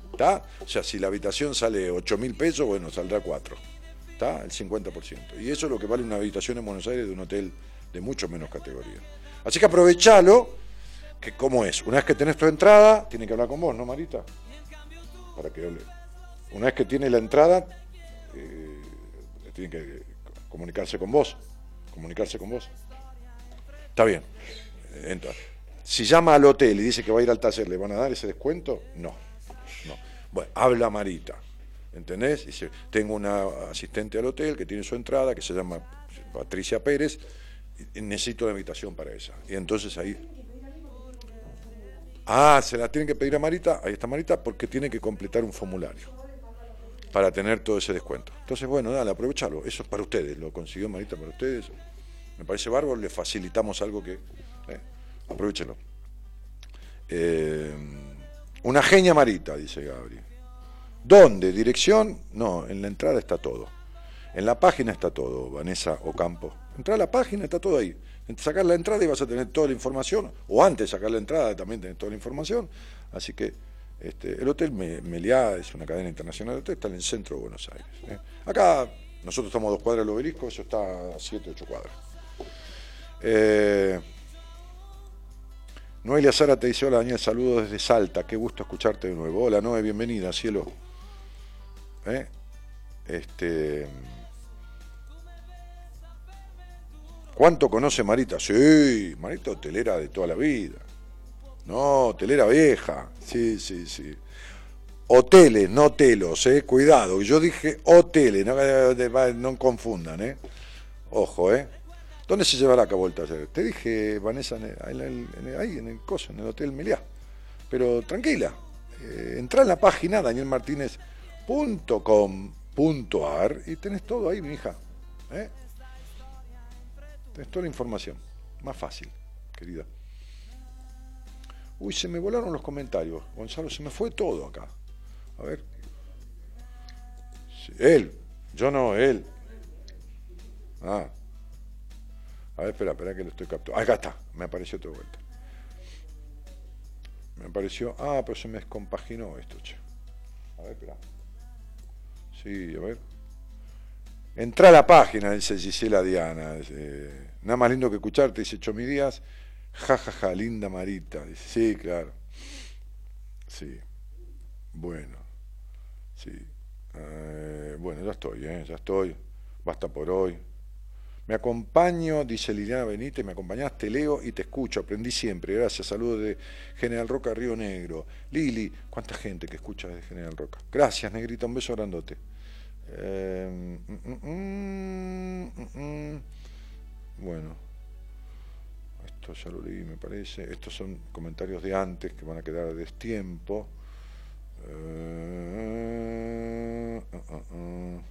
O sea, si la habitación sale 8 mil pesos, bueno, saldrá 4. ¿Está? El 50%. Y eso es lo que vale una habitación en Buenos Aires de un hotel de mucho menos categoría. Así que aprovechalo, que como es, una vez que tenés tu entrada, tiene que hablar con vos, ¿no, Marita? Para que hable. Una vez que tiene la entrada, eh, tiene que comunicarse con vos. Comunicarse con vos. Está bien. Entonces, si llama al hotel y dice que va a ir al taller, ¿le van a dar ese descuento? No. No. Bueno, habla Marita. ¿Entendés? Dice, tengo una asistente al hotel que tiene su entrada, que se llama Patricia Pérez, necesito la invitación para esa. Y entonces ahí. Ah, se la tienen que pedir a Marita, ahí está Marita, porque tiene que completar un formulario para tener todo ese descuento. Entonces, bueno, dale, aprovechalo. Eso es para ustedes, lo consiguió Marita para ustedes. Me parece bárbaro, le facilitamos algo que. Eh. Eh, Una genia Marita, dice Gabri. ¿Dónde? ¿Dirección? No, en la entrada está todo. En la página está todo, Vanessa Ocampo. Entra a la página, está todo ahí. Sacar la entrada y vas a tener toda la información. O antes de sacar la entrada también tenés toda la información. Así que este, el Hotel Meliá es una cadena internacional de hotel, está en el centro de Buenos Aires. ¿eh? Acá nosotros estamos a dos cuadras del obelisco, eso está a siete, ocho cuadras. Eh, Noelia Sara te dice, hola Daniel, saludos desde Salta, qué gusto escucharte de nuevo. Hola Noe, bienvenida, cielo. ¿Eh? Este... ¿Cuánto conoce Marita? Sí, Marita hotelera de toda la vida. No, hotelera vieja. Sí, sí, sí. Hoteles, no telos, eh. Cuidado. Yo dije hoteles, no, no confundan, eh. Ojo, eh. ¿Dónde se llevará a cabo el taller? Te dije, Vanessa, ahí en el coso, en el Hotel Meliá. Pero tranquila, eh, entra en la página danielmartinez.com.ar y tenés todo ahí, mi hija. ¿eh? Tenés toda la información. Más fácil, querida. Uy, se me volaron los comentarios. Gonzalo, se me fue todo acá. A ver. él. Yo no, él. Ah. A ver, espera, espera que lo estoy captando. Acá está, me apareció de vuelta. Me apareció. Ah, pero se me descompaginó esto, che. A ver, espera. Sí, a ver. Entra a la página, dice Gisela Diana. Nada más lindo que escucharte, dice Chomi Díaz. Ja, ja, ja, linda Marita. Dice, sí, claro. Sí. Bueno. Sí. Eh, bueno, ya estoy, ¿eh? Ya estoy. Basta por hoy. Me acompaño, dice Liliana Benítez, me acompañaste, leo y te escucho, aprendí siempre, gracias, saludos de General Roca, Río Negro. Lili, cuánta gente que escucha de General Roca. Gracias, Negrita, un beso grandote. Eh, mm, mm, mm, bueno, esto ya lo leí, me parece. Estos son comentarios de antes que van a quedar a destiempo. Eh, uh, uh, uh.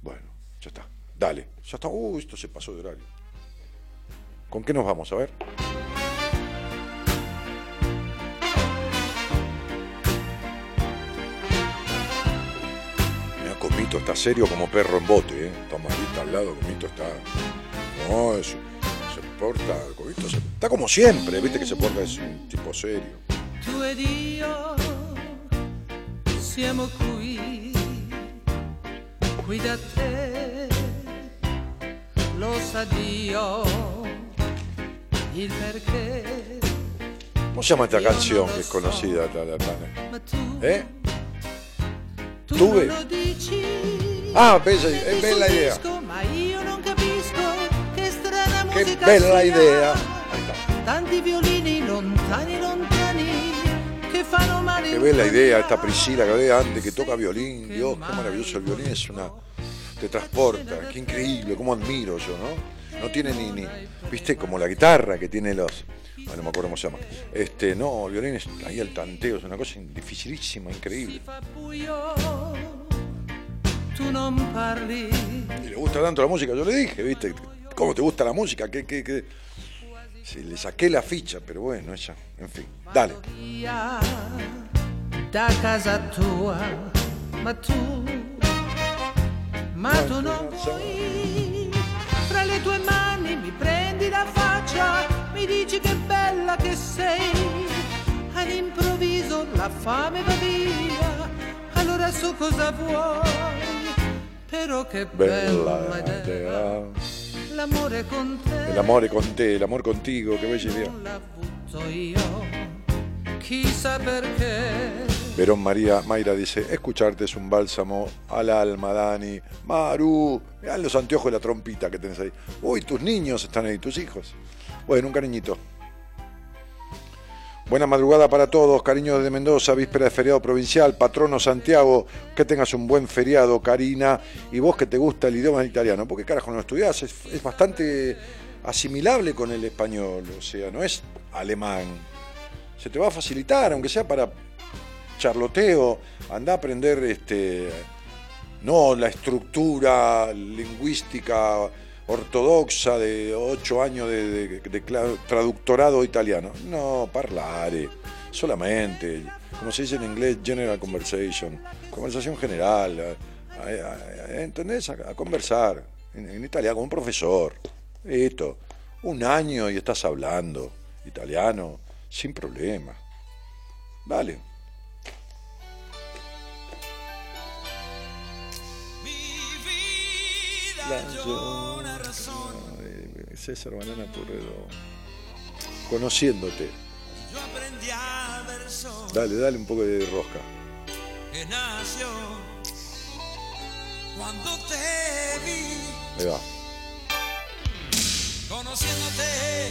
bueno, ya está. Dale, ya está. Uh, esto se pasó de horario. ¿Con qué nos vamos? A ver. Mira, Comito está serio como perro en bote, ¿eh? Está malita al lado, Comito está. No, eso. Se porta. Comito se... está como siempre, viste que se porta, es un tipo serio. Tu ed io siamo qui, lo sa Dio il perché. ¿Cómo se llama esta canción que es conocida? Ta, ta, ta? Ma tu, ¿Eh? tu lo dici. Ah, bella- è bella idea. Ma io non capisco che strana Che musica bella idea. Tanti violini lontani, lontani, che fanno male. Qué bella idea esta Priscila que había antes que toca violín. Dios, qué maravilloso el violín, es una. Te transporta, qué increíble, cómo admiro yo, ¿no? No tiene ni, ni. viste, como la guitarra que tiene los. Bueno, no me acuerdo cómo se llama. Este, no, el violín es ahí el tanteo, es una cosa dificilísima, increíble. Y le gusta tanto la música, yo le dije, viste, ¿cómo te gusta la música? ¿Qué, qué, qué? Sí, le saqué la ficha, pero bueno, ella, en fin, dale. Ma tu non vuoi. Fra le tue mani mi prendi la faccia, mi dici che bella che sei. All'improvviso la fame va via, allora so cosa vuoi. Però che bella, Bella idea, idea. l'amore con te. El amor con te, el amor contigo, qué bella idea. Non la butto io, chissà perché. Verón María Mayra dice, escucharte es un bálsamo al alma, Dani. Maru, mirá los anteojos de la trompita que tenés ahí. Uy, tus niños están ahí, tus hijos. Bueno, un cariñito. Buena madrugada para todos, cariño desde Mendoza, víspera de feriado provincial, patrono Santiago, que tengas un buen feriado, Karina, y vos que te gusta el idioma italiano, ¿por qué carajo no estudiás? Es, es bastante asimilable con el español, o sea, no es alemán. Se te va a facilitar, aunque sea para charloteo, anda a aprender este no la estructura lingüística ortodoxa de ocho años de, traductorado italiano. No, parlare. solamente, como se dice en inglés, general conversation, conversación general, a- a- ¿entendés? A conversar, en, en italiano, con un profesor, esto, un año y estás hablando italiano, sin problema. Vale. Ay, César Banana Porredo. Conociéndote. Dale, dale un poco de rosca. cuando te vi Ahí va. conociéndote.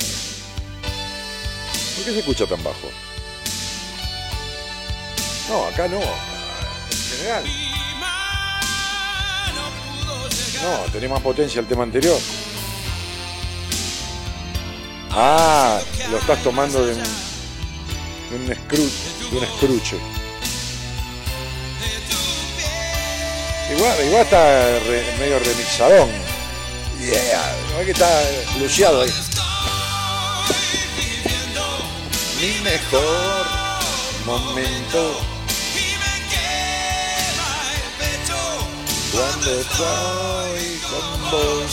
¿Por qué se escucha tan bajo? No, acá no. En general. No, tenía más potencia el tema anterior. Ah, lo estás tomando de un, de un, scru- de un escruche. Igual, igual está re- medio remixadón. Yeah, igual que está luciado ahí. Mi mejor momento cuando doy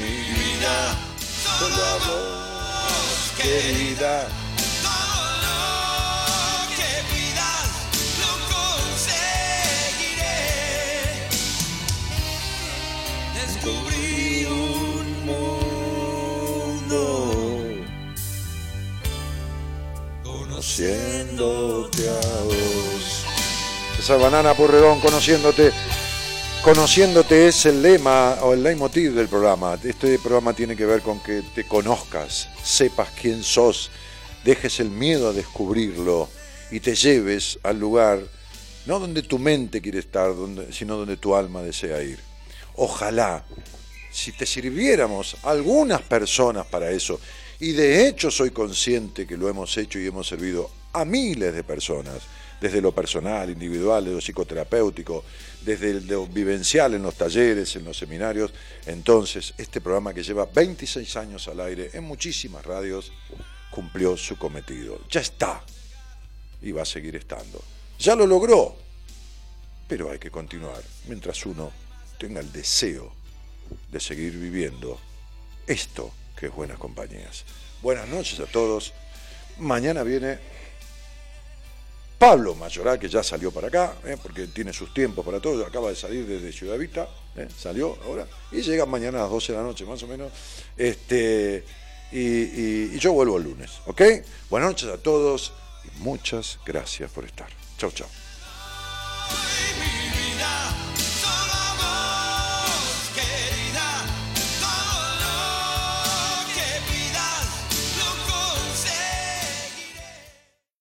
Mi vida solo a vos, querida. Descubrí un mundo conociéndote a vos. Esa banana porredón conociéndote. Conociéndote es el lema o el leitmotiv del programa. Este programa tiene que ver con que te conozcas, sepas quién sos, dejes el miedo a descubrirlo y te lleves al lugar, no donde tu mente quiere estar, sino donde tu alma desea ir. Ojalá, si te sirviéramos algunas personas para eso, y de hecho soy consciente que lo hemos hecho y hemos servido a miles de personas, desde lo personal, individual, de lo psicoterapéutico, desde lo vivencial en los talleres, en los seminarios, entonces este programa que lleva 26 años al aire en muchísimas radios cumplió su cometido. Ya está y va a seguir estando. Ya lo logró, pero hay que continuar mientras uno tenga el deseo de seguir viviendo esto que es Buenas Compañías. Buenas noches a todos. Mañana viene Pablo Mayoral, que ya salió para acá, ¿eh? porque tiene sus tiempos para todo, acaba de salir desde Ciudad Vista, ¿eh? salió ahora, y llega mañana a las 12 de la noche más o menos, este, y yo vuelvo el lunes, ¿ok? Buenas noches a todos y muchas gracias por estar. Chau, chau.